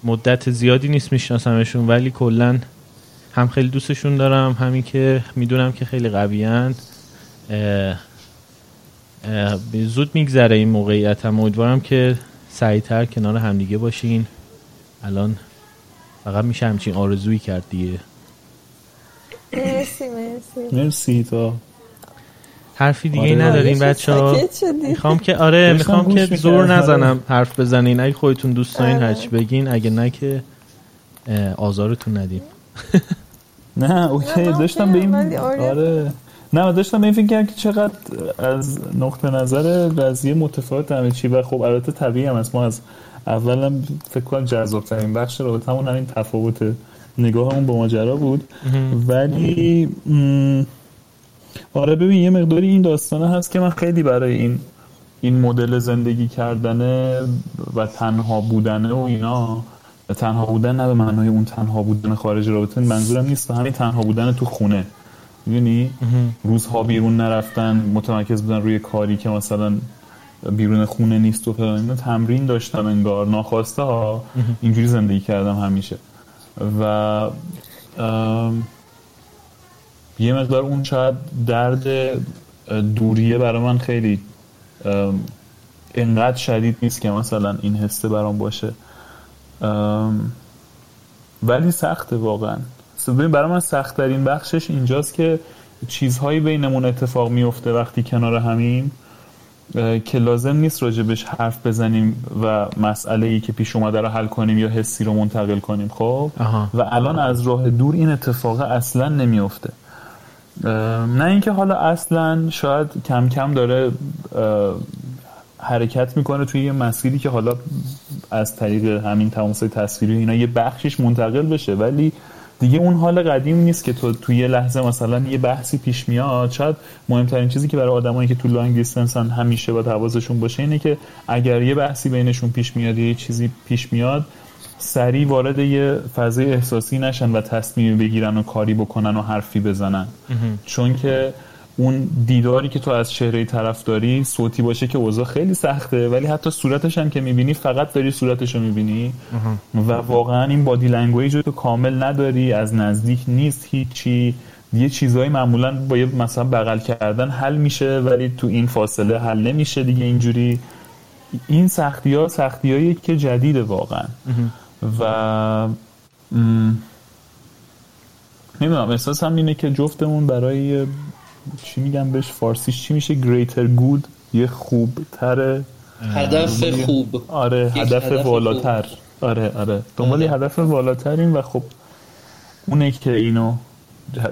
مدت زیادی نیست میشناسمشون ولی کلا هم خیلی دوستشون دارم همین که می‌دونم که خیلی قوی زود میگذره این موقعیت. هم امیدوارم که سریعتر کنار همدیگه باشین. الان فقط میشه همچین آرزویی کرد دیگه. مرسی مرسی. مرسی تا. حرفی دیگه آره. نداریم بچه ها می‌خوام که آره می‌خوام که زور نزنم حرف بزنین. اگه خودتون دوست دارین آره. هرچی بگین. اگه نه که آزارتون ندیم. نه اوکی داشتم به این آره. نه داشتم این فکر که چقدر از نقطه نظر قضیه متفاوت همه چی. و خب البته طبیعی هم از ما از اولم فکر کنم جذاب ترین بخش رابطه همون همین تفاوت نگاهمون به ماجرا بود. ولی آره ببین یه مقداری این داستانه هست که من خیلی برای این این مدل زندگی کردنه و تنها بودنه و اینا تنها بودن نه به معنای اون تنها بودن خارج رابطه منظورم نیست. همین تنها بودن تو خونه. می‌دونی؟ روزها بیرون نرفتن متمرکز بودن روی کاری که مثلا بیرون خونه نیست و فلان تمرین داشتم انگار ناخواسته ها اینجوری زندگی کردم همیشه. و یه مقدار اون شاید درد دوریه برای من خیلی انقدر شدید نیست که مثلا این حسه برام باشه. ولی سخته واقعا. ببین برای من سختترین بخشش اینجاست که چیزهایی بینمون اتفاق میفته وقتی کنار همین که لازم نیست راجبش حرف بزنیم و مسئله ای که پیش اومده رو حل کنیم یا حسی رو منتقل کنیم خب؟ و الان از راه دور این اتفاق اصلا نمیفته نه اینکه حالا اصلا شاید کم کم داره حرکت می‌کنه توی یه مسیری که حالا از طریق همین تماس تصویری اینا یه بخشش منتقل بشه ولی دیگه اون حال قدیم نیست که تو توی یه لحظه مثلا یه بحثی پیش میاد. شاید مهمترین چیزی که برای آدمایی که تو لانگ دیستنسن همیشه با حواسشون باشه اینه که اگر یه بحثی بینشون پیش میاد یه چیزی پیش میاد سریع وارد یه فضای احساسی نشن و تصمیم بگیرن و کاری بکنن و حرفی بزنن. چون که اون دیداری که تو از چهره طرف داری صوتی باشه که اوضاع خیلی سخته ولی حتی صورتش هم که می‌بینی فقط داری صورتش رو می‌بینی. و واقعا این body language رو تو کامل نداری از نزدیک نیست هیچی. یه چیزهایی معمولا با یه مثلا بغل کردن حل میشه ولی تو این فاصله حل نمیشه دیگه اینجوری. این سختی ها سختی هایی که جدیده واقعا. و نمی‌دونم احساس هم اینه که جفتمون برای چی میگم بهش فارسیش؟ چی میشه گریتر گود یه خوب تر هدف خوب. آره هدف والاتر. آره آره. دنبال آره. هدف والاترین و خب اونه که اینو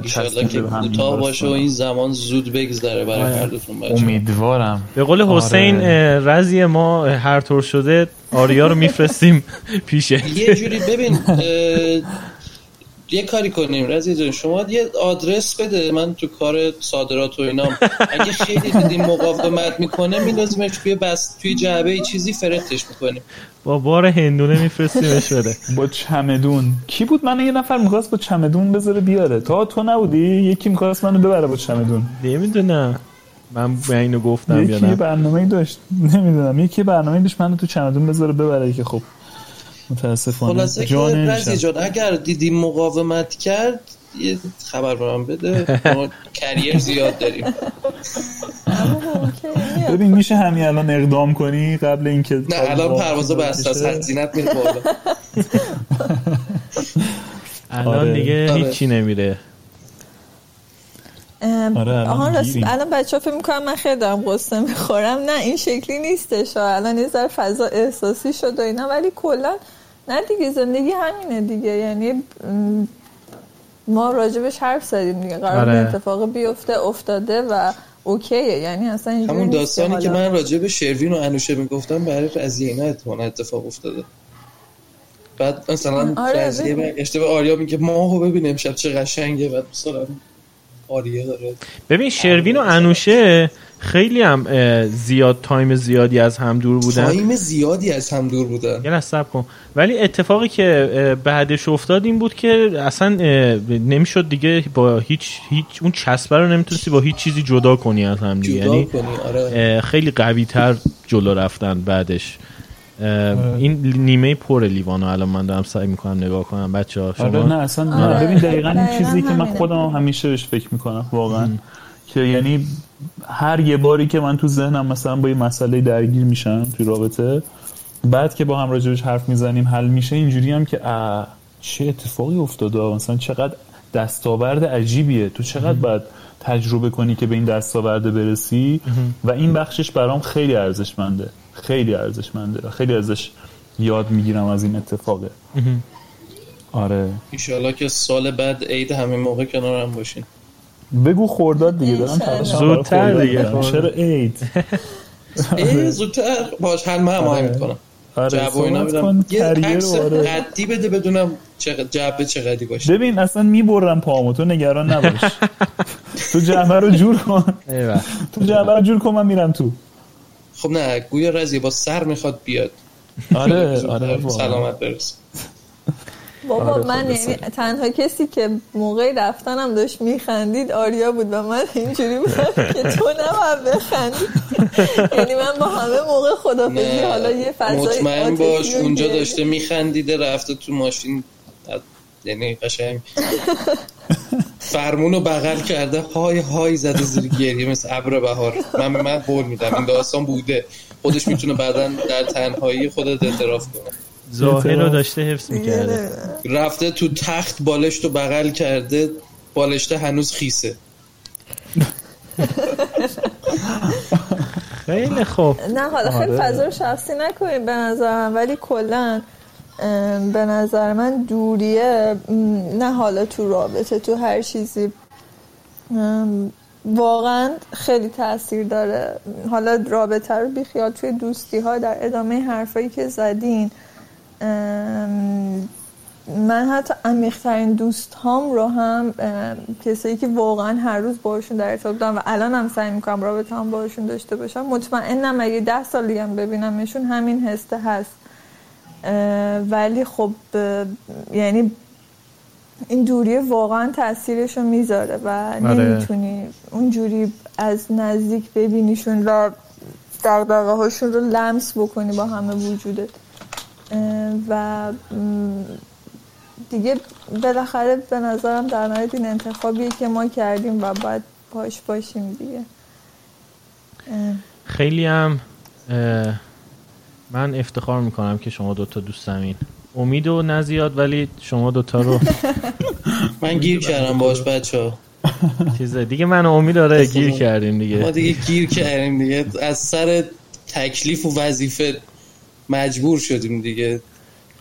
ایشالله که کوتاه باشه و این زمان زود بگذره برای آره. هر دوتون امیدوارم. به قول حسین آره. رزی ما هر طور شده آریا رو میفرستیم (laughs) پیشه یه جوری ببین یه کاری کنیم. رضی جان شما یه آدرس بده. من تو کار صادرات و اینام. اگه خیلی دیدیم مقاومت می‌کنه میندازیمش توی بس توی جعبه چیزی فرتش می‌کنیم. با بار هندونه میفرستیمش بده. با چمدون. کی بود؟ من یه نفر می‌خواست با چمدون بذاره بیاره. تا تو نبودی یکی می‌خواست منو ببره با چمدون. نمی‌دونم. من به اینو گفتم یکی برنامه داشت. نمی‌دونم. یکی برنامه داشت منو تو چمدون بذاره ببره. که خب متاسفانه. خلاصه که رزی جان اگر دیدی مقاومت کرد یه خبر هم بده. ما کریر زیاد داریم. (laughs) ببین میشه همین الان اقدام کنی قبل اینکه نه الان پروازا به اساس هزینت میره بالا. (laughs) الان آره. دیگه آره. هیچی نمیره. آره الان بچه ها فکر می‌کنم من خیلی دارم قصه می‌خورم. نه این شکلی نیستش. الان یه ذره فضا احساسی شد و اینا ولی کلا نه دیگه زندگی همینه دیگه. یعنی ما راجبش حرف زدیم دیگه. قرار آره. اتفاق بیفته افتاده و اوکیه. یعنی اصلا همون داستانی که من راجع به شروین و انوشه می‌گفتم برای رزیه اینا اتفاق افتاده. بعد مثلا آره راضیه برگشته به آریا میگه ماهو ببین امشب چه قشنگه. بعد مثلا آریا داره. ببین شروین و انوشه خیلی هم زیاد time زیادی از هم دور بودن. time زیادی از هم دور بودن. یه سب کن. ولی اتفاقی که بعدش افتاد این بود که اصلا نمی‌شد دیگه با هیچ هیچ اون چسبه رو نمی‌تونستی با هیچ چیزی جدا کنی از هم دیگه. یعنی آره. خیلی قوی تر جلو رفتن بعدش. این نیمه پر لیوانو الان من دارم سعی می‌کنم نگاه کنم بچه ها شما؟ آره نه اصلا آره. ببین دقیقا این چیزی که من خودم همیشه بهش فکر می‌کنم واقعا. که یعنی هر یه باری که من تو ذهنم مثلا با یه مسئله درگیر میشم توی رابطه بعد که با هم راجبش حرف می‌زنیم حل میشه اینجوری هم که چه اتفاقی افتاده؟ مثلا چقدر دستاورد عجیبیه. تو چقدر باید تجربه کنی که به این دستاورده برسی؟ و این بخشش برام خیلی ارزشمنده. خیلی ارزشمنده خیلی ازش یاد می‌گیرم از این اتفاقه. آره. ایشالله که سال بعد عید همه موقع کنار هم باشین. بگو خورداد دیگه دارم زودتر دیگه. چرا عید؟ (laughs) ای زودتر. باش حل من همه می‌کنم. آره کن یه عکس قدی بده بدونم جعبه چه قدی باشه. ببین اصلا می‌برم پامو تو نگران نباش. (laughs) تو جعبه رو جور کن. تو جعبه رو جور کن من میرم تو. خب نه گویا رزی با سر می‌خواد بیاد. آره آره سلامت برس. بابا آره من یعنی تنها کسی که موقع رفتنم داشت میخندید آریا بود و من اینجوری بودم (laughs) که تو نباید بخندی. یعنی من با همه موقع خدافزی حالا یه فضای مطمئن باش اونجا داشته میخندیده رفته تو ماشین یعنی قشنگ. (laughs) فرمونو بغل کرده های های زده زیر گریه مثل ابر بهار. من من قول میدم این داستان بوده. خودش می‌تونه بعدا در تنهایی خودت اعتراف کنه. ظاهر رو داشته حفظ می‌کرده. رفته تو تخت بالشت رو بغل کرده بالشته هنوز خیسه. خیلی خوب. نه حالا خیلی آره. فضا رو شخصی نکنیم به نظرم ولی کلا به نظر من دوریه. نه حالا تو رابطه تو هر چیزی. واقعا خیلی تاثیر داره. حالا رابطه رو بیخیال توی دوستی ها در ادامه حرفایی که زدین من حتی عمیقترین دوست هام رو هم کسایی که واقعا هر روز باشون در ارتباط بودم و الان هم سعی می‌کنم رابطه هم باشون داشته باشم مطمئنم اگه ده سال دیگه ببینمشون همین هسته هست. ولی خب یعنی این دوری واقعا تاثیرش رو می‌ذاره و آره. نمی‌تونی اونجوری از نزدیک ببینیشون و دقدقه هاشون رو لمس بکنی با همه وجودت. و دیگه بالاخره به نظرم در نهایت این انتخابیه که ما کردیم و باید پاش باشیم دیگه. خیلی هم من افتخار می‌کنم که شما دوتا دوستمین امید و نزیاد ولی شما دوتا رو (laughs) من گیر کردم باش بچه (laughs) چیزه دیگه من امید داره گیر کردیم دیگه. ما دیگه گیر کردیم دیگه. از سر تکلیف و وظیفه مجبور شدیم دیگه.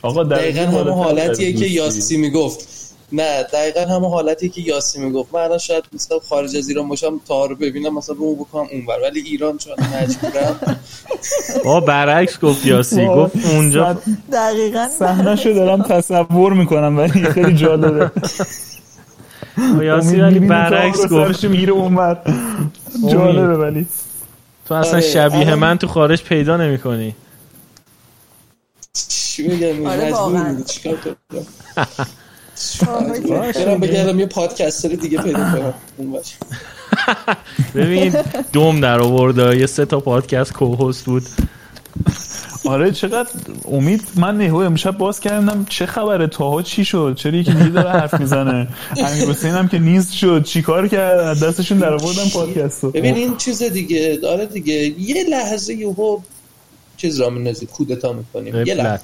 آقا دقیقا همه حالتیه که یاسی می‌گفت. نه دقیقا همه حالتی که یاسی می‌گفت. من الان شاید مثلا خارج از ایران باشم تا رو ببینم مثلا رو بکنم اونور ولی ایران چون مجبورم. (laughs) با برعکس گفت یاسی. گفت اونجا دقیقا. صحنه دارم تصور می‌کنم ولی خیلی جالبه. یاسی ولی برعکس گفت. میره اونور جالبه ولی. تو اصلا شبیه من تو خارج پیدا نمی کنی چی بگم مجبور چیکار (laughs) برم بگردم یه پادکستر دیگه پیدا (laughs) کنم. (laughs) ببین دوم در آورده یه سه تا پادکست کوهوست بود. آره چقدر امید. من نهو امشب باز کردم. چه خبره؟ تاها چی شد؟ چرا یکی دیگه داره حرف می‌زنه؟ امیر حسین هم که نیست شد. چیکار کرد؟ دستشون در آوردن پادکستو ببین این چیز دیگه. داره دیگه. یه لحظه یهو چیز را میندازید کودتا می‌کنیم. یه لحظه.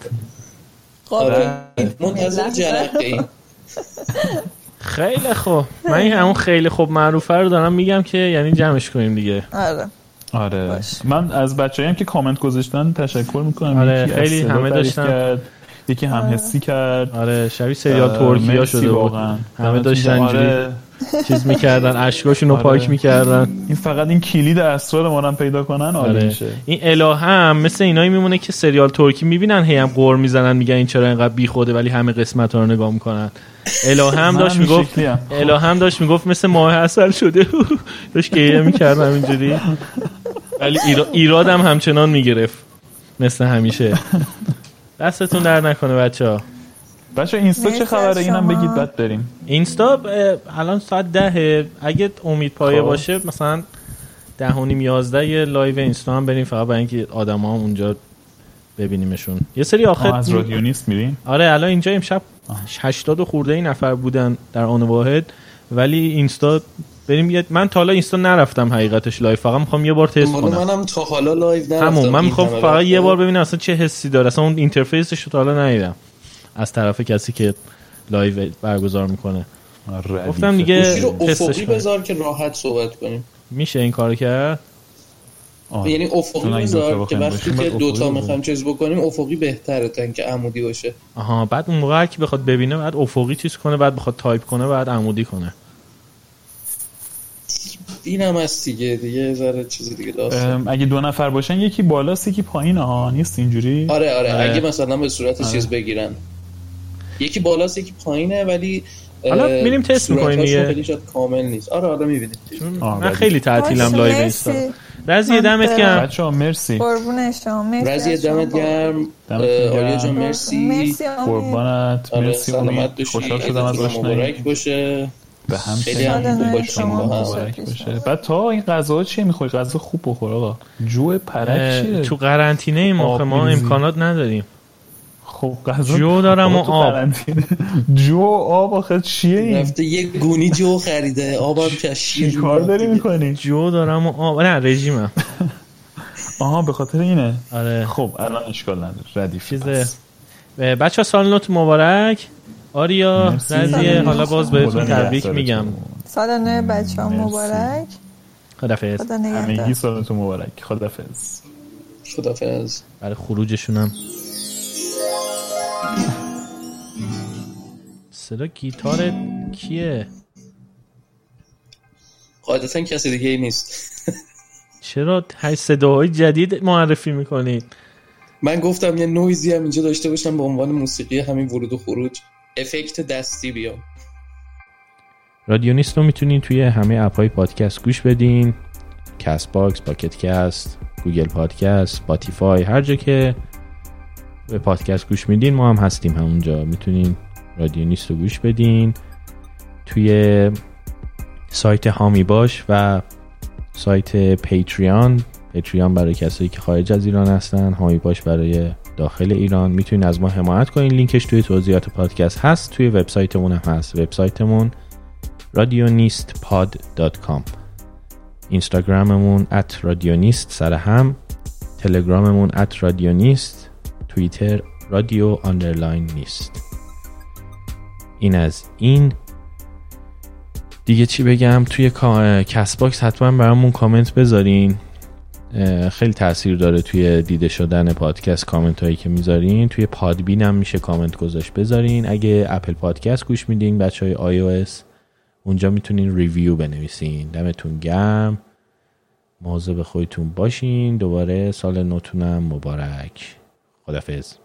آره منتظر جرقه این خیلی خوب. من این همون خیلی خوب معروفه رو دارم میگم که یعنی جمعش کنیم دیگه. آره. آره. باش. من از بچه هم که کامنت گذاشتن تشکر می‌کنم. آره خیلی همه داشتن. کرد. یکی هم حسی کرد. آره شبیه سریال ترکیه شده واقعا. همه داشتن آره. چیز می‌کردن اشکاشون رو آره. پاک می‌کردن. این فقط این کلید اسرار ما پیدا کنن آره. میشه. این الهه هم مثل اینایی میمونه که سریال ترکی می‌بینن هی هم قور می‌زنن میگن این چرا اینقدر بی خوده ولی همه قسمت ها رو نگاه می‌کنن. الهه هم داشت می‌گفت الهه هم داشت می‌گفت مثل ماه اصل شده. (laughs) داشت گریه می‌کرد همینجوری ولی ایراد هم همچنان می‌گرفت. مثل همیشه. دستتون درد نکنه بچه ها بچه اینستا چه خبره؟ اینم بگید بعد بریم. اینستا الان ساعت دهه. اگه امید پایه خب. باشه مثلا ده و نیم یازده یه live اینستا هم بریم. فقط برای اینکه آدم ها اونجا ببینیمشون. یه سری آخر از رادیو نیست میریم آره الان اینجا امشب 80 خورده این نفر بودن در آن واحد. ولی اینستا بریم یه من تا حالا اینستا نرفتم حقیقتش live. فقط می‌خوام یه بار تست کنم. منم تا حالا live نرفتم. همون من می‌خوام فقط یه بار ببینم اصلا چه حسی داره. اصلا اون interface ش رو تا حالا ندیدم. از طرف کسی که live برگزار می‌کنه. گفتم دیگه افقی بذار که راحت صحبت کنیم. میشه این کارو کرد؟ یعنی افقی بذار که وقتی که دوتا می‌خوایم چیز بکنیم افقی بهتره تا اینکه عمودی باشه. آها بعد اون موقع که بخواد ببینه بعد افقی چیز کنه بعد بخواد تایپ کنه بعد عمودی کنه. این هم هست دیگه دیگه ذره چیزی دیگه داستان. اگه دو نفر باشن یکی بالاست یکی پایین ها؟ نیست اینجوری؟ آره آره, آره. اگه مثلا به صورت آره. چیز بگیرن. یکی بالاست یکی پایینه ولی حالا میریم تست می‌کنیم دیگه. خیلی شاید کامل نیست. آره آره می‌بینید من خیلی تعطیلم live اینستا رضی دمت گرم. بچه‌ها مرسی. قربون شما مرسی رضی دمت گرم. آریا جان مرسی. مرسی قربانت. مرسی سلامت خوشحال شدم از مبارک باشه. به هم خیلی هم باشیم. با هم بعد تا این غذا چیه می‌خوای غذا خوب بخور آقا. جو پرک چیه؟ تو قرنطینه موقع ما امکانات نداریم. خب غذا؟ جو دارم و آب. جو آب آخه چیه این؟ رفته یه گونی جو خریده آبم کشی کار داری می‌کنی؟ جو دارم و آب. نه رژیمم. (laughs) آها به خاطر اینه؟ آره. خب الان اشکال نداره. ردیف چیزه. بچه سال نوت مبارک. آریا رضیه حالا باز بهتون تبریک میگم. سال نو بچه ها مبارک. خدافز خدا همگی سالتون مبارک. خدافز خدافظ. برای خروجشونم. صدا گیتار کیه؟ قاعدتا کسی دیگه ای نیست. چرا صداهای جدید معرفی می‌کنید من گفتم یه نویزی هم اینجا داشته باشم به عنوان موسیقی همین ورود و خروج. effect دستی بیام. رادیو نیست رو می‌تونین توی همه app های پادکست گوش بدین. کست باکس، پاکت کست، گوگل پادکست، سپاتیفای هر جا که به پادکست گوش میدین ما هم هستیم همونجا. می‌تونین رادیو نیست رو گوش بدین. توی سایت هامی باش و سایت پیتریان پیتریان برای کسایی که خارج از ایران هستن هامی باش برای داخل ایران. می‌تونین از ما حمایت کنین. لینکش توی توضیحات پادکست هست. توی وبسایتمون هم هست. وبسایتمون radionistpod.com اینستاگراممون ات رادیونیست سر هم. تلگراممون at رادیونیست. توییتر رادیو underline نیست. این از این. دیگه چی بگم؟ توی کست باکس حتما برامون کامنت بذارین. خیلی تاثیر داره توی دیده شدن پادکست کامنت هایی که می‌ذارین. توی پادبین هم میشه کامنت گذاشت. بذارین. اگه اپل پادکست گوش میدین بچه های آی او اس اونجا می‌تونین review بنویسین. دمتون گرم. مواظب خودتون باشین. دوباره سال نوتونم. مبارک. خدافظ